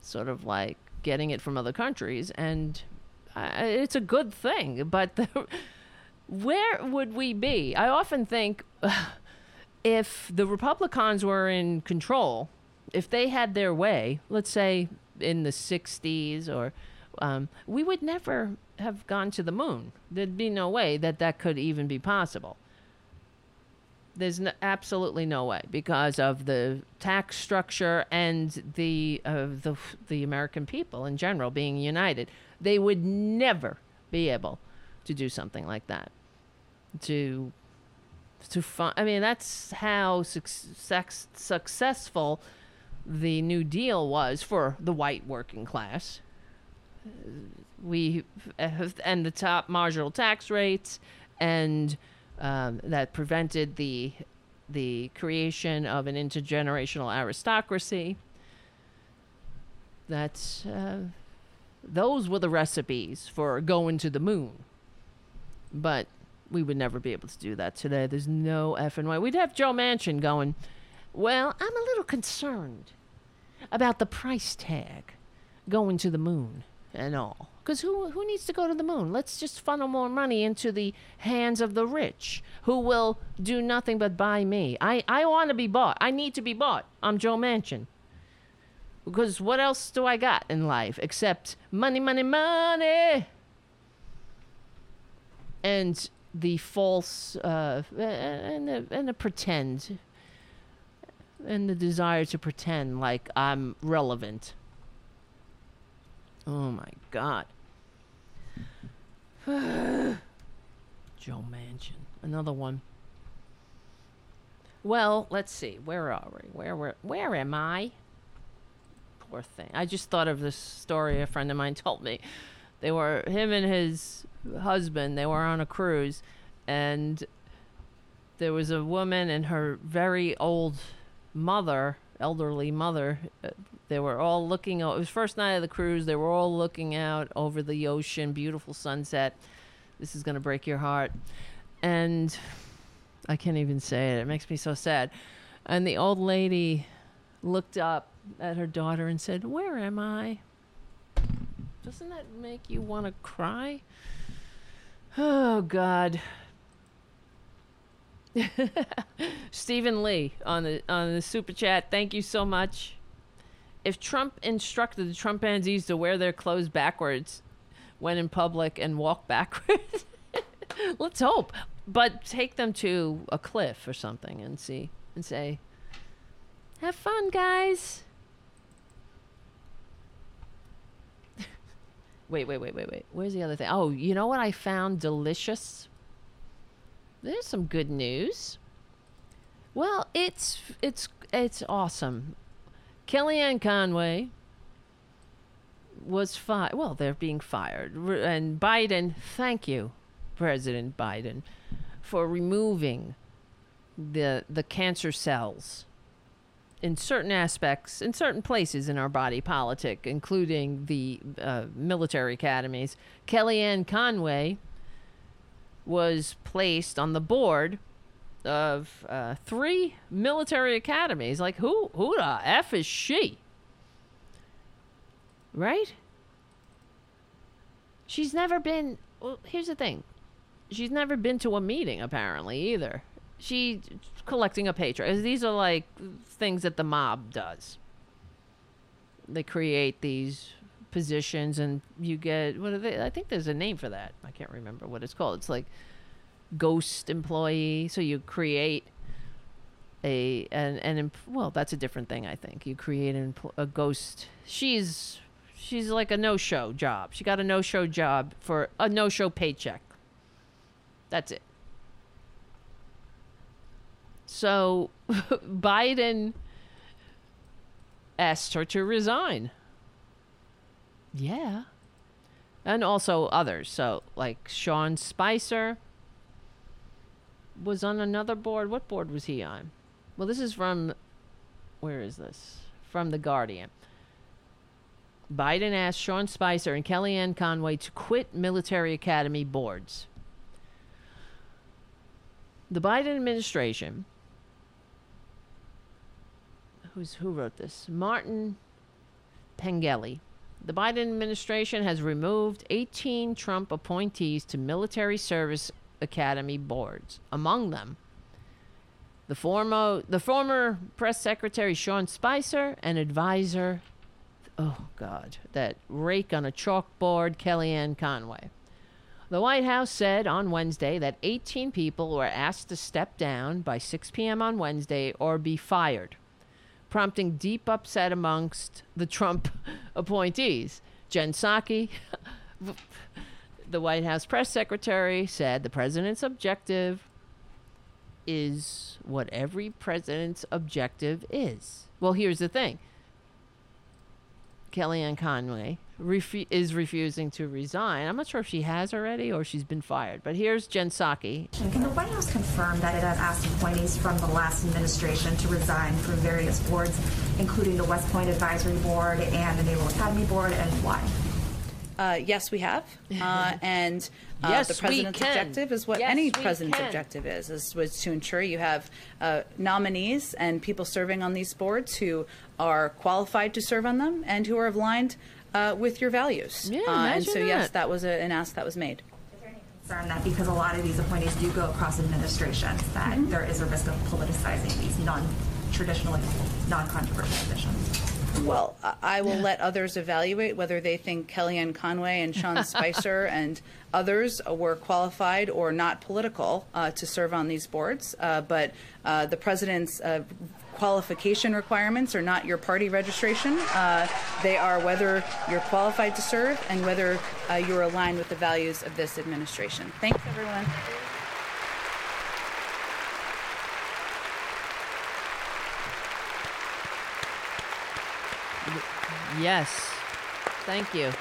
sort of like getting it from other countries, and uh, it's a good thing. But the, [LAUGHS] where would we be? I often think [LAUGHS] if the Republicans were in control, if they had their way, let's say in the 60s or um, we would never have gone to the moon. There'd be no way that that could even be possible. There's no, absolutely no way because of the tax structure and the uh, the the American people in general being united. They would never be able to do something like that. To to find. I mean, that's how success, successful the New Deal was for the white working class. We and the top marginal tax rates, and um, that prevented the the creation of an intergenerational aristocracy. That's uh, those were the recipes for going to the moon. But we would never be able to do that today. There's no effing way. We'd have Joe Manchin going, Well, I'm a little concerned about the price tag going to the moon and all. Because who, who needs to go to the moon? Let's just funnel more money into the hands of the rich who will do nothing but buy me. I, I want to be bought. I need to be bought. I'm Joe Manchin. Because what else do I got in life except money, money, money? And the false uh, and the, and the pretend and the desire to pretend like I'm relevant. Oh my god. [SIGHS] Joe Manchin, another one. Well, let's see. Where are we? Where where where am I? Poor thing. I just thought of this story a friend of mine [LAUGHS] told me. They were him and his husband. They were on a cruise, and there was a woman and her very old mother elderly mother. Uh, They were all looking. o- It was first night of the cruise. They were all looking out over the ocean, beautiful sunset. This is gonna break your heart, and I can't even say it. It makes me so sad. And the old lady looked up at her daughter and said, "Where am I?" Doesn't that make you want to cry? Oh God. [LAUGHS] Stephen Lee on the on the super chat. Thank you so much. If Trump instructed the Trumpanzees to wear their clothes backwards when in public and walk [LAUGHS] backwards, let's hope. But take them to a cliff or something and see and say, "Have fun, guys." Wait, wait, wait, wait, wait. Where's the other thing? Oh, you know what I found delicious? There's some good news. Well, it's it's it's awesome. Kellyanne Conway was fired. Well, they're being fired, and Biden. Thank you, President Biden, for removing the the cancer cells in certain aspects, in certain places in our body politic, including the uh, military academies. Kellyanne Conway was placed on the board of uh, three military academies. Like who? Who the f is she? Right? She's never been. Well, here's the thing. She's never been to a meeting apparently either. She collecting a paycheck. These are like things that the mob does. They create these positions and you get what are they? I think there's a name for that. I can't remember what it's called. It's like ghost employee. So you create a an an well, that's a different thing. I think you create an a ghost. She's she's like a no show job. She got a no show job for a no show paycheck. That's it. So [LAUGHS] Biden asked her to resign. Yeah. And also others. So, like Sean Spicer was on another board. What board was he on? Well, this is from, where is this? From The Guardian. Biden asked Sean Spicer and Kellyanne Conway to quit military academy boards. The Biden administration, who's who wrote this? Martin Pengelly. The Biden administration has removed 18 Trump appointees to military service academy boards. Among them, the former the former press secretary Sean Spicer and advisor oh god, that rake on a chalkboard Kellyanne Conway. The White House said on Wednesday that 18 people were asked to step down by 6 p.m. on Wednesday or be fired, prompting deep upset amongst the Trump [LAUGHS] appointees. Jen Psaki, [LAUGHS] the White House press secretary, said the president's objective is what every president's objective is. Well, here's the thing Kellyanne Conway refu- is refusing to resign. I'm not sure if she has already or she's been fired. But here's Jen Psaki. Can the White House confirm that it has asked appointees from the last administration to resign from various boards, including the West Point Advisory Board and the Naval Academy Board, and why? Uh, yes, we have, [LAUGHS] uh, and uh, Yes, the president's objective is what Yes, any president's can. objective is: is was to ensure you have uh, nominees and people serving on these boards who are qualified to serve on them and who are aligned uh, with your values. Yeah, uh, and imagine so, yes, that. that was a, an ask that was made. Is there any concern that because a lot of these appointees do go across administrations, that there is a risk of politicizing these non-traditionally non-controversial positions. Well, I- I will let others evaluate whether they think Kellyanne Conway and Sean [LAUGHS] Spicer and others were qualified or not political uh, to serve on these boards. Uh, but uh, the president's uh, qualification requirements are not your party registration. Uh, they are whether you're qualified to serve and whether uh, you're aligned with the values of this administration. Thanks, everyone. Yes. Thank you.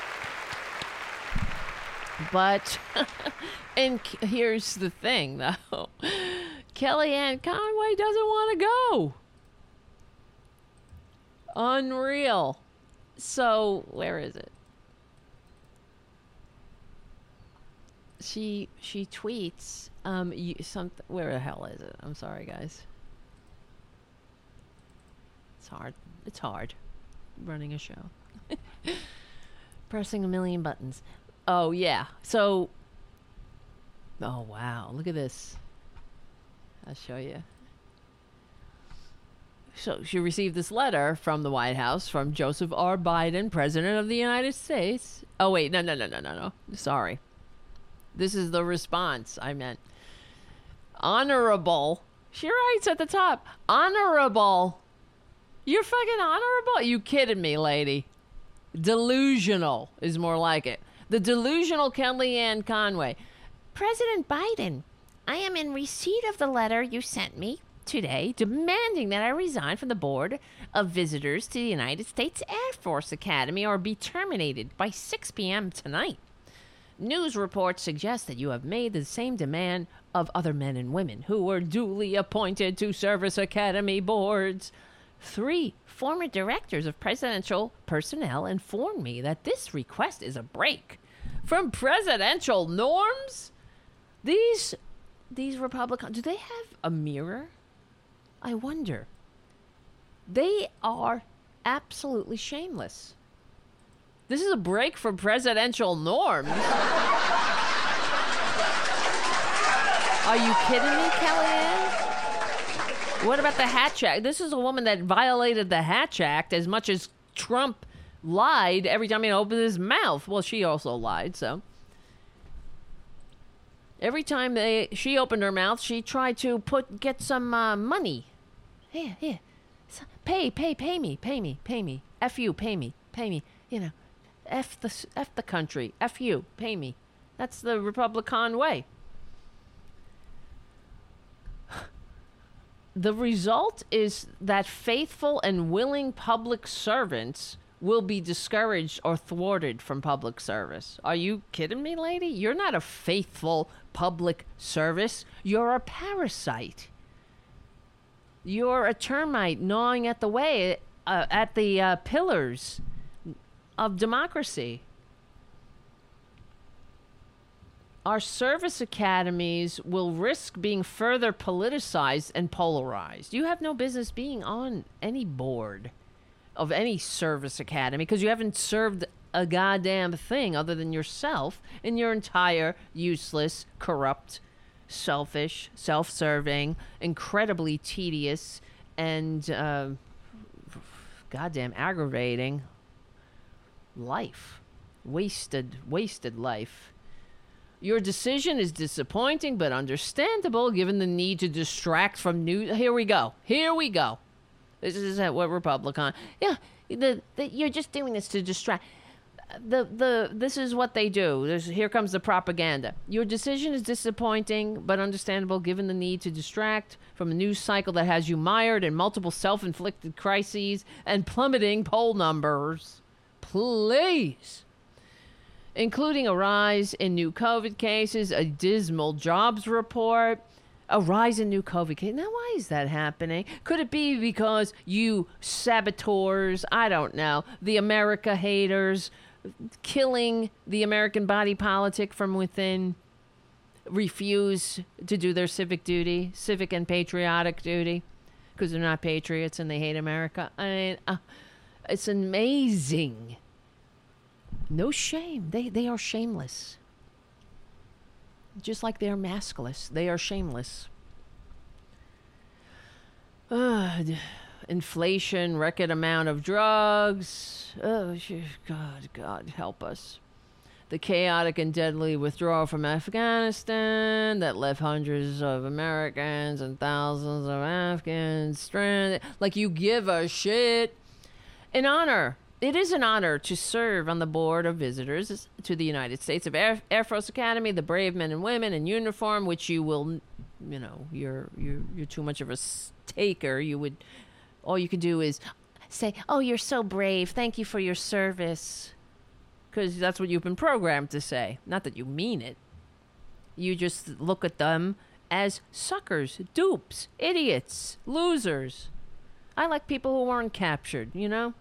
But, [LAUGHS] and here's the thing, though [LAUGHS] Kellyanne Conway doesn't want to go. Unreal. So, where is it? She she tweets um you, something where the hell is it? I'm sorry guys. It's hard. It's hard running a show. [LAUGHS] Pressing a million buttons. Oh yeah. So Oh wow, look at this. I'll show you. So she received this letter from the White House from Joseph R. Biden, President of the United States. Oh wait, no, no, no, no, no, no. Sorry. This is the response I meant. Honorable. She writes at the top. Honorable. You're fucking honorable? You kidding me, lady? Delusional is more like it. The delusional Kellyanne Conway. President Biden, I am in receipt of the letter you sent me today demanding that I resign from the board of visitors to the United States Air Force Academy or be terminated by 6 p.m. tonight. News reports suggest that you have made the same demand of other men and women who were duly appointed to service academy boards. Three former directors of presidential personnel informed me that this request is a break from presidential norms. These these Republicans, do they have a mirror? I wonder. They are absolutely shameless. This is a break from presidential norms. Are you kidding me, Kellyanne? What about the Hatch Act? This is a woman that violated the Hatch Act as much as Trump lied every time he opened his mouth. Well, she also lied, so. Every time they she opened her mouth, she tried to put get some uh, money. Here, here, S- pay, pay, pay me, pay me, pay me. F you, pay me, pay me. You know, f the F the country, f you, pay me. That's the Republican way. [SIGHS] The result is that faithful and willing public servants will be discouraged or thwarted from public service. Are you kidding me, lady? You're not a faithful public service. You're a parasite. You're a termite gnawing at the way, uh, at the uh, pillars of democracy. Our service academies will risk being further politicized and polarized. You have no business being on any board of any service academy because you haven't served a goddamn thing other than yourself in your entire useless, corrupt, selfish, self serving, incredibly tedious, and uh, goddamn aggravating life. Wasted, wasted life. Your decision is disappointing but understandable given the need to distract from news. Here we go. Here we go. This is what Republican. Yeah, the, the, you're just doing this to distract. The the this is what they do. There's, here comes the propaganda. Your decision is disappointing but understandable given the need to distract from a news cycle that has you mired in multiple self-inflicted crises and plummeting poll numbers. Please including a rise in new COVID cases, a dismal jobs report, a rise in new COVID cases. Now, why is that happening? Could it be because you saboteurs, I don't know, the America haters, killing the American body politic from within, refuse to do their civic duty, civic and patriotic duty, because they're not patriots and they hate America? I mean, uh, it's amazing. No shame. They they are shameless. Just like they are maskless, they are shameless. [SIGHS] Uh, inflation, record amount of drugs. Oh, God, God, help us. The chaotic and deadly withdrawal from Afghanistan that left hundreds of Americans and thousands of Afghans stranded. Like, you give a shit. An honor. It is an honor to serve on the board of visitors to the United States of Air, Air Force Academy, the brave men and women in uniform, which you will, you know, you're you're you're too much of a taker. You would, all you can do is say, "Oh, you're so brave. Thank you for your service," because that's what you've been programmed to say. Not that you mean it. You just look at them as suckers, dupes, idiots, losers. I like people who aren't captured, you know?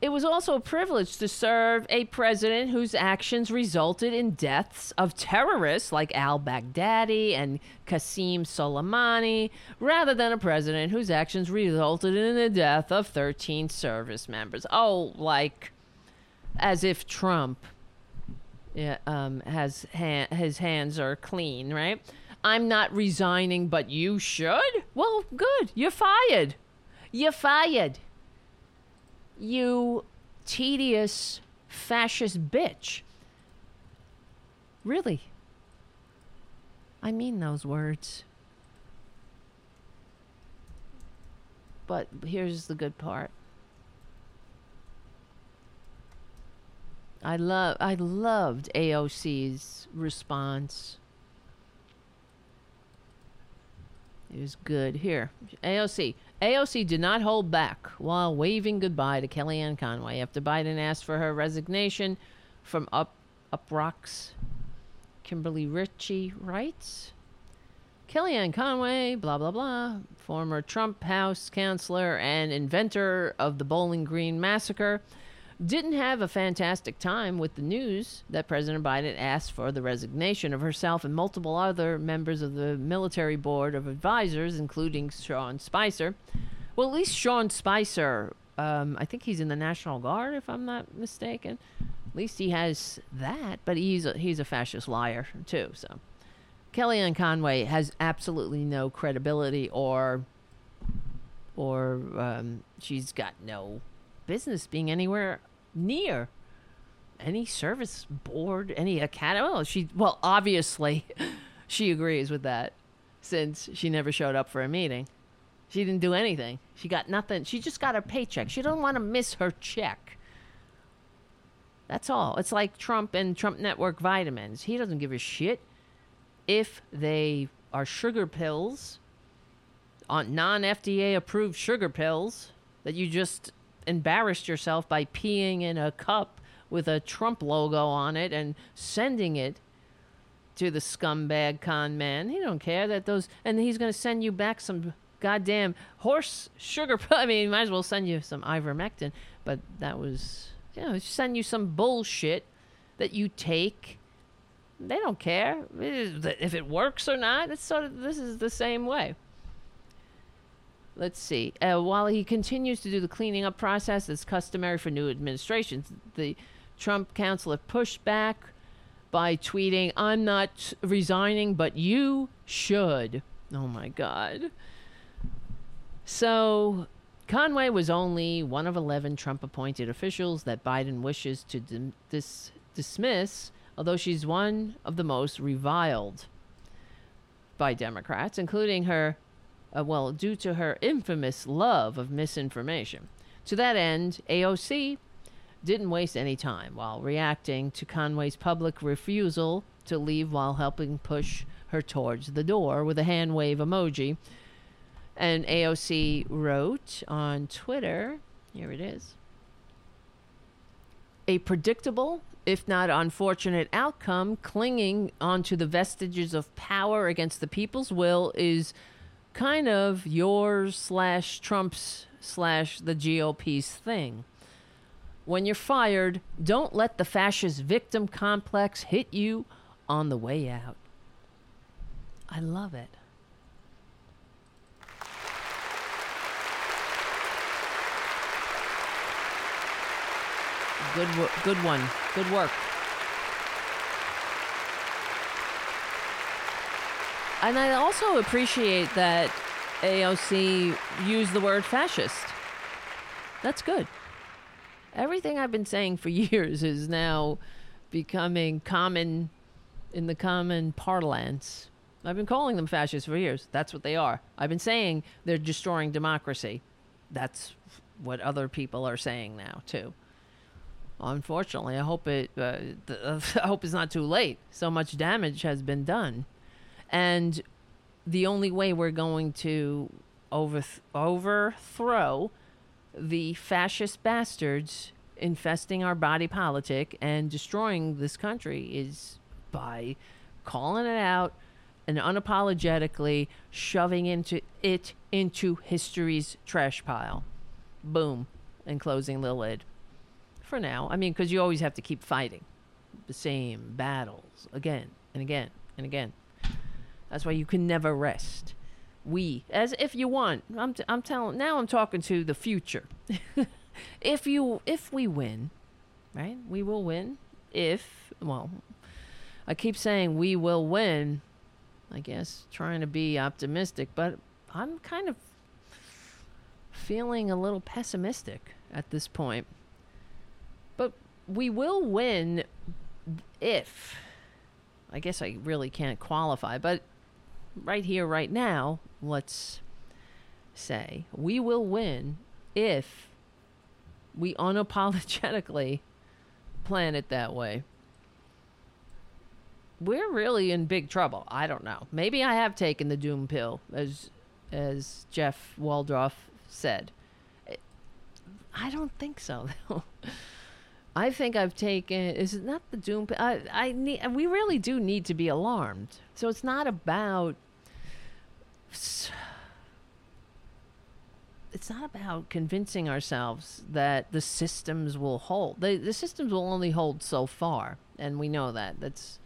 It was also a privilege to serve a president whose actions resulted in deaths of terrorists like al Baghdadi and Qasem Soleimani, rather than a president whose actions resulted in the death of 13 service members. Oh, like as if Trump yeah, um, has ha- his hands are clean, right? I'm not resigning, but you should? Well, good. You're fired. You're fired you tedious fascist bitch. Really. I mean those words. But here's the good part. I love I loved AOC's response. It was good. Here, AOC. AOC did not hold back while waving goodbye to Kellyanne Conway after Biden asked for her resignation from Up Uproxx. Kimberly Ritchie writes Kellyanne Conway, blah, blah, blah, former Trump House counselor and inventor of the Bowling Green Massacre, didn't have a fantastic time with the news that President Biden asked for the resignation of herself and multiple other members of the military board of advisors, including Sean Spicer. Well, at least Sean Spicer, um, I think he's in the National Guard, if I'm not mistaken. At least he has that, but he's a, he's a fascist liar too. So Kellyanne Conway has absolutely no credibility, or or um, she's got no business being anywhere near any service board, any academy. Well, she well, obviously, [LAUGHS] she agrees with that, since she never showed up for a meeting. She didn't do anything. She got nothing. She just got her paycheck. She don't want to miss her check. That's all. It's like Trump and Trump Network vitamins. He doesn't give a shit if they are sugar pills, on non FDA approved sugar pills that you just embarrassed yourself by peeing in a cup with a Trump logo on it and sending it to the scumbag con man. He don't care that those, and he's going to send you back some goddamn horse sugar. [LAUGHS] I mean, he might as well send you some ivermectin, but that was, you know, send you some bullshit that you take. They don't care if it works or not. It's sort of this is the same way. Let's see. Uh, while he continues to do the cleaning up process that's customary for new administrations, the Trump counselor pushed back by tweeting, I'm not resigning, but you should. Oh my God. So, Conway was only one of 11 Trump appointed officials that Biden wishes to dim- dis- dismiss, although she's one of the most reviled by Democrats, including her uh, well, due to her infamous love of misinformation. To that end, AOC didn't waste any time while reacting to Conway's public refusal to leave while helping push her towards the door with a hand wave emoji. And AOC wrote on Twitter, here it is. A predictable, if not unfortunate outcome, clinging onto the vestiges of power against the people's will is kind of yours slash Trump's slash the GOP's thing. When you're fired, don't let the fascist victim complex hit you on the way out. I love it. Good, good one. Good work. And I also appreciate that AOC used the word fascist. That's good. Everything I've been saying for [LAUGHS] years is now becoming common in the common parlance. I've been calling them fascists for years. That's what they are. I've been saying they're destroying democracy. That's what other people are saying now too. Unfortunately, I hope it. Uh, [LAUGHS] I hope it's not too late. So much damage has been done. And the only way we're going to overth- overthrow the fascist bastards infesting our body politic and destroying this country is by calling it out, and unapologetically shoving into it into history's trash pile. Boom, and closing the lid. For now, I mean, because you always have to keep fighting the same battles again and again and again. That's why you can never rest. We, as if you want, I'm, t- I'm telling. Now I'm talking to the future. [LAUGHS] if you, if we win, right? We will win. If well, I keep saying we will win. I guess trying to be optimistic, but I'm kind of feeling a little pessimistic at this point. But we will win if I guess I really can't qualify, but right here, right now, let's say we will win if we unapologetically plan it that way. We're really in big trouble. I don't know. Maybe I have taken the doom pill, as as Jeff Waldorf said. I don't think so, [LAUGHS] though. I think I've taken. Is it not the doom? I I need. We really do need to be alarmed. So it's not about. It's not about convincing ourselves that the systems will hold. The the systems will only hold so far, and we know that. That's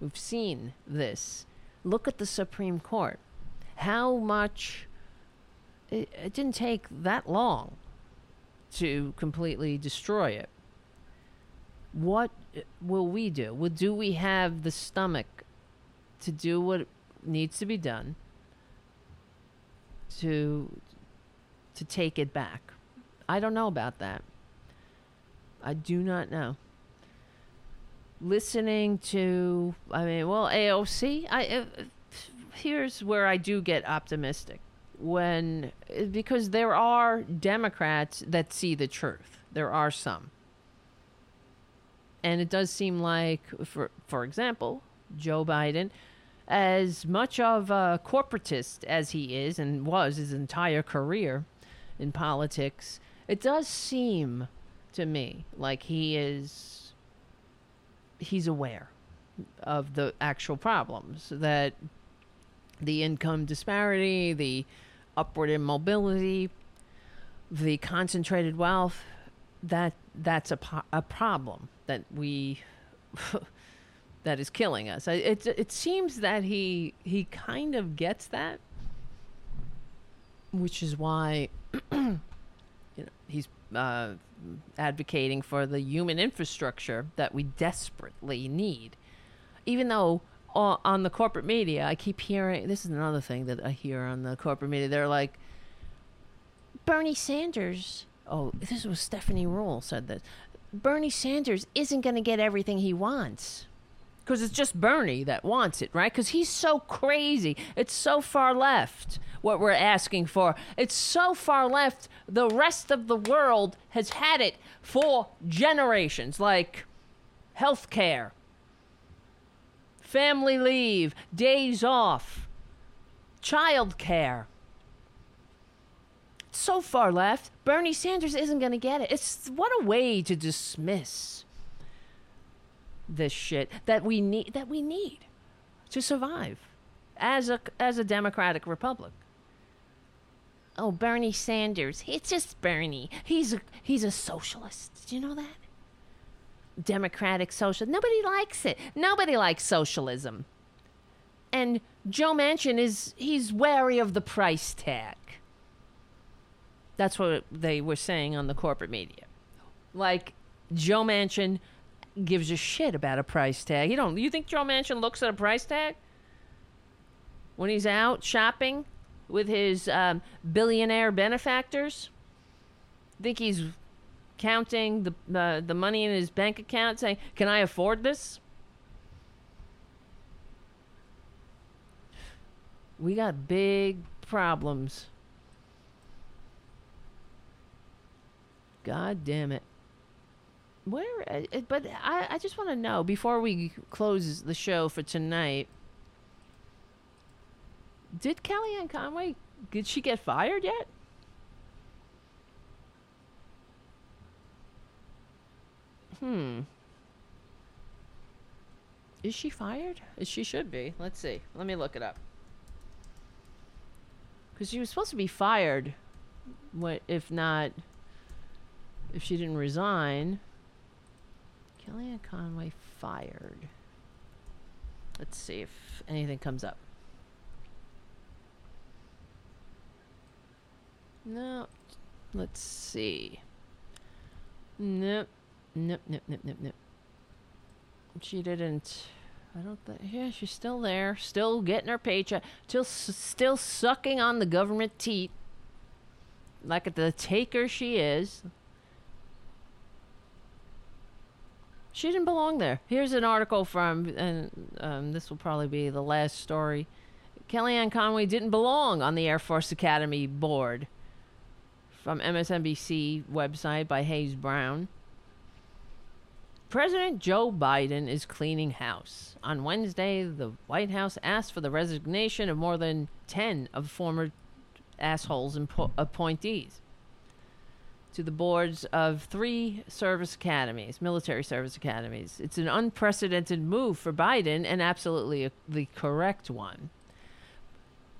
we've seen this. Look at the Supreme Court. How much? It, it didn't take that long to completely destroy it what will we do? Well, do we have the stomach to do what needs to be done to to take it back? I don't know about that. I do not know. Listening to, I mean, well, AOC. I uh, here's where I do get optimistic when because there are Democrats that see the truth. There are some and it does seem like, for for example, Joe Biden, as much of a corporatist as he is and was his entire career in politics, it does seem to me like he is he's aware of the actual problems that the income disparity, the upward immobility, the concentrated wealth, that that's a, po- a problem that we [LAUGHS] that is killing us. It it seems that he he kind of gets that, which is why [CLEARS THROAT] you know he's uh, advocating for the human infrastructure that we desperately need. Even though uh, on the corporate media, I keep hearing this is another thing that I hear on the corporate media. They're like, Bernie Sanders. Oh, this was Stephanie Ruhle said that Bernie Sanders isn't going to get everything he wants. Because it's just Bernie that wants it, right? Because he's so crazy. It's so far left what we're asking for. It's so far left, the rest of the world has had it for generations, like health care, family leave, days off, child care so far left. Bernie Sanders isn't going to get it. It's what a way to dismiss this shit that we need that we need to survive as a as a democratic republic. Oh, Bernie Sanders. It's just Bernie. He's a he's a socialist. Do you know that? Democratic social. Nobody likes it. Nobody likes socialism. And Joe Manchin is he's wary of the price tag. That's what they were saying on the corporate media. Like Joe Manchin gives a shit about a price tag. You don't you think Joe Manchin looks at a price tag? When he's out shopping with his um, billionaire benefactors? Think he's counting the uh, the money in his bank account saying, "Can I afford this?" We got big problems God damn it. Where, uh, but I, I just want to know before we close the show for tonight. Did Kellyanne Conway, did she get fired yet? Hmm. is she fired? She should be. Let's see. Let me look it up. Because she was supposed to be fired. What if not? If she didn't resign. Kellyanne Conway fired. Let's see if anything comes up. No. Let's see. Nope. Nope, nope, nope, nope, nope. She didn't. I don't think. Yeah, she's still there. Still getting her paycheck. Still, still sucking on the government teat. Like the taker she is. She didn't belong there. Here's an article from, and um, this will probably be the last story. Kellyanne Conway didn't belong on the Air Force Academy board. From MSNBC website by Hayes Brown. President Joe Biden is cleaning house. On Wednesday, the White House asked for the resignation of more than 10 of former assholes and appointees to the boards of three service academies, military service academies. It's an unprecedented move for Biden and absolutely a, the correct one.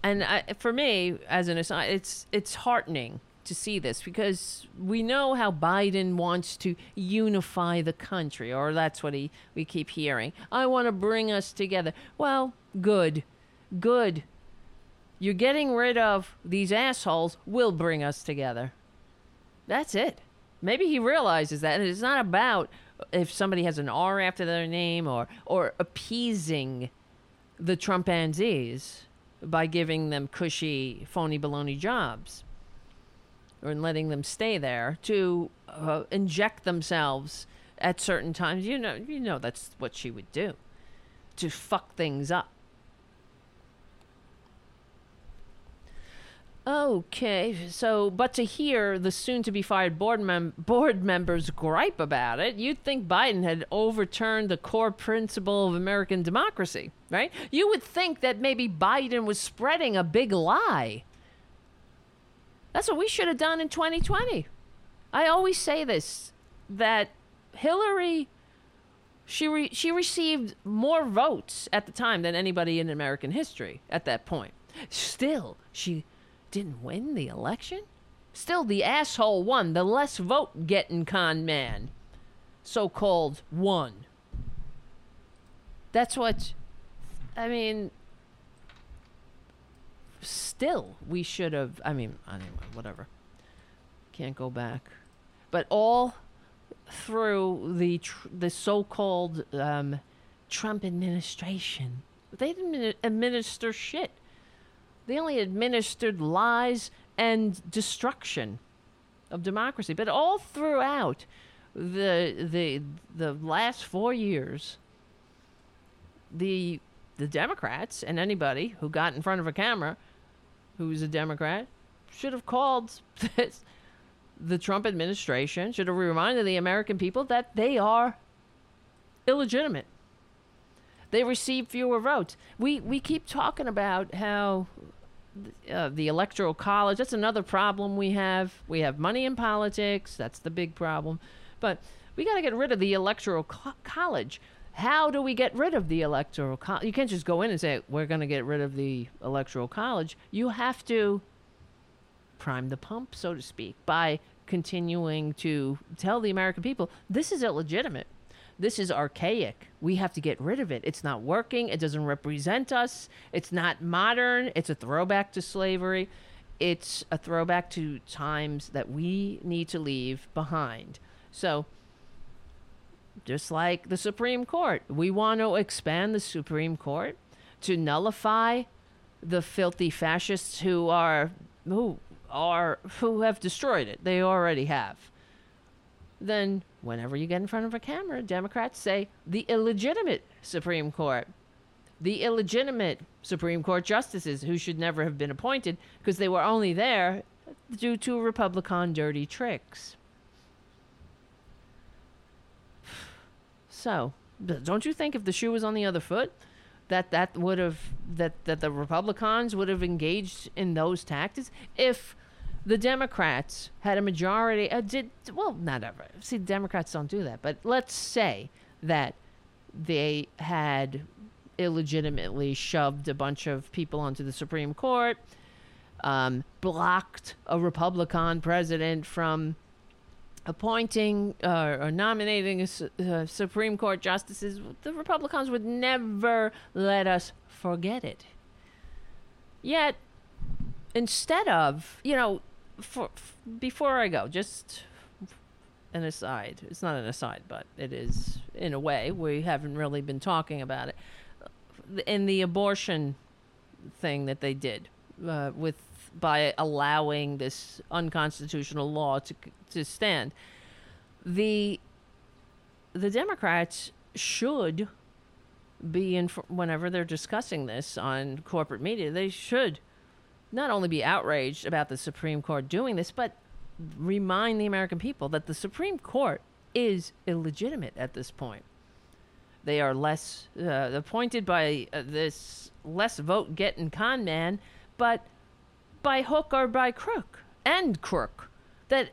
And I, for me, as an aside, it's it's heartening to see this because we know how Biden wants to unify the country, or that's what he we keep hearing. I want to bring us together. Well, good, good. You're getting rid of these assholes. Will bring us together. That's it. Maybe he realizes that and it's not about if somebody has an R after their name or or appeasing the Trumpanzees by giving them cushy, phony baloney jobs or letting them stay there to uh, inject themselves at certain times. You know, you know that's what she would do to fuck things up. Okay, so but to hear the soon-to-be fired board mem- board members gripe about it, you'd think Biden had overturned the core principle of American democracy, right? You would think that maybe Biden was spreading a big lie. That's what we should have done in 2020. I always say this that Hillary she re- she received more votes at the time than anybody in American history at that point. Still, she didn't win the election? Still, the asshole won, the less vote getting con man. So called won. That's what. I mean. Still, we should have. I mean, anyway, whatever. Can't go back. But all through the the so-called um, Trump administration, they didn't administer shit. They only administered lies and destruction of democracy. But all throughout the the the last four years, the the Democrats and anybody who got in front of a camera who's a Democrat should have called this the Trump administration should have reminded the American people that they are illegitimate. They receive fewer votes. We we keep talking about how uh, the electoral college. That's another problem we have. We have money in politics. That's the big problem. But we got to get rid of the electoral co- college. How do we get rid of the electoral college? You can't just go in and say we're going to get rid of the electoral college. You have to prime the pump, so to speak, by continuing to tell the American people this is illegitimate. This is archaic. We have to get rid of it. It's not working. It doesn't represent us. It's not modern. It's a throwback to slavery. It's a throwback to times that we need to leave behind. So, just like the Supreme Court, we want to expand the Supreme Court to nullify the filthy fascists who are who are who have destroyed it. They already have. Then whenever you get in front of a camera, Democrats say the illegitimate Supreme Court, the illegitimate Supreme Court justices who should never have been appointed because they were only there due to Republican dirty tricks. So, don't you think if the shoe was on the other foot, that that would have that that the Republicans would have engaged in those tactics if the Democrats had a majority. Uh, did well, not ever. See, Democrats don't do that. But let's say that they had illegitimately shoved a bunch of people onto the Supreme Court, um, blocked a Republican president from appointing uh, or nominating a uh, Supreme Court justices. The Republicans would never let us forget it. Yet, instead of, you know, for, before I go, just an aside. It's not an aside, but it is in a way. We haven't really been talking about it. In the abortion thing that they did uh, with by allowing this unconstitutional law to to stand, the the Democrats should be in whenever they're discussing this on corporate media. They should not only be outraged about the Supreme Court doing this, but remind the American people that the Supreme Court is illegitimate at this point. They are less uh, appointed by uh, this less vote getting con man, but by hook or by crook and crook. That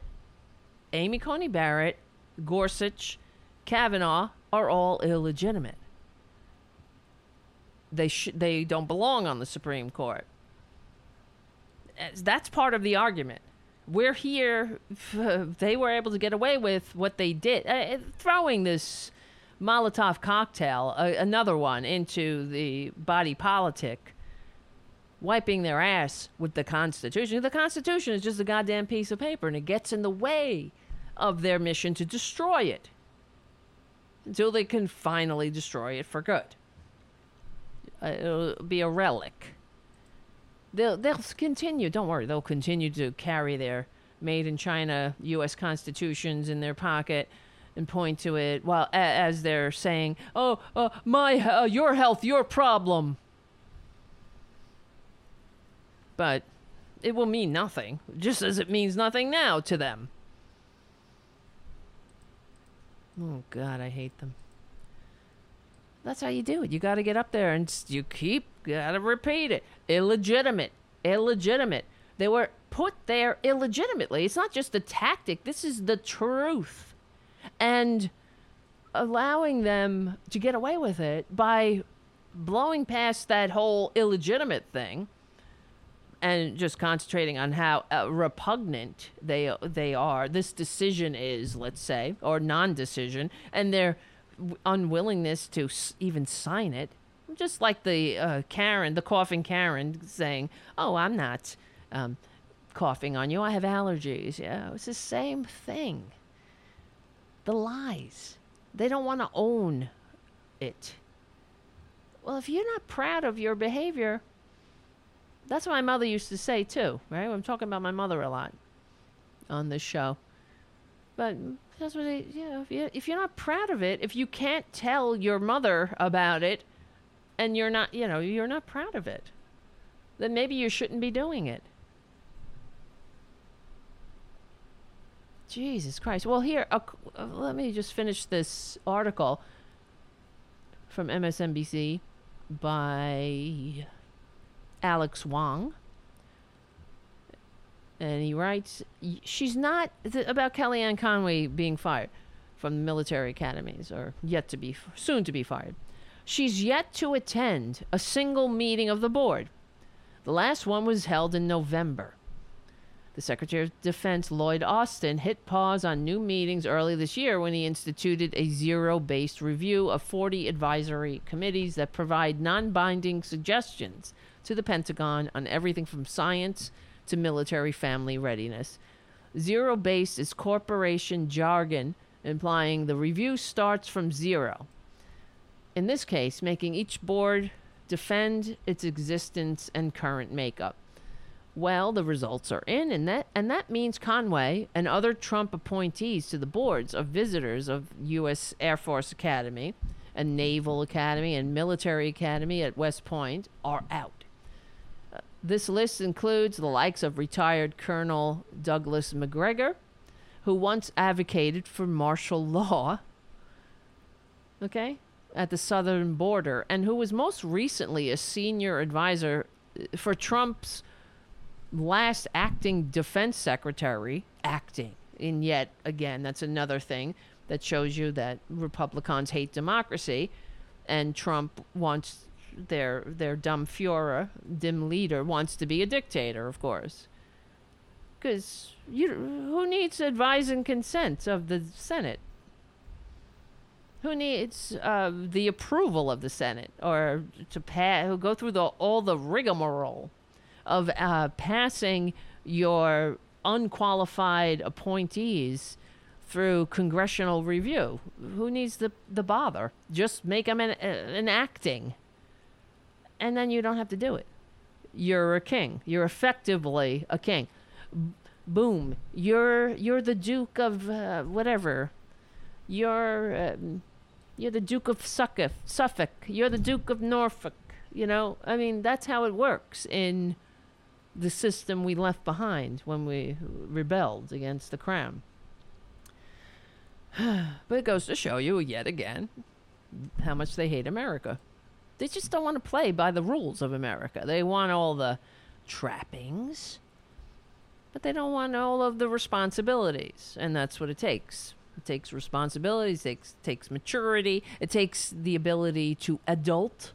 Amy Coney Barrett, Gorsuch, Kavanaugh are all illegitimate. They sh- they don't belong on the Supreme Court. That's part of the argument we're here. [LAUGHS] They were able to get away with what they did, uh, throwing this Molotov cocktail, uh, another one, into the body politic, wiping their ass with the Constitution. The Constitution is just a goddamn piece of paper, and it gets in the way of their mission to destroy it until they can finally destroy it for good. Uh, it'll be a relic they'll they'll continue. Don't worry, they'll continue to carry their made in China U.S. constitutions in their pocket and point to it while as they're saying, "Oh, uh, my uh, your health, your problem." But it will mean nothing, just as it means nothing now to them. Oh God, I hate them. That's how you do it. You got to get up there and you keep got to repeat it. Illegitimate, illegitimate. They were put there illegitimately. It's not just a tactic. This is the truth, and allowing them to get away with it by blowing past that whole illegitimate thing and just concentrating on how uh, repugnant they they are. This decision is, let's say, or non-decision, and their unwillingness to even sign it. Just like the uh, Karen, the coughing Karen, saying, "Oh, I'm not um, coughing on you. I have allergies." Yeah, it's the same thing. The lies. They don't want to own it. Well, if you're not proud of your behavior, that's what my mother used to say too, right? I'm talking about my mother a lot on this show. But that's what they, you know, if, you, if you're not proud of it, if you can't tell your mother about it and you're not, you know, you're not proud of it, then maybe you shouldn't be doing it. Jesus Christ. Well, here, uh, let me just finish this article from MSNBC by Alex Wong. And he writes, she's not th- about Kellyanne Conway being fired from the military academies or yet to be, f- soon to be fired. She's yet to attend a single meeting of the board. The last one was held in November. The Secretary of Defense, Lloyd Austin, hit pause on new meetings early this year when he instituted a zero based review of 40 advisory committees that provide non binding suggestions to the Pentagon on everything from science to military family readiness. Zero based is corporation jargon implying the review starts from zero. In this case, making each board defend its existence and current makeup. Well, the results are in, and that and that means Conway and other Trump appointees to the boards of visitors of U.S. Air Force Academy, and Naval Academy, and Military Academy at West Point are out. Uh, this list includes the likes of retired Colonel Douglas Macgregor, who once advocated for martial law. Okay, at the southern border, and who was most recently a senior advisor uh, for Trump's last acting defense secretary acting and yet again that's another thing that shows you that republicans hate democracy and Trump wants their their dumb Führer, dim leader, wants to be a dictator, of course. Because you, who needs advice and consent of the Senate? Who needs uh, the approval of the Senate or to pass? Who go through the all the rigmarole of uh, passing your unqualified appointees through congressional review? Who needs the the bother? Just make them an, uh, enacting, and then you don't have to do it. You're a king. You're effectively a king. B- boom. You're you're the Duke of uh, whatever. You're um, you're the Duke of Suffolk. Suffolk. You're the Duke of Norfolk. You know, I mean, that's how it works in the system we left behind when we rebelled against the crown. [SIGHS] but it goes to show you yet again how much they hate America. They just don't want to play by the rules of America. They want all the trappings, but they don't want all of the responsibilities, and that's what it takes. It takes responsibility, it takes takes maturity, it takes the ability to adult.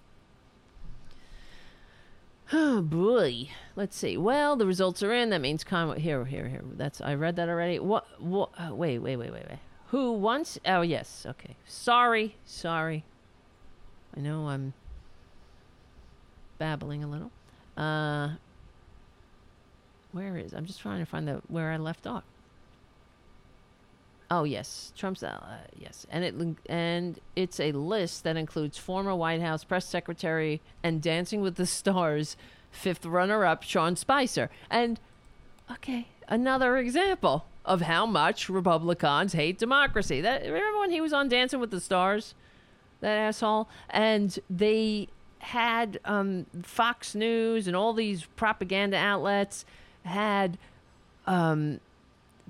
Oh boy. Let's see. Well, the results are in. That means Conway. Here, here, here. That's I read that already. What? What? Uh, wait, wait, wait, wait, wait. Who once? Oh yes. Okay. Sorry, sorry. I know I'm babbling a little. Uh, where is? I'm just trying to find the where I left off. Oh yes, Trump's uh, yes, and it and it's a list that includes former White House press secretary and Dancing with the Stars fifth runner-up Sean Spicer. And okay, another example of how much Republicans hate democracy. That remember when he was on Dancing with the Stars, that asshole, and they had um, Fox News and all these propaganda outlets had um,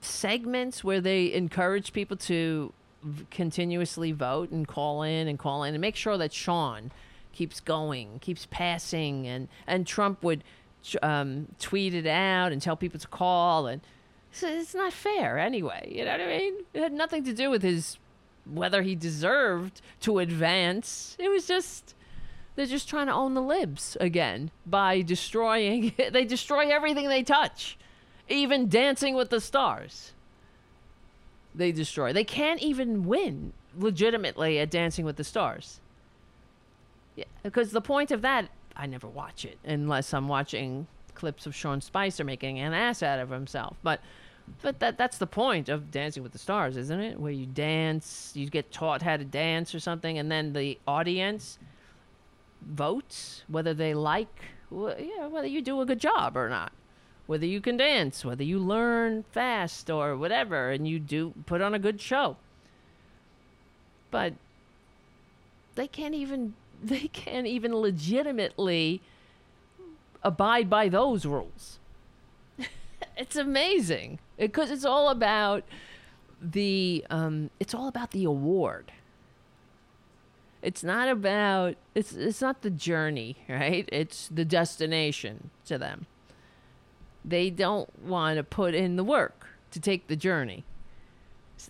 segments where they encourage people to v- continuously vote and call in and call in and make sure that Sean keeps going, keeps passing, and and Trump would um, tweet it out and tell people to call, and so it's not fair anyway. You know what I mean? It had nothing to do with his whether he deserved to advance. It was just they're just trying to own the libs again by destroying. [LAUGHS] they destroy everything they touch even Dancing with the Stars. They destroy. They can't even win legitimately at Dancing with the Stars. Yeah, because the point of that, I never watch it unless I'm watching clips of Sean Spicer making an ass out of himself. But but that that's the point of Dancing with the Stars, isn't it? Where you dance, you get taught how to dance or something, and then the audience votes whether they like, wh- yeah, whether you do a good job or not whether you can dance, whether you learn fast or whatever, and you do put on a good show. But they can't even [LAUGHS] they can't even legitimately abide by those rules. [LAUGHS] it's amazing because it's all about the um, it's all about the award. It's not about it's it's not the journey, right? It's the destination to them they don't want to put in the work to take the journey.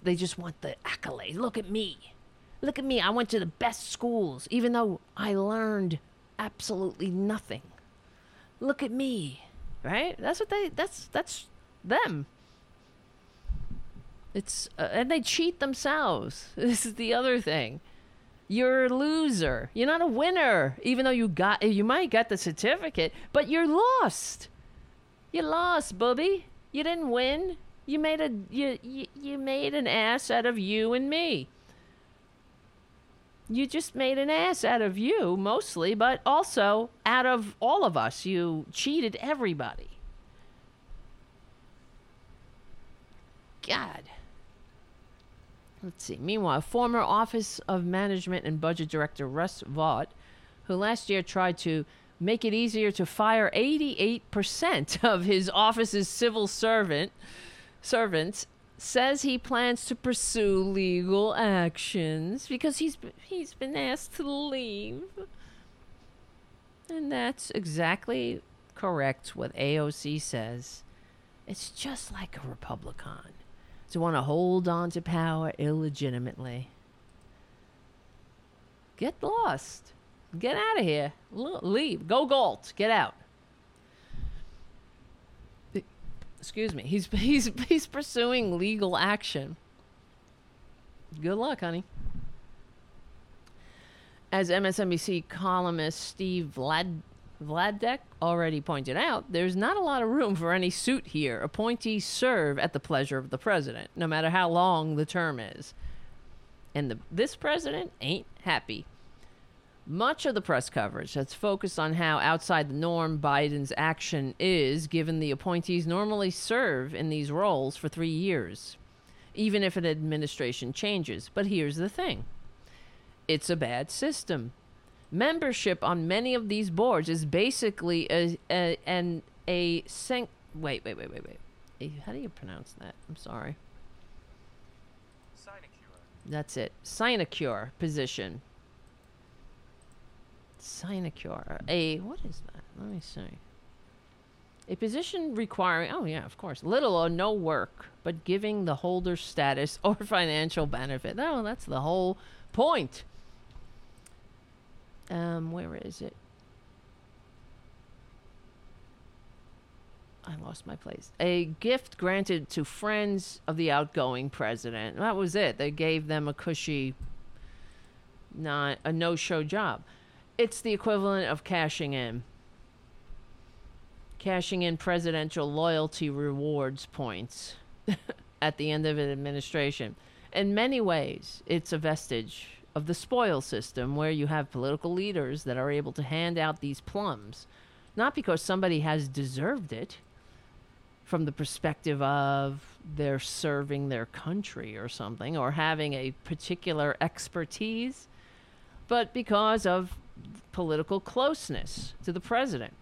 They just want the accolade. Look at me. Look at me. I went to the best schools, even though I learned absolutely nothing. Look at me. Right? That's what they that's that's them. It's uh, and they cheat themselves. [LAUGHS] This is the other thing. You're a loser. You're not a winner, even though you got you might get the certificate, but you're lost. You lost, Bubby. You didn't win. You made a you, you you made an ass out of you and me. You just made an ass out of you mostly, but also out of all of us. You cheated everybody. God. Let's see. Meanwhile, former Office of Management and Budget Director Russ Vought, who last year tried to make it easier to fire 88% [LAUGHS] of his office's civil servant servants says he plans to pursue legal actions because he's he's been asked to leave. And that's exactly correct what AOC says. It's just like a Republican to want to hold on to power illegitimately. Get lost. Get out of here. Leave. Go Galt. Get out. Excuse me. He's [LAUGHS] he's he's pursuing legal action. Good luck, honey. As MSNBC columnist Steve Vlad Vladeck already pointed out, there's not a lot of room for any suit here. Appointees serve at the pleasure of the president, no matter how long the term is. And the, this president ain't happy. Much of the press coverage that's focused on how outside the norm Biden's action is, given the appointees normally serve in these roles for three years, even if an administration changes. But here's the thing it's a bad system. Membership on many of these boards is basically a, a an a wait wait wait wait wait. Eh, how do you pronounce that? I'm sorry. Sinecure. That's it. Sinecure position. Sinecure. A what is that? Let me see. A position requiring oh yeah, of course, little or no work, but giving the holder status [LAUGHS] or financial benefit. Oh, that's the whole point. Um, where is it? I lost my place. A gift granted to friends of the outgoing president. That was it. They gave them a cushy, not a no-show job. It's the equivalent of cashing in. Cashing in presidential loyalty rewards points [LAUGHS] at the end of an administration. In many ways, it's a vestige of the spoil system where you have political leaders that are able to hand out these plums, not because somebody has deserved it from the perspective of they're serving their country or something or having a particular expertise, but because of political closeness to the president.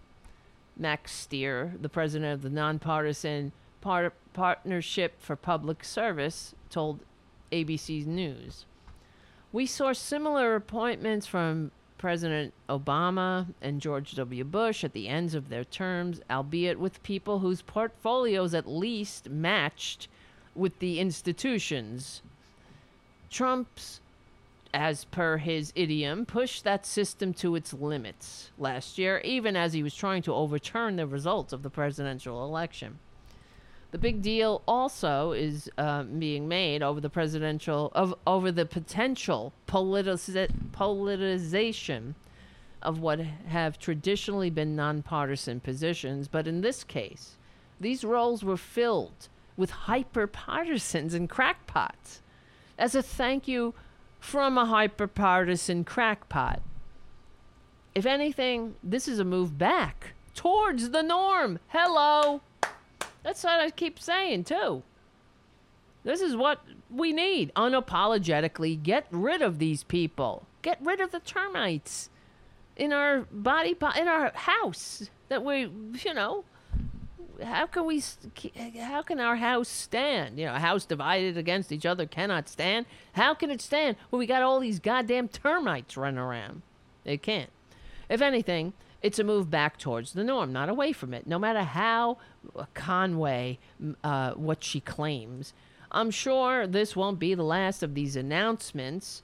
Max Stier, the president of the nonpartisan Par- Partnership for Public Service, told ABC News. We saw similar appointments from President Obama and George W. Bush at the ends of their terms, albeit with people whose portfolios at least matched with the institutions. Trump's, as per his idiom, pushed that system to its limits last year, even as he was trying to overturn the results of the presidential election. The big deal also is uh, being made over the presidential of over the potential politici- politicization of what have traditionally been nonpartisan positions, but in this case, these roles were filled with hyper partisans and crackpots. As a thank you from a hyper partisan crackpot. If anything, this is a move back towards the norm. Hello. That's what I keep saying, too. This is what we need. Unapologetically, get rid of these people. Get rid of the termites in our body, in our house that we, you know, how can we, how can our house stand? You know, a house divided against each other cannot stand. How can it stand when we got all these goddamn termites running around? It can't. If anything, it's a move back towards the norm, not away from it. No matter how Conway, uh, what she claims, I'm sure this won't be the last of these announcements.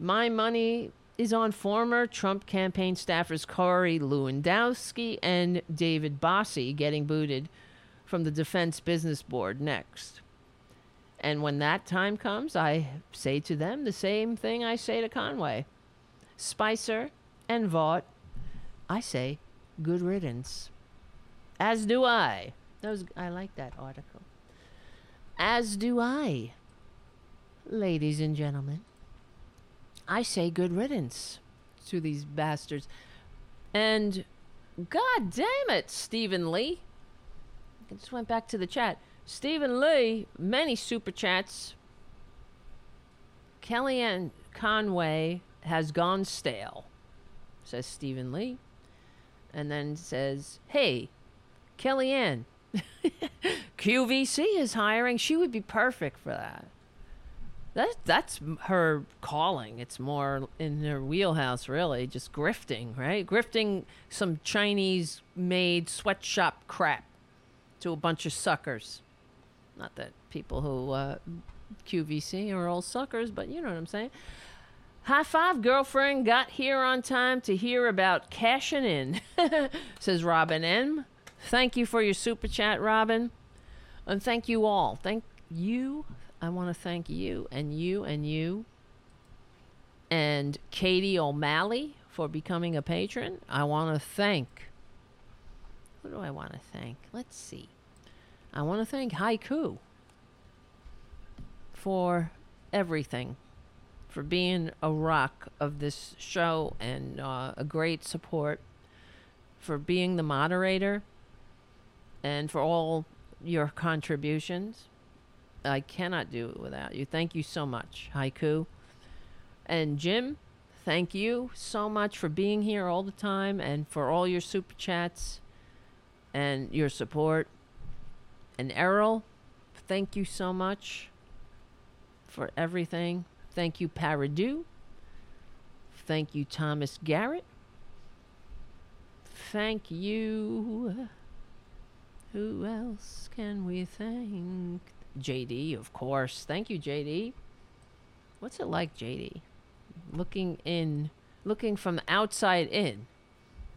My money is on former Trump campaign staffers Corey Lewandowski and David Bossie getting booted from the Defense Business Board next. And when that time comes, I say to them the same thing I say to Conway. Spicer and Vought. I say good riddance. As do I. That was, I like that article. As do I. Ladies and gentlemen, I say good riddance to these bastards. And god damn it, Stephen Lee. I just went back to the chat. Stephen Lee, many super chats. Kellyanne Conway has gone stale, says Stephen Lee and then says, Hey, Kellyanne, [LAUGHS] QVC is hiring. She would be perfect for that. That, that's her calling. It's more in her wheelhouse, really. Just grifting, right? Grifting some Chinese made sweatshop crap to a bunch of suckers. Not that people who uh, QVC are all suckers, but you know what I'm saying. High five, girlfriend. Got here on time to hear about cashing in, [LAUGHS] says Robin M. Thank you for your super chat, Robin. And thank you all. Thank you. I want to thank you and you and you and Katie O'Malley for becoming a patron. I want to thank. Who do I want to thank? Let's see. I want to thank Haiku for everything, for being a rock of this show and uh, a great support, for being the moderator, and for all your contributions. I cannot do it without you. Thank you so much, Haiku. And Jim, thank you so much for being here all the time and for all your super chats and your support. And Errol, thank you so much for everything. Thank you, Paradu. Thank you, Thomas Garrett. Thank you. Who else can we thank? JD, of course. Thank you, JD. What's it like, JD? Looking in, looking from outside in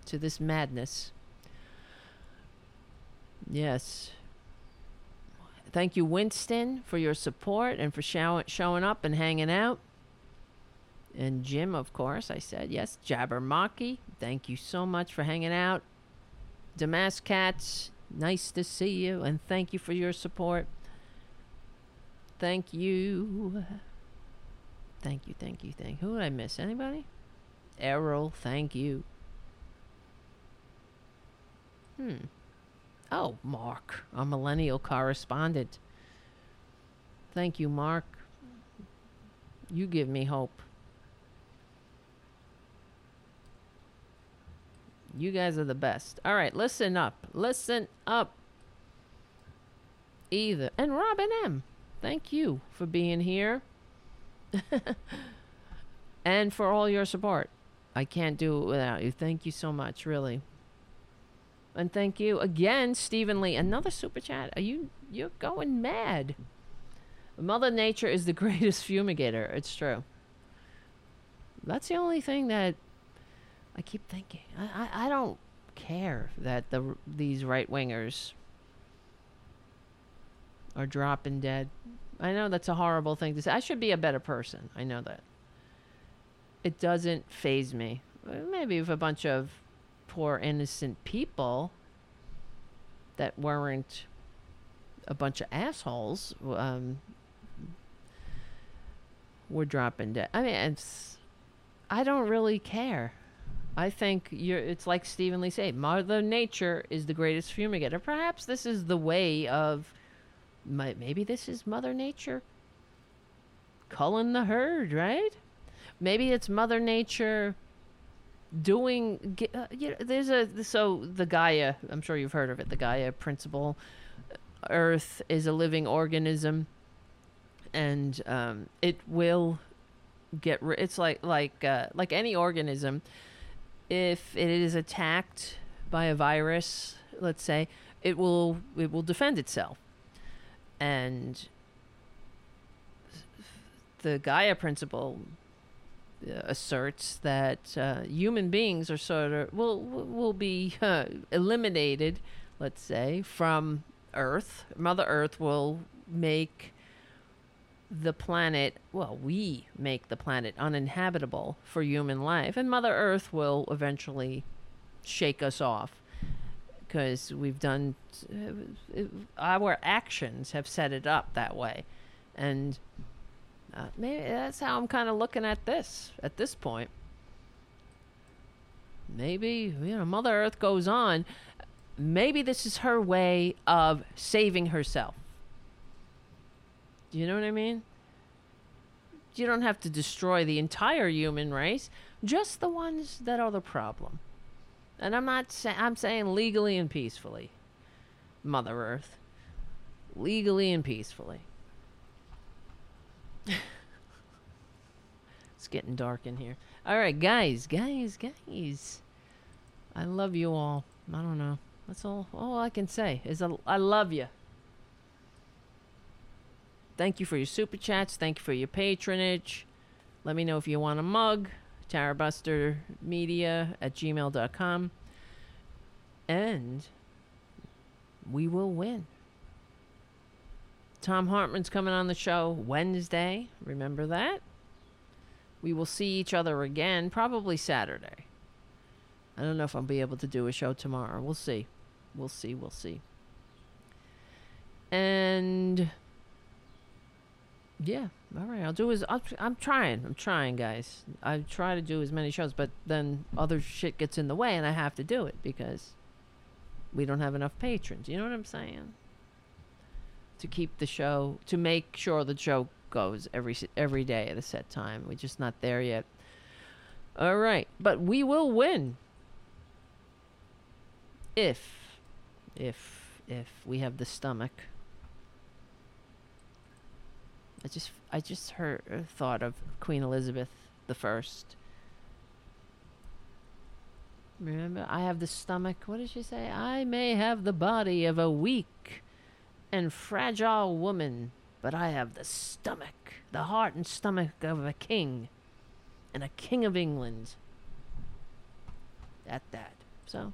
to this madness. Yes. Thank you, Winston, for your support and for show- showing up and hanging out. And Jim, of course, I said yes. Jabbermocky, thank you so much for hanging out. Damas Cats, nice to see you and thank you for your support. Thank you. Thank you, thank you, thank you. Who did I miss? Anybody? Errol, thank you. Hmm. Oh, Mark, our millennial correspondent. Thank you, Mark. You give me hope. You guys are the best. All right, listen up. Listen up. Either. And Robin M. Thank you for being here. [LAUGHS] and for all your support. I can't do it without you. Thank you so much, really. And thank you again, Stephen Lee. Another super chat. Are you you're going mad? Mother Nature is the [LAUGHS] greatest fumigator. It's true. That's the only thing that I keep thinking. I, I, I don't care that the these right wingers are dropping dead. I know that's a horrible thing to say. I should be a better person. I know that. It doesn't faze me. Maybe if a bunch of poor innocent people that weren't a bunch of assholes um, were dropping dead. I mean, it's, I don't really care. I think you're. It's like Stephen Lee said, Mother Nature is the greatest fumigator. Perhaps this is the way of. Maybe this is Mother Nature culling the herd, right? Maybe it's Mother Nature doing. Uh, you know, there's a so the Gaia. I'm sure you've heard of it. The Gaia principle. Earth is a living organism, and um, it will get. Ri- it's like like uh, like any organism. If it is attacked by a virus, let's say, it will it will defend itself, and the Gaia principle uh, asserts that uh, human beings are sort of will will be uh, eliminated, let's say, from Earth. Mother Earth will make the planet, well, we make the planet uninhabitable for human life, and Mother Earth will eventually shake us off because we've done uh, our actions have set it up that way, and uh, maybe that's how I'm kind of looking at this at this point. Maybe you know, Mother Earth goes on. Maybe this is her way of saving herself. Do you know what I mean? You don't have to destroy the entire human race, just the ones that are the problem. And I'm not saying I'm saying legally and peacefully. Mother Earth. Legally and peacefully. [LAUGHS] it's getting dark in here. All right, guys, guys, guys. I love you all. I don't know. That's all all I can say is I love you. Thank you for your super chats. Thank you for your patronage. Let me know if you want a mug. TaraBusterMedia at gmail.com. And we will win. Thom Hartmann's coming on the show Wednesday. Remember that? We will see each other again, probably Saturday. I don't know if I'll be able to do a show tomorrow. We'll see. We'll see. We'll see. And yeah, all right. I'll do as I'm trying. I'm trying, guys. I try to do as many shows, but then other shit gets in the way, and I have to do it because we don't have enough patrons. You know what I'm saying? To keep the show, to make sure the show goes every every day at a set time. We're just not there yet. All right, but we will win if, if, if we have the stomach. I just, I just heard, uh, thought of Queen Elizabeth the First. Remember, I have the stomach. What did she say? I may have the body of a weak and fragile woman, but I have the stomach, the heart and stomach of a king, and a king of England. At that. So,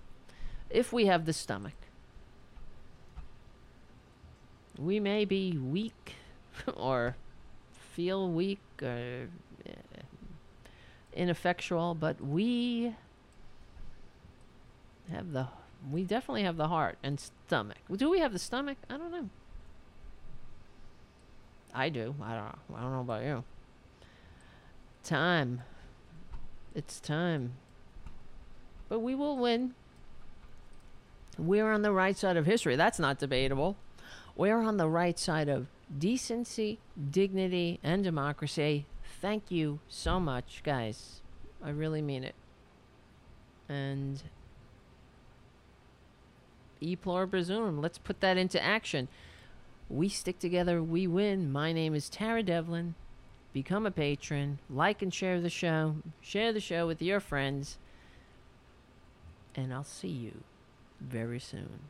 if we have the stomach, we may be weak [LAUGHS] or feel weak or uh, ineffectual, but we have the we definitely have the heart and stomach. Do we have the stomach? I don't know. I do. I don't know. I don't know about you. Time. It's time. But we will win. We're on the right side of history. That's not debatable. We're on the right side of decency, dignity, and democracy. Thank you so much, guys. I really mean it. And e pluribus unum. Let's put that into action. We stick together, we win. My name is Tara Devlin. Become a patron, like and share the show, share the show with your friends, and I'll see you very soon.